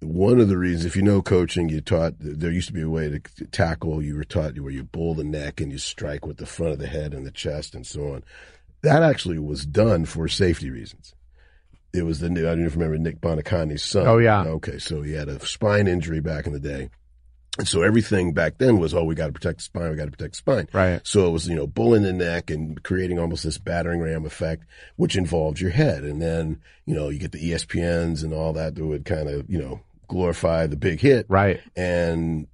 one of the reasons, if you know coaching, you taught there used to be a way to tackle. You were taught where you bull the neck and you strike with the front of the head and the chest and so on. That actually was done for safety reasons. It was the new—I don't even remember Nick Buoniconti's son. Oh yeah. Okay, so he had a spine injury back in the day. And so everything back then was, oh, we got to protect the spine. We got to protect the spine. Right. So it was, you know, bulling the neck and creating almost this battering ram effect, which involved your head. And then, you know, you get the ESPNs and all that that would kind of, you know, glorify the big hit. Right. And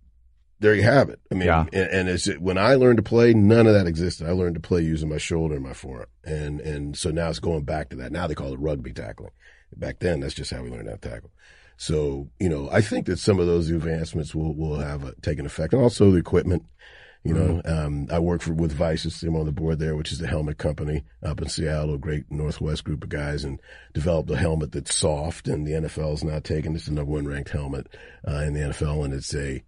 there you have it. I mean, yeah. and, and it's, when I learned to play, none of that existed. I learned to play using my shoulder and my forearm. And, and so now it's going back to that. Now they call it rugby tackling. Back then, that's just how we learned how to tackle. So, you know, I think that some of those advancements will, will have a, take an effect. And also the equipment. You know, mm-hmm. um, I work for with VICIS. I'm on the board there, which is the helmet company up in Seattle, a great Northwest group of guys, and developed a helmet that's soft. And the NFL is now taking it's the number one ranked helmet uh, in the NFL, and it's a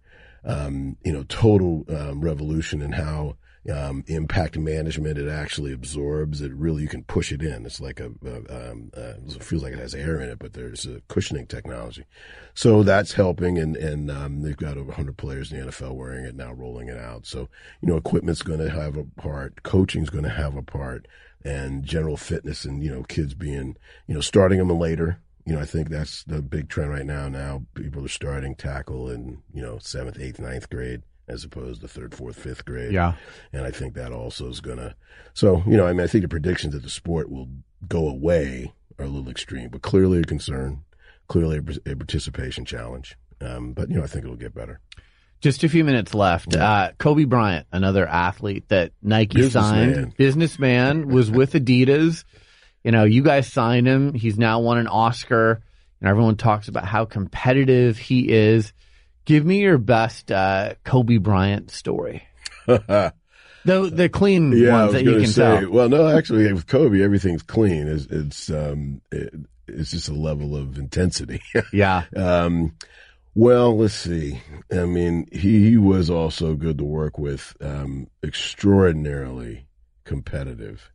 um, you know total um, revolution in how um, impact management it actually absorbs. It really you can push it in. It's like a, a um, uh, it feels like it has air in it, but there's a cushioning technology. So that's helping, and and um, they've got over 100 players in the NFL wearing it now, rolling it out. So you know, equipment's going to have a part, coaching's going to have a part, and general fitness, and you know, kids being you know starting them later. You know, I think that's the big trend right now. Now people are starting tackle in you know seventh, eighth, ninth grade as opposed to third, fourth, fifth grade. Yeah. And I think that also is going to, so, you know, I mean, I think the predictions that the sport will go away are a little extreme, but clearly a concern, clearly a, a participation challenge. Um, but, you know, I think it'll get better. Just a few minutes left. Yeah. Uh, Kobe Bryant, another athlete that Nike businessman. signed, businessman, was with Adidas. You know, you guys signed him. He's now won an Oscar, and everyone talks about how competitive he is. Give me your best uh, Kobe Bryant story. the the clean yeah, ones that you can say, tell. Well, no, actually, with Kobe, everything's clean. It's it's um, it, it's just a level of intensity. yeah. Um, well, let's see. I mean, he, he was also good to work with. Um, extraordinarily competitive.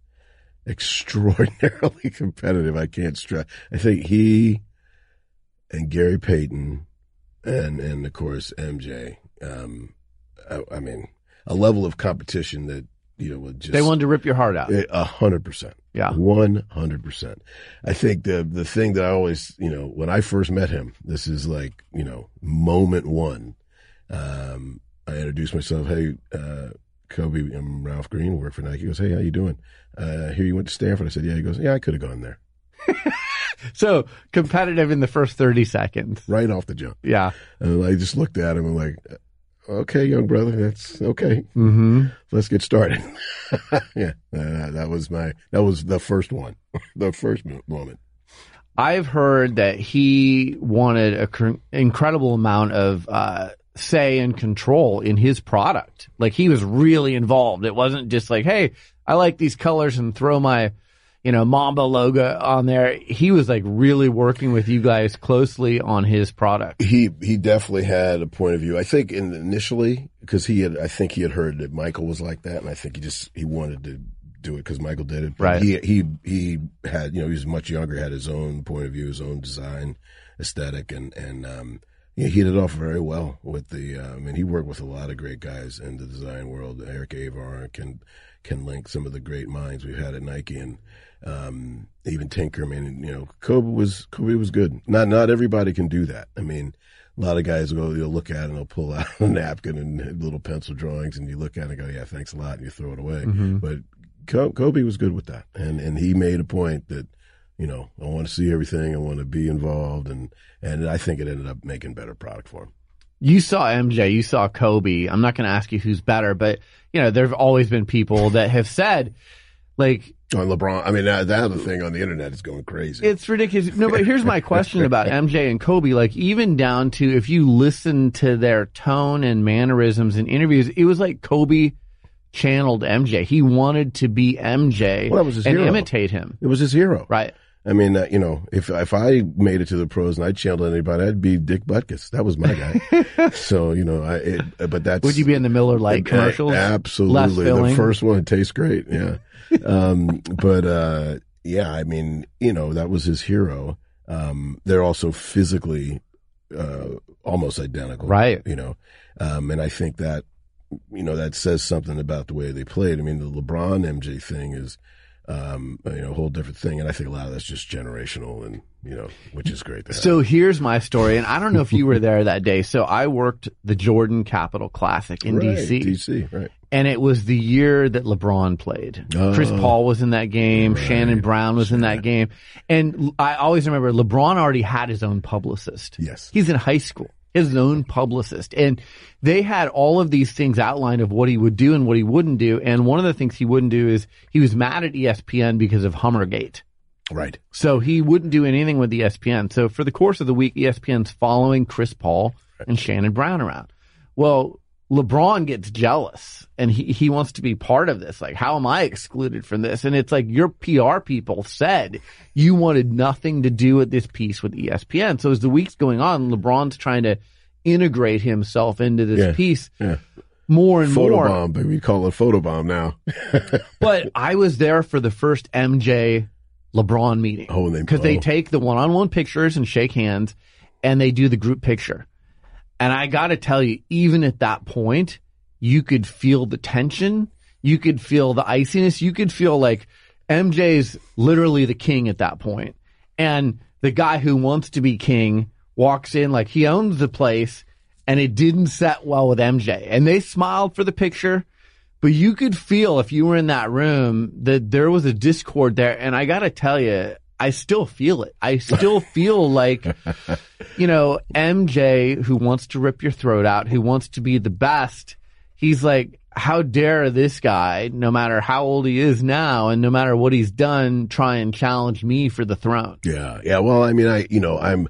Extraordinarily competitive. I can't stress. I think he and Gary Payton and and of course MJ. Um, I, I, mean, a level of competition that you know would just they wanted to rip your heart out. A hundred percent. Yeah, one hundred percent. I think the the thing that I always you know when I first met him, this is like you know moment one. Um, I introduced myself. Hey, uh, Kobe, I'm Ralph Green. Work for Nike. He goes, Hey, how you doing? Uh, here you went to Stanford. I said, Yeah. He goes, Yeah, I could have gone there. so competitive in the first 30 seconds. Right off the jump. Yeah. And I just looked at him and like, okay, young brother, that's okay. Mm-hmm. Let's get started. yeah, uh, that was my that was the first one, the first moment. I've heard that he wanted a cr- incredible amount of uh, say and control in his product. Like he was really involved. It wasn't just like, hey, I like these colors and throw my, you know, Mamba logo on there. He was like really working with you guys closely on his product. He he definitely had a point of view. I think in initially because he had I think he had heard that Michael was like that, and I think he just he wanted to do it because Michael did it. But Right. He he he had you know he was much younger, had his own point of view, his own design aesthetic, and and um, yeah, he did it off very well with the. Uh, I mean, he worked with a lot of great guys in the design world. Eric Avar can Ken Link some of the great minds we've had at Nike, and um, even Tinker. I mean, you know, Kobe was Kobe was good. Not not everybody can do that. I mean. A lot of guys go, you'll look at it and they'll pull out a napkin and little pencil drawings, and you look at it and go, "Yeah, thanks a lot," and you throw it away. Mhm. But Kobe was good with that, and and he made a point that you know I want to see everything, I want to be involved, and and I think it ended up making better product for him. You saw MJ, you saw Kobe. I'm not going to ask you who's better, but you know, there've always been people that have said, like, On LeBron, I mean that, that other thing on the internet is going crazy. It's ridiculous. No, but here's my question about MJ and Kobe. Like, even down to if you listen to their tone and mannerisms in interviews, it was like Kobe channeled MJ. He wanted to be MJ Well, that was his and hero. imitate him. It was his hero, right? I mean, uh, you know, if if I made it to the pros and I channeled anybody, I'd be Dick Butkus. That was my guy. so you know, I it, but that's Would you be in the Miller Lite Uh, commercials? Absolutely. The first one tastes great. Yeah. Um, but, uh, yeah, I mean, you know, that was his hero. Um, they're also physically, uh, almost identical. Right. You know, um, and I think that, you know, that says something about the way they played. I mean, the LeBron MJ thing is, um, you know, a whole different thing. And I think a lot of that's just generational and, you know, which is great. To have. So here's my story, and I don't know if you were there that day. So I worked the Jordan Capital Classic in Right, DC. DC, right. And it was the year that LeBron played. Chris Oh. Paul was in that game. Shannon Brown was in that game. And I always remember LeBron already had his own publicist. Yes. He's in high school. His own publicist. And they had all of these things outlined of what he would do and what he wouldn't do. And one of the things he wouldn't do is he was mad at ESPN because of Hummergate. Right. So he wouldn't do anything with ESPN. So for the course of the week, ESPN's following Chris Paul and Shannon Brown around. Well, LeBron gets jealous and he, he wants to be part of this. Like, how am I excluded from this? And it's like your PR people said you wanted nothing to do with this piece with ESPN. So as the week's going on, LeBron's trying to integrate himself into this Yeah. piece Yeah. more and more. Photobomb, but we call it photobomb now. But I was there for the first MJ LeBron meeting. Oh, and they- because they oh. take the one-on-one pictures and shake hands, and they do the group picture. And I got to tell you, even at that point, you could feel the tension. You could feel the iciness. You could feel like MJ's literally the king at that point. And the guy who wants to be king walks in like he owns the place and it didn't set well with MJ. And they smiled for the picture, but you could feel if you were in that room that there was a discord there. And I got to tell you, I still feel it. I still feel like, you know, MJ who wants to rip your throat out, who wants to be the best. He's like, how dare this guy, no matter how old he is now and no matter what he's done, try and challenge me for the throne. Yeah, yeah. Well, I mean, I you know, I'm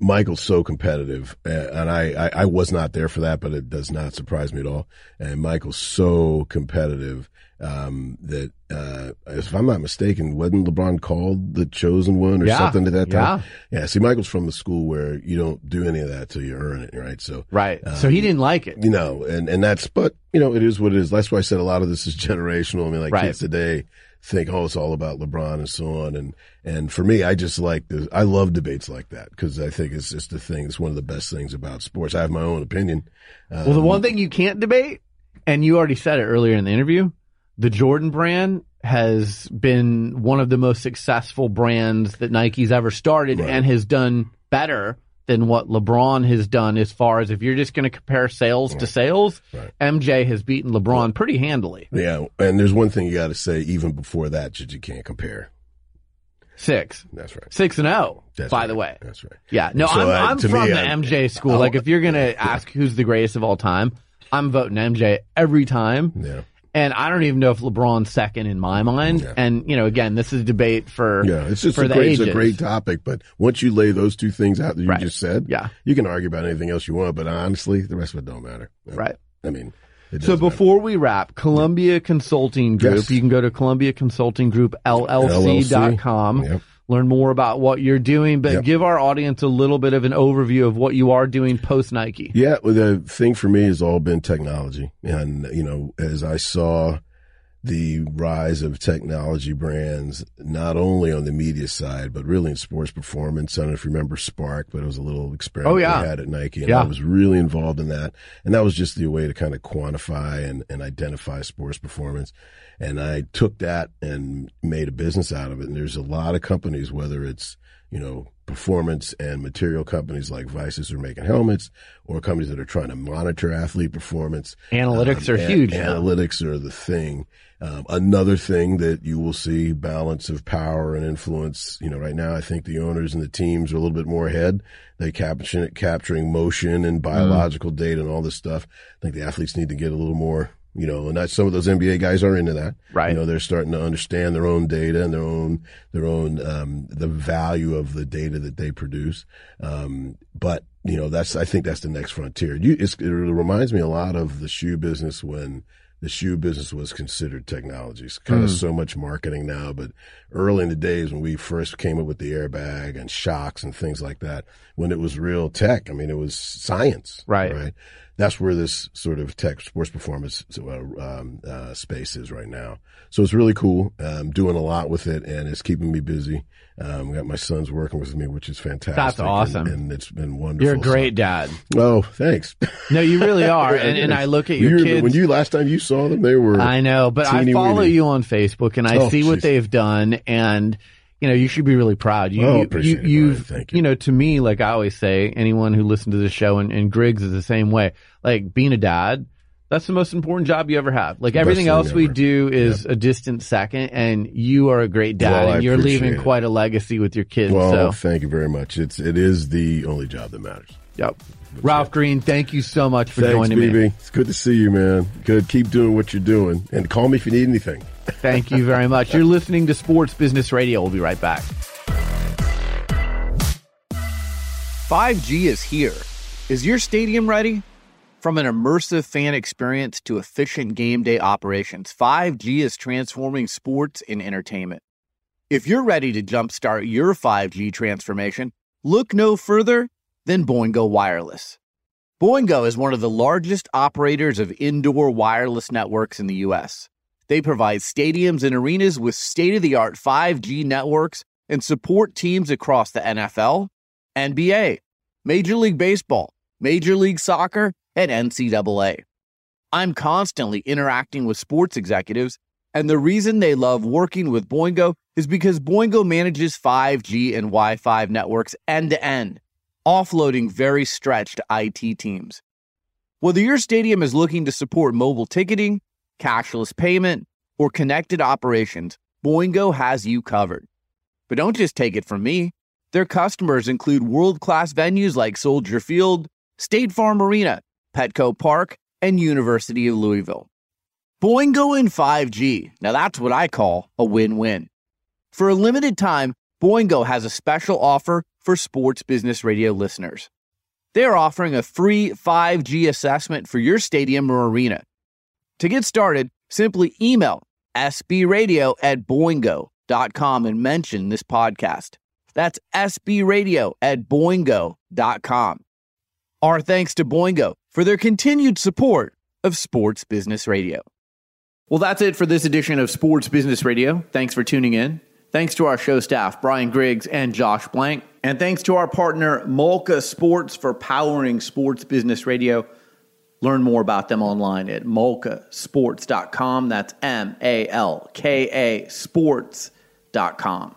Michael's so competitive, uh, and I, I I was not there for that, but it does not surprise me at all. And Michael's so competitive um, that uh, if I'm not mistaken, wasn't LeBron called the chosen one or Yeah, something at that time? yeah. Yeah. See, Michael's from the school where you don't do any of that till you earn it, right? So Right. so he didn't like it. you know, and, and that's, but, you know, it is what it is. That's why I said a lot of this is generational. I mean, like Right. kids today think, oh, it's all about LeBron and so on. And, and for me, I just like the, I love debates like that because I think it's just the thing. It's one of the best things about sports. I have my own opinion. Um, Well, the one thing you can't debate, and you already said it earlier in the interview, the Jordan brand has been one of the most successful brands that Nike's ever started Right. and has done better than what LeBron has done as far as if you're just going to compare sales to sales, Right. MJ has beaten LeBron pretty handily. Yeah. And there's one thing you got to say, even before that, that you can't compare. Six. That's right. Six and oh, That's by right. the way. That's right. Yeah. No, So, I'm, uh, I'm from me, the I- MJ school. Oh, like if you're going to ask who's the greatest of all time, I'm voting MJ every time. Yeah. And I don't even know if LeBron's second in my mind. Yeah. And you know, again, this is a debate for Yeah, it's just for a the great, it's a great topic. But once you lay those two things out that you Right. just said, Yeah. you can argue about anything else you want. But honestly, the rest of it don't matter. Uh, right. I mean, it So doesn't matter. before we wrap, Columbia Consulting Group, Yes. you can go to Columbia Consulting Group LLC.com. Yep. Learn more about what you're doing, but Yep. give our audience a little bit of an overview of what you are doing post Nike. Yeah, well, the thing for me has all been technology. And, you know, as I saw the rise of technology brands, not only on the media side, but really in sports performance. I don't know if you remember SPARQ, but it was a little experiment Oh, yeah. we had at Nike. And Yeah. I was really involved in that. And that was just the way to kind of quantify and, and identify sports performance. And I took that and made a business out of it. And there's a lot of companies, whether it's, you know, performance and material companies like VICIS are making helmets or companies that are trying to monitor athlete performance. Analytics are a- huge now. Analytics are the thing. Um, another thing that you will see balance of power and influence. You know, right now I think the owners and the teams are a little bit more ahead. They capture capturing motion and biological data and all this stuff. I think the athletes need to get a little more. You know, and that's some of those NBA guys are into that. Right. You know, they're starting to understand their own data and their own their own um, the value of the data that they produce. Um, but you know, that's I think that's the next frontier. You, it's, it reminds me a lot of the shoe business when the shoe business was considered technology. It's kind of so much marketing now, but early in the days when we first came up with the airbag and shocks and things like that, when it was real tech, I mean, it was science. Right. Right that's where this sort of tech sports performance uh, um, uh, space is right now. So it's really cool. I'm doing a lot with it, and it's keeping me busy. Um, got my sons working with me, which is fantastic. That's awesome. and, and it's been wonderful. You're a great dad. So- oh, thanks. No, you really are. and, and I look at your You- kids. When you last time you saw them, they were. I know, but I follow weeny. you on Facebook and I Oh, see what they've done and you know, you should be really proud. You, Oh, you, appreciate it, you, have Thank you you. know, to me, like I always say, anyone who listens to the show and, and Griggs is the same way. Like being a dad, that's the most important job you ever have. Like everything thing else we do is a distant second, and you are a great dad, Well, and you're leaving it. quite a legacy with your kids. Well, so, thank you very much. It's it is the only job that matters. yep. Ralph Green, thank you so much for Thanks, joining me. It's good to see you, man. Good. Keep doing what you're doing, and call me if you need anything. Thank you very much. You're listening to Sports Business Radio. We'll be right back. 5G is here. Is your stadium ready? From an immersive fan experience to efficient game day operations, 5G is transforming sports and entertainment. If you're ready to jumpstart your 5G transformation, look no further than Boingo Wireless. Boingo is one of the largest operators of indoor wireless networks in the U.S. They provide stadiums and arenas with state of the art 5G networks and support teams across the NFL, NBA, Major League Baseball, Major League Soccer, and NCAA. I'm constantly interacting with sports executives, and the reason they love working with Boingo is because Boingo manages 5G and Wi Fi networks end to end, offloading very stretched IT teams. Whether your stadium is looking to support mobile ticketing, cashless payment, or connected operations, Boingo has you covered. But don't just take it from me. Their customers include world class venues like Soldier Field, State Farm Arena, Petco Park, and University of Louisville. Boingo in 5G. Now that's what I call a win win. For a limited time, Boingo has a special offer for sports business radio listeners. They're offering a free 5G assessment for your stadium or arena. To get started, simply email sbradio at boingo.com and mention this podcast. That's sbradio at boingo.com. Our thanks to Boingo for their continued support of Sports Business Radio. Well, that's it for this edition of Sports Business Radio. Thanks for tuning in. Thanks to our show staff, Brian Griggs and Josh Blank. And thanks to our partner, Malka Sports, for powering Sports Business Radio. Learn more about them online at malkasports.com. That's M A L K A sports.com.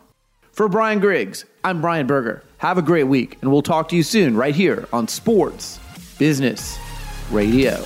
For Brian Griggs, I'm Brian Berger. Have a great week, and we'll talk to you soon right here on Sports Business Radio.